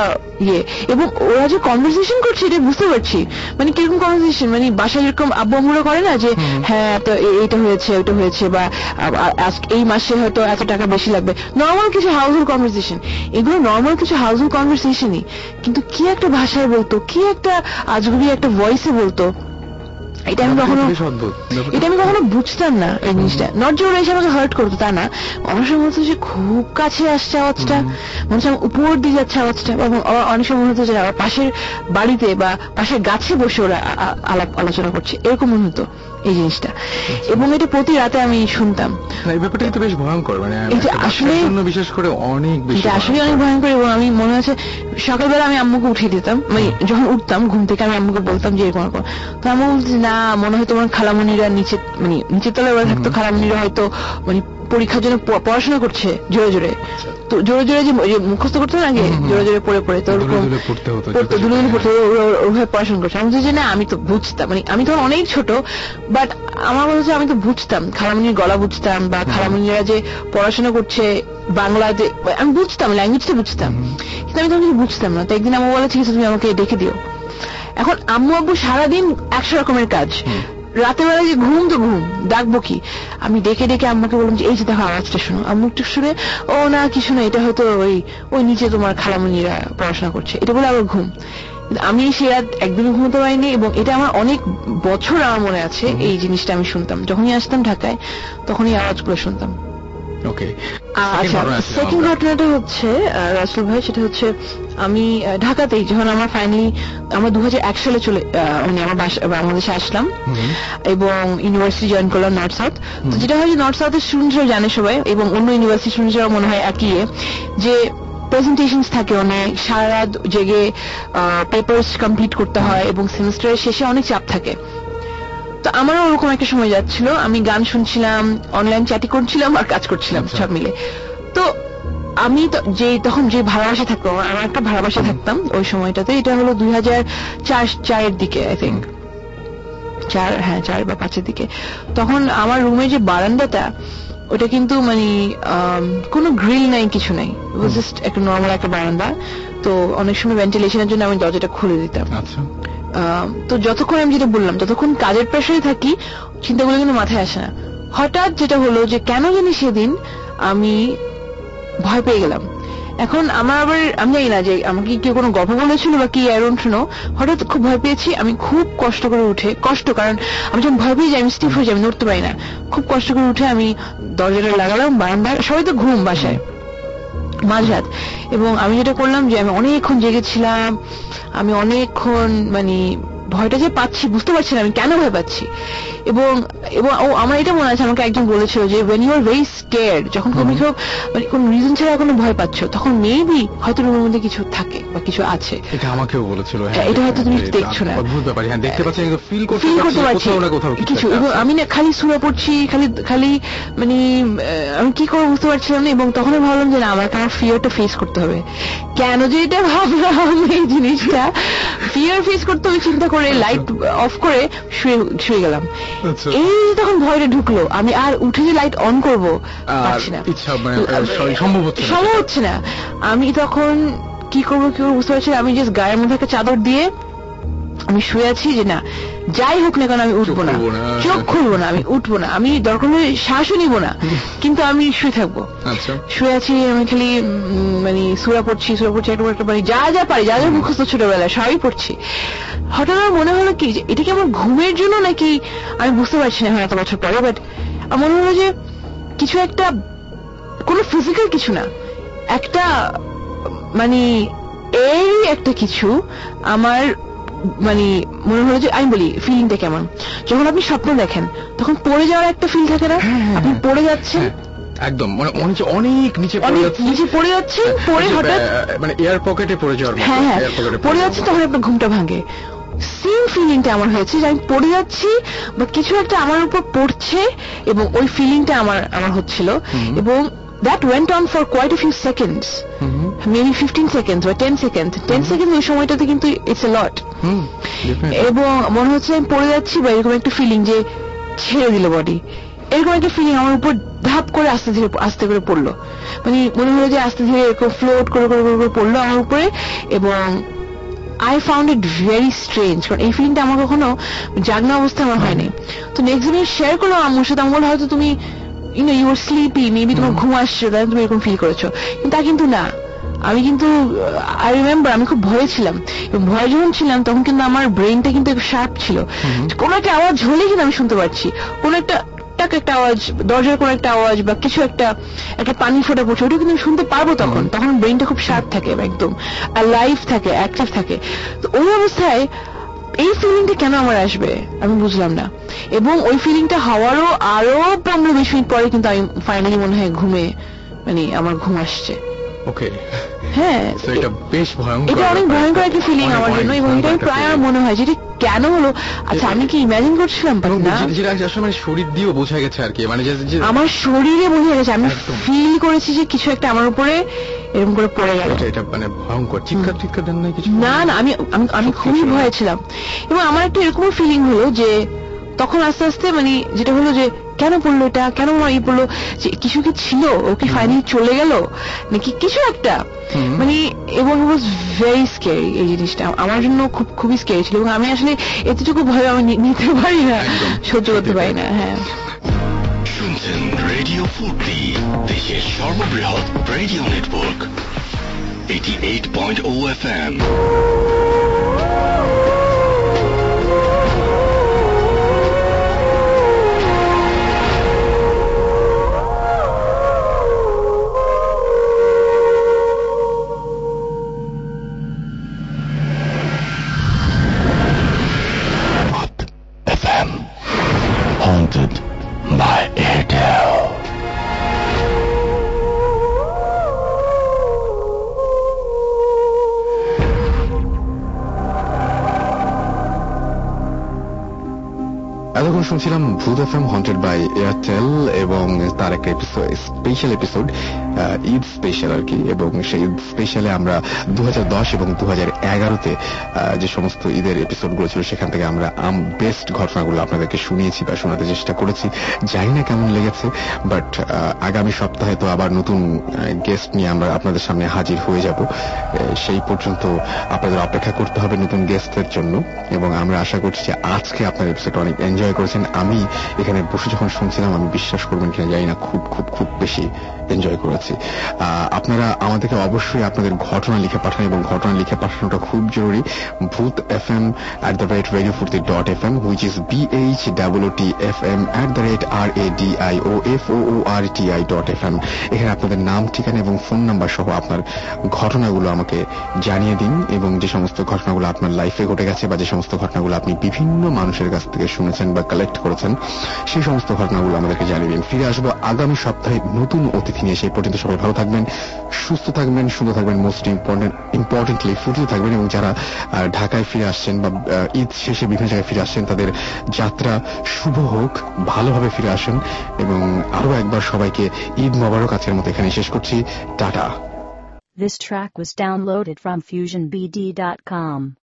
ইয়ে। এবং ওরা যে কনভারসেশন করছে এটা বুঝতে পারছি। মানে কীরকম কনভারসেশন মানে বাসায় যেরকম আব্বু আম্মুরা করে না যে হ্যাঁ তো এইটা হয়েছে ওইটা হয়েছে বা এই মাসে হয়তো এত টাকা বেশি লাগবে। নর্মাল কিছু হাউসফুল কনভারসেশন এগুলো নর্মাল কিছু হাউসফুল কনভারসেশনই কিন্তু কি একটা ভাষায় বলতো কি একটা আজগুবি একটা ভয়েসে বলতো। এটা আমি কখনো এটা আমি কখনো বুঝতাম না এই জিনিসটা। নট যে ওরা এসে আমাকে হার্ট করতো তা না। অনেক সময় হতো যে খুব কাছে আসছে আওয়াজটা। মনে হচ্ছে উপর দিয়ে যাচ্ছে আওয়াজটা এবং অনেক সময় মনে হতো যে আমার পাশের বাড়িতে বা পাশের গাছে বসে ওরা আলাপ আলোচনা করছে। এরকম মনে হতো এই জিনিসটা। এবং এটা প্রতি রাতে আমি শুনতাম। এই ব্যাপারটা কিন্তু বেশ ভয়ঙ্কর। মানে এটা আসলে- বিশেষ করে অনেক বেশি এটা আসলে অনেক ভয়ঙ্কর। এবং আমি মনে আছে সকালবেলা আমি আম্মুকে উঠিয়ে দিতাম। মানে যখন উঠতাম ঘুম থেকে আমি আম্মুকে বলতাম যে এরকম এরকম। তো আম্মু বলছে না মনে হয় তোমার খালামণিরা নিচে মানে নিচের তলায় ওরা থাকতো খালামণিরা হয়তো মানে পরীক্ষার জন্য পড়াশোনা করছে জোরে জোরে। তো জোরে জোরে যে মুখস্থ করতো না আগে জোরে জোরে পড়ে পড়ে তো ওরকম পড়তে হতো পড়তো দুলে দুলে পড়তো ওরা- ওরা- ওভাবে পড়াশোনা করছে। আমি বলছি যে না আমি তো বুঝতাম মানে আমি তখন অনেক ছোট বাট আমার মনে হচ্ছে আমি তো বুঝতাম খালামণির গলা বুঝতাম বা খালামণিরা যে পড়াশোনা করছে বাংলা যে আমি বুঝতাম ল্যাঙ্গুয়েজটা বুঝতাম। কিন্তু আমি তখন কিছু বুঝতাম না তো একদিন আমার বলে ঠিক তুমি আমাকে ডেকে দিও। এখন আম্মু আব্বু সারাদিন একশো রকমের কাজ। রাতের বেলা যে ঘুম তো ঘুম ডাকবো কি? আমি ডেকে ডেকে আম্মাকে বললাম যে এই যে দেখো আওয়াজটা শোনো। আম্মু একটু শুনে ও না কিছু না এটা হয়তো ওই ওই নিচে তোমার খালামণিরা পড়াশোনা করছে। এটা বলে আবার ঘুম। আমি সে রাত একদমই ঘুমোতে পারিনি এবং এটা আমার অনেক বছর আমার মনে আছে এই জিনিসটা আমি শুনতাম। যখনই আসতাম ঢাকায় তখনই আওয়াজগুলো শুনতাম। ওকে আচ্ছা সেকেন্ড ঘটনাটা হচ্ছে রাসেল ভাই সেটা হচ্ছে আমি ঢাকাতেই যখন আমার ফাইনালি আমরা দু সালে চলে মানে আমার বাংলাদেশে আসলাম। এবং ইউনিভার্সিটি জয়েন করলাম নর্থ সাউথ তো যেটা হয় যে নর্থ সাউথের স্টুডেন্টরা জানে সবাই এবং অন্য ইউনিভার্সিটি স্টুডেন্টরাও মনে হয় একই যে প্রেজেন্টেশনস থাকে অনেক সারা রাত জেগে পেপার্স কমপ্লিট করতে হয় এবং সেমিস্টারের শেষে অনেক চাপ থাকে। তো আমারও ওরকম একটা সময় যাচ্ছিল আমি গান শুনছিলাম অনলাইন চ্যাটি করছিলাম আর কাজ করছিলাম সব মিলে। তো আমি যে তখন যে ভাড়াবাসা থাকতো আমার একটা ভাড়াবাসা থাকতাম ওই সময়টাতে এটা হলো দুই হাজার চার চারের দিকে আই থিঙ্ক চার হ্যাঁ চার বা পাঁচের দিকে। তখন আমার রুমে যে বারান্দাটা ওটা কিন্তু মানে কোনো গ্রিল নাই কিছু নাই। জাস্ট একটা নর্মাল একটা বারান্দা। তো অনেক সময় ভেন্টিলেশনের জন্য আমি দরজাটা খুলে দিতাম। আচ্ছা। আহ, তো যতক্ষণ আমি যেটা বললাম যতক্ষণ কাজের প্রেশারে থাকি চিন্তাগুলো কিন্তু মাথায় আসে না। হঠাৎ যেটা হলো যে কেন জানি সেদিন আমি ভয় পেয়ে গেলাম। এখন আমার আবার, আমি জানি না যে আমাকে কেউ কোনো গল্প বলেছিল বা কি আই ডোন্ট হঠাৎ খুব ভয় পেয়েছি, আমি খুব কষ্ট করে উঠে, কষ্ট, কারণ আমি যখন ভয় পেয়ে যাই, আমি স্টিফ হয়ে যাই, আমি নড়তে পারি না। খুব কষ্ট করে উঠে আমি দরজাটা লাগালাম, বারান্দায়, সবাই তো ঘুম বাসায়, মাঝরাত। এবং আমি যেটা করলাম যে আমি অনেকক্ষণ জেগেছিলাম আমি অনেকক্ষণ মানে ভয়টা যে পাচ্ছি বুঝতে পারছি না আমি কেন ভয় পাচ্ছি। এবং এবং ও আমার এটা মনে আছে আমাকে একজন বলেছিল যে when you are very scare যখন তুমি কেউ মানে কোন রিজন ছাড়া কোনো ভয় পাচ্ছ তখন মেবি হয়তো রুমের মধ্যে কিছু থাকে বা কিছু আছে। এটা আমাকেও বলেছিল হ্যাঁ এটা হয়তো তুমি দেখছ না। অদ্ভুত ব্যাপার হ্যাঁ দেখতে পাচ্ছি ফিল করতে পারছি কোথাও না কোথাও কিছু এবং আমি না খালি সুরা পড়ছি খালি খালি মানে আমি কি করব বুঝতে পারছিলাম না এবং তখনই ভাবলাম যে না আমাকে আমার ফিয়ারটা ফেস করতে হবে। কেন যে এটা ভাবলাম এই জিনিসটা? ফিয়ার ফেস করতে হবে চিন্তা করে লাইট অফ করে শুয়ে শুয়ে গেলাম আচ্ছা। এই যে তখন ভয়টা ঢুকলো আমি আর উঠে যে লাইট অন করব পারছি না মানে সম্ভব হচ্ছে না সম্ভব হচ্ছে না আমি তখন কি করব কি করব বুঝতে পারছি না। আমি জাস্ট গায়ের মধ্যে একটা চাদর দিয়ে আমি শুয়ে আছি যে না যাই হোক না কেন আমি উঠবো না। চোখ খুলবো না। আমি উঠবো না। আমি দরকার হলে শ্বাসও নিবো না কিন্তু আমি শুয়ে থাকব। আচ্ছা। শুয়ে আছি আমি খালি মানে সুরা পড়ছি সুরা পড়ছি একটা একটা পারি যা যা পারি যা যা মুখস্থ ছোটবেলায় সবই পড়ছি। হঠাৎ আমার মনে হলো কি এটা কি আমার ঘুমের জন্য নাকি আমি বুঝতে পারছি না এখন এত বছর পরে বাট আমার মনে হলো যে কিছু একটা কোনো ফিজিক্যাল কিছু না একটা মানে এই একটা কিছু আমার মানে মনে হলো যে আমি বলি ফিলিংটা কেমন? যখন আপনি স্বপ্ন দেখেন তখন পড়ে যাওয়ার একটা ফিল থাকে না? আপনি পড়ে যাচ্ছেন? একদম। মানে অনেক অনেক নিচে পড়ে যাচ্ছে। নিচে পড়ে যাচ্ছেন পড়ে হঠাৎ মানে এয়ার পকেটে পড়ে যাওয়ার মতো হ্যাঁ হ্যাঁ পড়ে যাচ্ছে তখন আপনার ঘুমটা ভাঙে। সেম ফিলিংটা আমার হয়েছে যে আমি পড়ে যাচ্ছি বা কিছু একটা আমার উপর পড়ছে এবং ওই ফিলিংটা আমার আমার হচ্ছিল। এবং that went on for quite a few seconds maybe fifteen second বা টেন সেকেন্ড টেন সেকেন্ড ওই সময়টাতে কিন্তু ইটস এ লট হুম এবং মনে হচ্ছে আমি পড়ে যাচ্ছি বা এরকম একটা ফিলিং যে ছেড়ে দিল বডি এরকম একটা ফিলিং আমার উপর ধাপ করে আস্তে ধীরে আস্তে করে পড়ল। মানে মনে হলো যে আস্তে ধীরে এরকম ফ্লোট করে করে করে পড়ল আমার উপরে এবং I found it very strange কারণ এই ফিলিংটা আমার কখনো জাগনা অবস্থা আমার হয়নি। তো নেক্সট দিন শেয়ার করলাম আমার সাথে আমার হয়তো তুমি you know you are sleepy maybe তোমার ঘুম আসছে তুমি এরকম ফিল করেছ। কিন্তু তা কিন্তু না। আমি কিন্তু আই রিমেম্বার আমি খুব ভয়ে ছিলাম। এবং ভয়ে যখন ছিলাম তখন কিন্তু আমার ব্রেনটা কিন্তু শার্প ছিল। কোনো একটা আওয়াজ হলেই কিন্তু আমি শুনতে পাচ্ছি কোনো একটা টাক একটা আওয়াজ দরজার কোনো একটা আওয়াজ বা কিছু একটা একটা পানি ফোটা পড়ছে ওটা কিন্তু শুনতে পারব তখন। তখন ব্রেনটা খুব শার্প থাকে একদম। লাইফ থাকে অ্যাক্টিভ থাকে। তো ওই অবস্থায় এই ফিলিংটা কেন আমার আসবে? আমি বুঝলাম না। এবং ওই ফিলিংটা হওয়ারও আরও পনেরো বিশ মিনিট পরে কিন্তু আমি ফাইনালি মনে হয় ঘুমে মানে আমার ঘুম আসছে। ওকে হ্যাঁ। এটা বেশ ভয়ঙ্কর এটা অনেক। ভয়ঙ্কর একটা ফিলিং আমার জন্য এবং এটাই প্রায় আমার মনে হয় যে এটা কেন হলো? আচ্ছা আমি কি ইমাজিন করছিলাম এবং না যেটা আসলে মানে শরীর দিয়েও বোঝা গেছে আর কি। মানে যে আমার শরীরে বোঝা গেছে আমি ফিল করেছি যে কিছু একটা আমার উপরে এরকম করে পড়ে গেল। এটা মানে ভয়ঙ্কর। চিৎকার চিৎকার দেন নাই কিছু? না না আমি আমি আমি খুবই না। ভয়ে ছিলাম। এবং আমার একটা এরকম ফিলিং হলো যে তখন আস্তে আস্তে মানে যেটা হলো যে কেন পড়ল এটা? কেন আমার ই পড়ল যে কিছু কি ছিল? ও কি ফাইনালি চলে গেল? নাকি কিছু একটা? মানে এবং ওয়াজ ভেরি স্কেরি এই জিনিসটা। আমার জন্য খুব খুবই স্কেরি ছিল এবং আমি আসলে এতটুকু ভয় আমি নিতে পারি না। সহ্য করতে পারি না হ্যাঁ। শুনছেন রেডিও ফুর্তি দেশের সর্ববৃহৎ radio network eighty eight point o F M FM শুনছিলাম Bhoot F M haunted by Airtel এবং তার একটা স্পেশাল এপিসোড ঈদ স্পেশাল আর কি, এবং সেই ঈদ স্পেশালে আমরা দু হাজার দশ এবং দু এগারোতে যে সমস্ত ঈদের এপিসোডগুলো ছিল, সেখান থেকে আমরা আম বেস্ট ঘটনাগুলো আপনাদেরকে শুনিয়েছি বা শোনাতে চেষ্টা করেছি। জানি না কেমন লেগেছে বাট আগামী সপ্তাহে তো আবার নতুন গেস্ট নিয়ে আমরা আপনাদের সামনে হাজির হয়ে যাব। সেই পর্যন্ত আপনাদের অপেক্ষা করতে হবে নতুন গেস্টদের জন্য, এবং আমরা আশা করছি আজকে আপনার এপিসোড অনেক এনজয় করেছেন। আমি এখানে বসে যখন শুনছিলাম, আমি বিশ্বাস করবেন কিনা জানি না, খুব খুব খুব বেশি এনজয় করেছি। আপনারা আমাদেরকে অবশ্যই আপনাদের ঘটনা লিখে পাঠান এবং ঘটনা লিখে পাঠানোটা খুব জরুরি। ভূত F M at the rate radio Foorti dot F M which is B H double T F M at the rate R A D I O F O R T I dot F M এখানে আপনাদের নাম, ঠিকানা এবং phone number সহ আপনার ঘটনাগুলো আমাকে জানিয়ে দিন এবং যে সমস্ত ঘটনাগুলো আপনার লাইফে ঘটে গেছে বা যে সমস্ত ঘটনাগুলো আপনি বিভিন্ন মানুষের কাছ থেকে শুনেছেন বা কালেক্ট করেছেন, সেই সমস্ত ঘটনাগুলো আমাদেরকে জানিয়ে দিন। ফিরে আসব আগামী সপ্তাহে নতুন অতিথি নিয়ে সেই পর্যন্ত। সবাই ভালো থাকবেন, সুস্থ থাকবেন, সুন্দর থাকবেন মোস্ট ইম্পর্টেন্ট ইম্পর্টেন্টলি ফুটিয়ে থাকবেন এবং যারা ঢাকায় ফিরে আসছেন বা ঈদ শেষে বিভিন্ন জায়গায় ফিরে আসছেন, তাদের যাত্রা শুভ হোক, ভালোভাবে ফিরে আসেন এবং আরও একবার সবাইকে ঈদ মোবারক আজকের মতো এখানে শেষ করছি tata This track was downloaded from FusionBD.com.